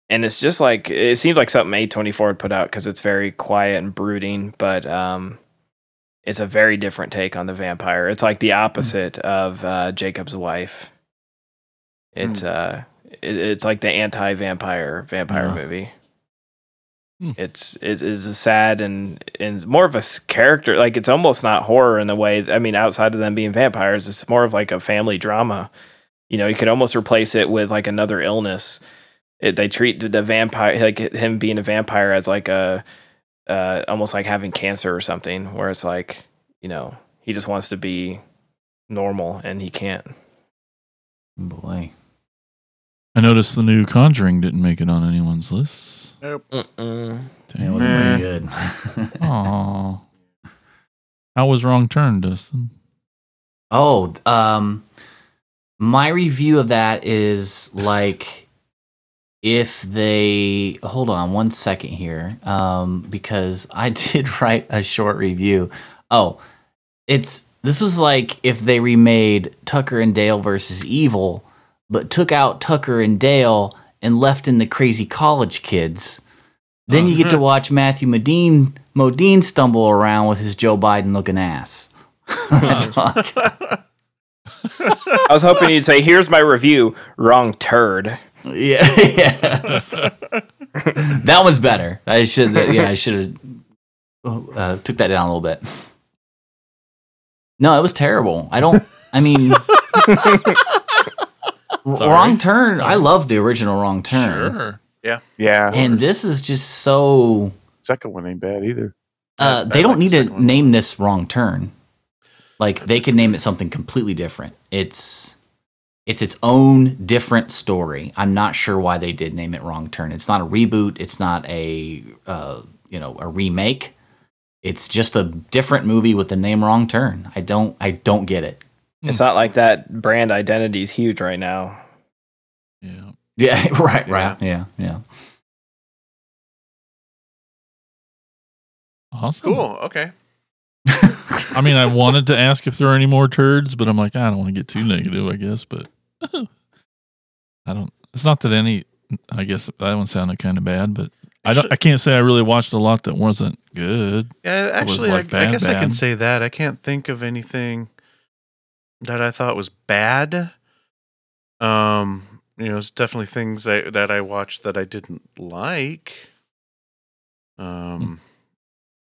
S5: and it's just like it seemed like something A24 would put out because it's very quiet and brooding but um it's a very different take on the vampire. It's like the opposite of uh, Jacob's wife. It's uh, it, it's like the anti-vampire vampire
S4: Yeah.
S5: movie.
S3: Hmm.
S5: It's it is a sad and and more of a character. Like it's almost not horror in the way. I mean, outside of them being vampires, it's more of like a family drama. You know, you could almost replace it with like another illness. It, they treat the vampire like him being a vampire as like a uh, almost like having cancer or something, where it's like, you know, he just wants to be normal and he can't.
S4: Boy.
S3: I noticed the new Conjuring didn't make it on anyone's list.
S1: Nope.
S5: Mm-mm.
S4: It wasn't very good.
S3: Aw. How was Wrong Turn, Dustin?
S4: Oh, um, my review of that is like if they hold on one second here, um, because I did write a short review. Oh, it's this was like if they remade Tucker and Dale versus Evil, but took out Tucker and Dale and left in the crazy college kids. Then you get to watch Matthew Modine Modine stumble around with his Joe Biden looking ass. That's all I.
S5: I was hoping you'd say, "Here's my review." Wrong turd.
S4: Yeah, yes. that one's better. I should, yeah, I should have uh, took that down a little bit. No, it was terrible. I don't. I mean,
S3: Sorry.
S4: Wrong Turn.
S3: Sorry.
S4: I love the original Wrong Turn,
S3: Sure.
S6: Yeah. Yeah.
S4: And this is just so.
S6: second one ain't bad either.
S4: Uh, they don't
S1: like
S4: need
S1: the
S4: to
S1: second one.
S4: name this Wrong Turn. Like they could name it something completely different. It's it's its own different story. I'm not sure why they did name it Wrong Turn. It's not a reboot. It's not a uh, you know a remake. It's just a different movie with the name Wrong Turn. I don't I don't get it.
S5: It's mm. not like that brand identity is huge right now.
S3: Yeah.
S4: Yeah. Right. Right. Yeah. Yeah. yeah.
S3: Awesome.
S1: Cool. Okay.
S3: I mean, I wanted to ask if there are any more turds, but I'm like, I don't want to get too negative, I guess. But I don't. It's not that any. I guess that one sounded kind of bad, but I don't. I can't say I really watched a lot that wasn't good.
S1: Yeah, actually,
S3: like
S1: I,
S3: bad, I,
S1: guess bad. I can say that. I can't think of anything that I thought was bad. Um, you know, it's definitely things that that I watched that I didn't like. Um,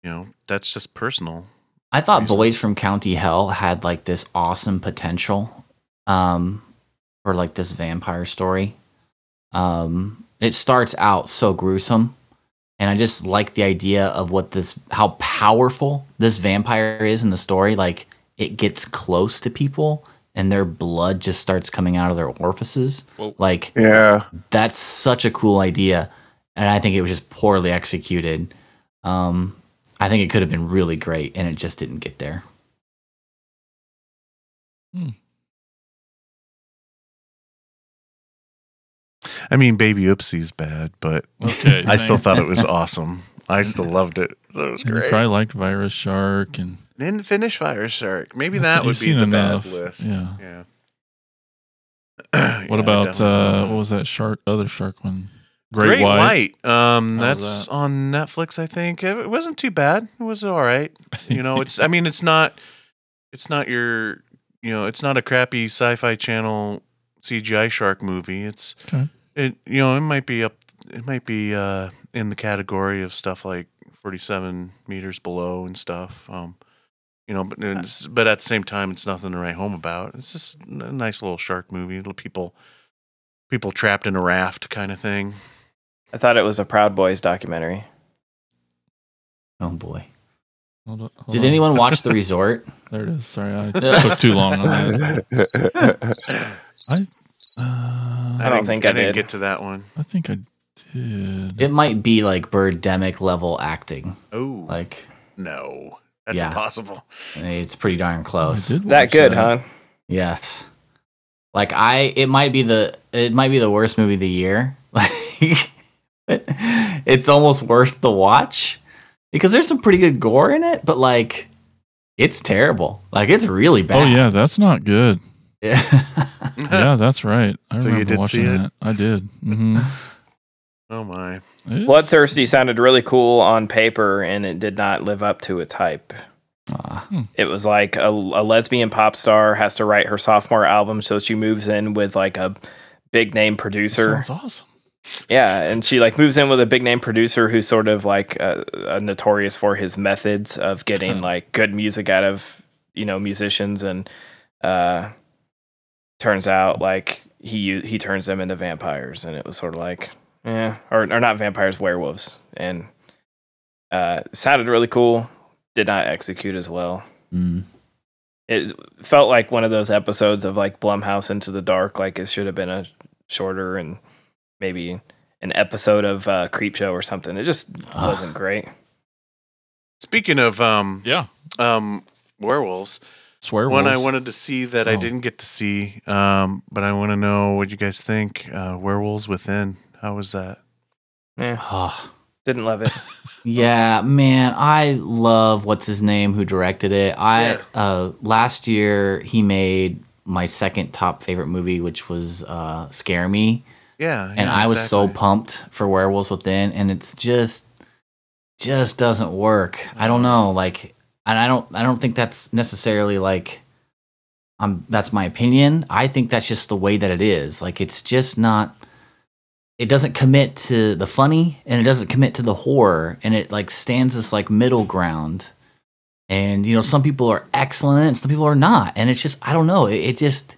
S1: you know, that's just personal.
S4: I thought
S1: Reasons.
S4: Boys from County Hell had like this awesome potential um, for like this vampire story. Um, it starts out so gruesome, and I just like the idea of what this, how powerful this vampire is in the story. Like it gets close to people, and their blood just starts coming out of their orifices.
S3: Whoa.
S4: Like
S6: Yeah.
S4: that's such a cool idea and i think it was just poorly executed um i think it could have been really great and it just didn't get there
S1: I mean, Baby Oopsie's bad, but
S3: Okay.
S1: I still thought it was awesome. I still loved it. That was
S3: And
S1: great.
S3: probably liked Virus Shark and
S1: Didn't finish Fire Shark. Maybe
S3: That's-
S1: that would be the
S3: enough.
S1: bad list.
S3: Yeah.
S1: Yeah.
S3: what
S1: Yeah,
S3: about uh what was that shark other shark one? Great,
S1: Great,
S3: White.
S1: White. Um, that's
S3: that?
S1: on Netflix. I think it, it wasn't too bad. It was all right. You know, it's. I mean, it's not. It's not your. You know, it's not a crappy Sci-Fi Channel CGI shark movie. It's.
S3: Okay.
S1: It. You know, it might be up. It might be uh in the category of stuff like forty-seven meters below and stuff. Um, you know, but it's, but at the same time, it's nothing to write home about. It's just a nice little shark movie. Little people. People trapped in a raft, kind of thing.
S5: I thought it was a Proud Boys documentary.
S4: oh boy
S3: Hold on- hold
S4: did
S3: on.
S4: anyone watch the resort
S3: There it is. Sorry, I took too long on that. Uh,
S5: I don't
S1: didn't-
S5: think I
S1: I didn't
S5: did.
S1: get to that one.
S3: I think I did.
S4: it might be like birdemic level acting
S1: Oh,
S4: like
S1: no, that's
S4: Yeah.
S1: impossible.
S4: it's pretty darn close
S5: That good,
S3: that.
S5: huh?
S4: yes like i it might be the it might be the worst movie of the year like it's almost worth the watch because there's some pretty good gore in it but like it's terrible like it's really bad
S3: Oh yeah, that's not good.
S4: yeah
S3: Yeah, that's right. I
S1: So you
S3: remember
S1: did
S3: watching
S1: see it?
S3: that. I did. hmm
S1: oh my.
S5: Bloodthirsty sounded really cool on paper, and it did not live up to its hype.
S4: Ah,
S5: It was like a, a lesbian pop star has to write her sophomore album, so she moves in with like a big name producer.
S3: Sounds awesome.
S5: Yeah, and she like moves in with a big name producer who's sort of like uh, uh, notorious for his methods of getting like good music out of you know musicians, and uh, turns out like he he turns them into vampires, and it was sort of like yeah, or or not vampires, werewolves, and uh, sounded really cool. Did not execute as well.
S4: mm.
S5: It felt like one of those episodes of like Blumhouse Into the Dark. Like it should have been a shorter and maybe an episode of uh, Creep Show or something. It just
S4: Ah.
S5: wasn't great.
S1: Speaking of um
S3: Yeah.
S1: um werewolves,
S3: Swear
S1: one I wanted to see that I
S3: Oh.
S1: didn't get to see, um, but I want to know what you guys think. Uh, Werewolves Within. How was that?
S5: Yeah,
S4: Oh,
S5: didn't love it.
S4: yeah, man, I love what's his name who directed it. I
S1: Yeah.
S4: uh last year he made my second top favorite movie, which was uh Scare Me.
S1: Yeah,
S4: and
S1: yeah,
S4: I was so pumped for Werewolves Within, and it's just just doesn't work. I don't know, like, and I don't I don't think that's necessarily like um that's my opinion. I think that's just the way that it is. Like, it's just not. It doesn't commit to the funny, and it doesn't commit to the horror, and it like stands this like middle ground. And you know, some people are excellent, at it and some people are not, and it's just I don't know. It, it just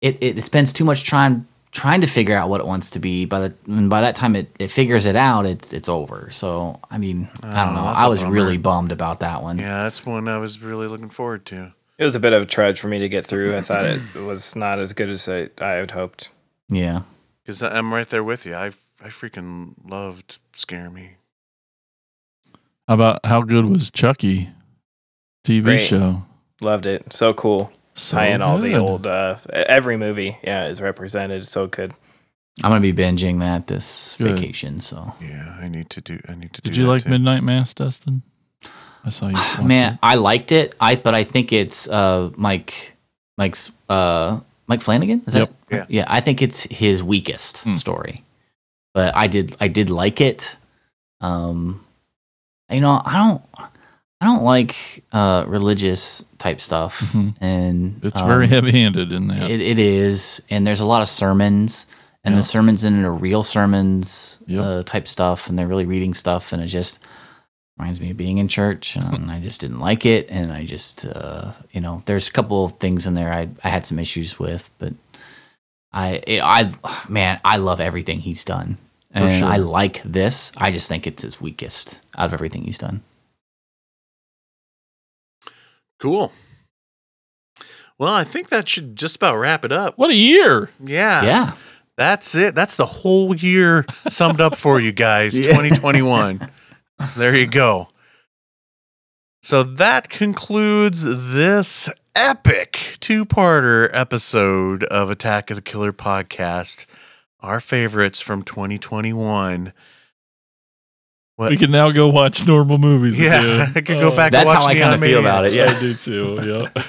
S4: it, it spends too much time trying to figure out what it wants to be. By the and by that time it, it figures it out, it's it's over. So I mean, I don't
S1: Oh,
S4: know. i was
S1: bummer.
S4: really bummed about that one.
S1: Yeah, that's one I was really looking forward to.
S5: It was a bit of a trudge for me to get through. I thought it was not as good as I, I had hoped.
S4: Yeah.
S1: Because I'm right there with you. I I freaking loved Scare Me.
S3: How about how good was Chucky TV
S5: Great.
S3: show?
S5: Loved it. So cool.
S3: So
S5: Tie in all the old uh, every movie. Yeah, is represented. So good.
S4: I'm gonna be binging that this
S3: Good.
S4: vacation. So
S1: Yeah, I need to do. I need to. do
S3: Did you
S1: that
S3: like
S1: too.
S3: Midnight Mass, Dustin? I saw you.
S4: Man,
S3: it.
S4: I liked it. I but I think it's uh Mike Mike's uh Mike Flanagan. Is
S3: Yep.
S4: that
S6: Yeah.
S4: yeah? I think it's his weakest
S3: Hmm.
S4: story, but I did I did like it. Um, you know I don't I don't like uh religious type stuff,
S3: Mhm.
S4: and
S3: It's
S4: um,
S3: very heavy-handed in that.
S4: It, it is, and there's a lot of sermons, and
S3: Yeah.
S4: the sermons in it are real sermons
S3: Yep.
S4: uh, type stuff, and they're really reading stuff, and it just reminds me of being in church, and I just didn't like it, and I just, uh, you know, there's a couple of things in there I I had some issues with, but I it, I man, I love everything he's done, and
S3: sure.
S4: I like this. I just think it's his weakest out of everything he's done.
S1: Cool. Well, I think that should just about wrap it up.
S3: what a year!
S1: Yeah.
S4: yeah,
S1: That's it. That's the whole year summed up for you guys.
S4: Yeah.
S1: 2021. There you go. So that concludes this epic two-parter episode of Attack of the Killer podcast. Our favorites from 2021. What?
S3: We can now go watch normal movies.
S1: yeah,
S3: again.
S1: I could go
S3: Oh,
S1: back.
S4: That's
S1: and watch
S4: how I kinda feel about it,
S1: Yeah,
S3: I do too.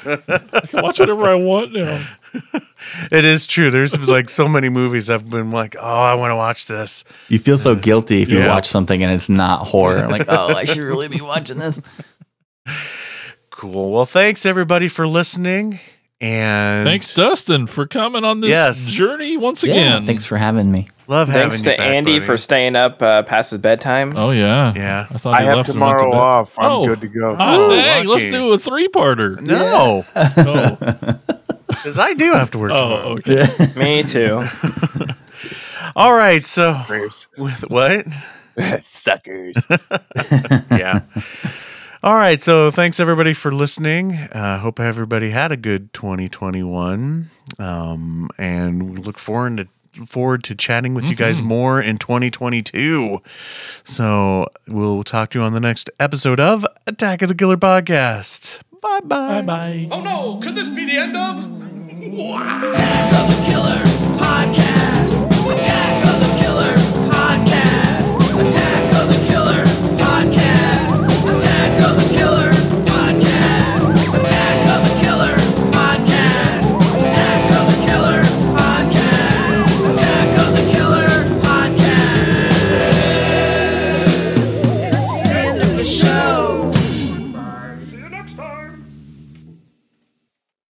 S3: Yeah, I can watch whatever I want now.
S1: It is true. There's like so many movies I've been like, oh, I want to watch this.
S4: you feel so guilty if you
S1: Yeah.
S4: watch something and it's not horror. like, oh, I should really be watching this.
S1: Cool. Well, thanks everybody for listening. And
S3: Thanks, Dustin, for coming on this
S1: Yes.
S3: journey once
S4: Yeah,
S3: again.
S4: thanks for having me.
S1: love having you guys.
S5: Thanks to
S1: back,
S5: Andy
S1: buddy.
S5: for staying up uh, past his bedtime.
S3: Oh yeah,
S1: Yeah.
S3: I thought
S6: I
S3: he
S6: have
S3: left and to
S6: tomorrow off. I'm
S3: Oh.
S6: good to go.
S3: Hot
S1: Oh,
S3: dang, let's do a three-parter.
S1: No,
S3: Oh,
S1: because I do have to work tomorrow.
S3: oh, okay.
S5: Me too.
S1: All right. So
S6: Suckers.
S1: with what?
S6: Suckers.
S1: yeah. All right. So thanks everybody for listening. Uh, hope everybody had a good 2021. Um, and we look forward to forward to chatting with you guys more in 2022. So we'll talk to you on the next episode of Attack of the Killer Podcast. Bye bye.
S3: Bye bye.
S2: Oh no, could this be the end of?
S7: Attack of the Killer Podcast. Attack of the Killer Podcast. Attack of the Killer.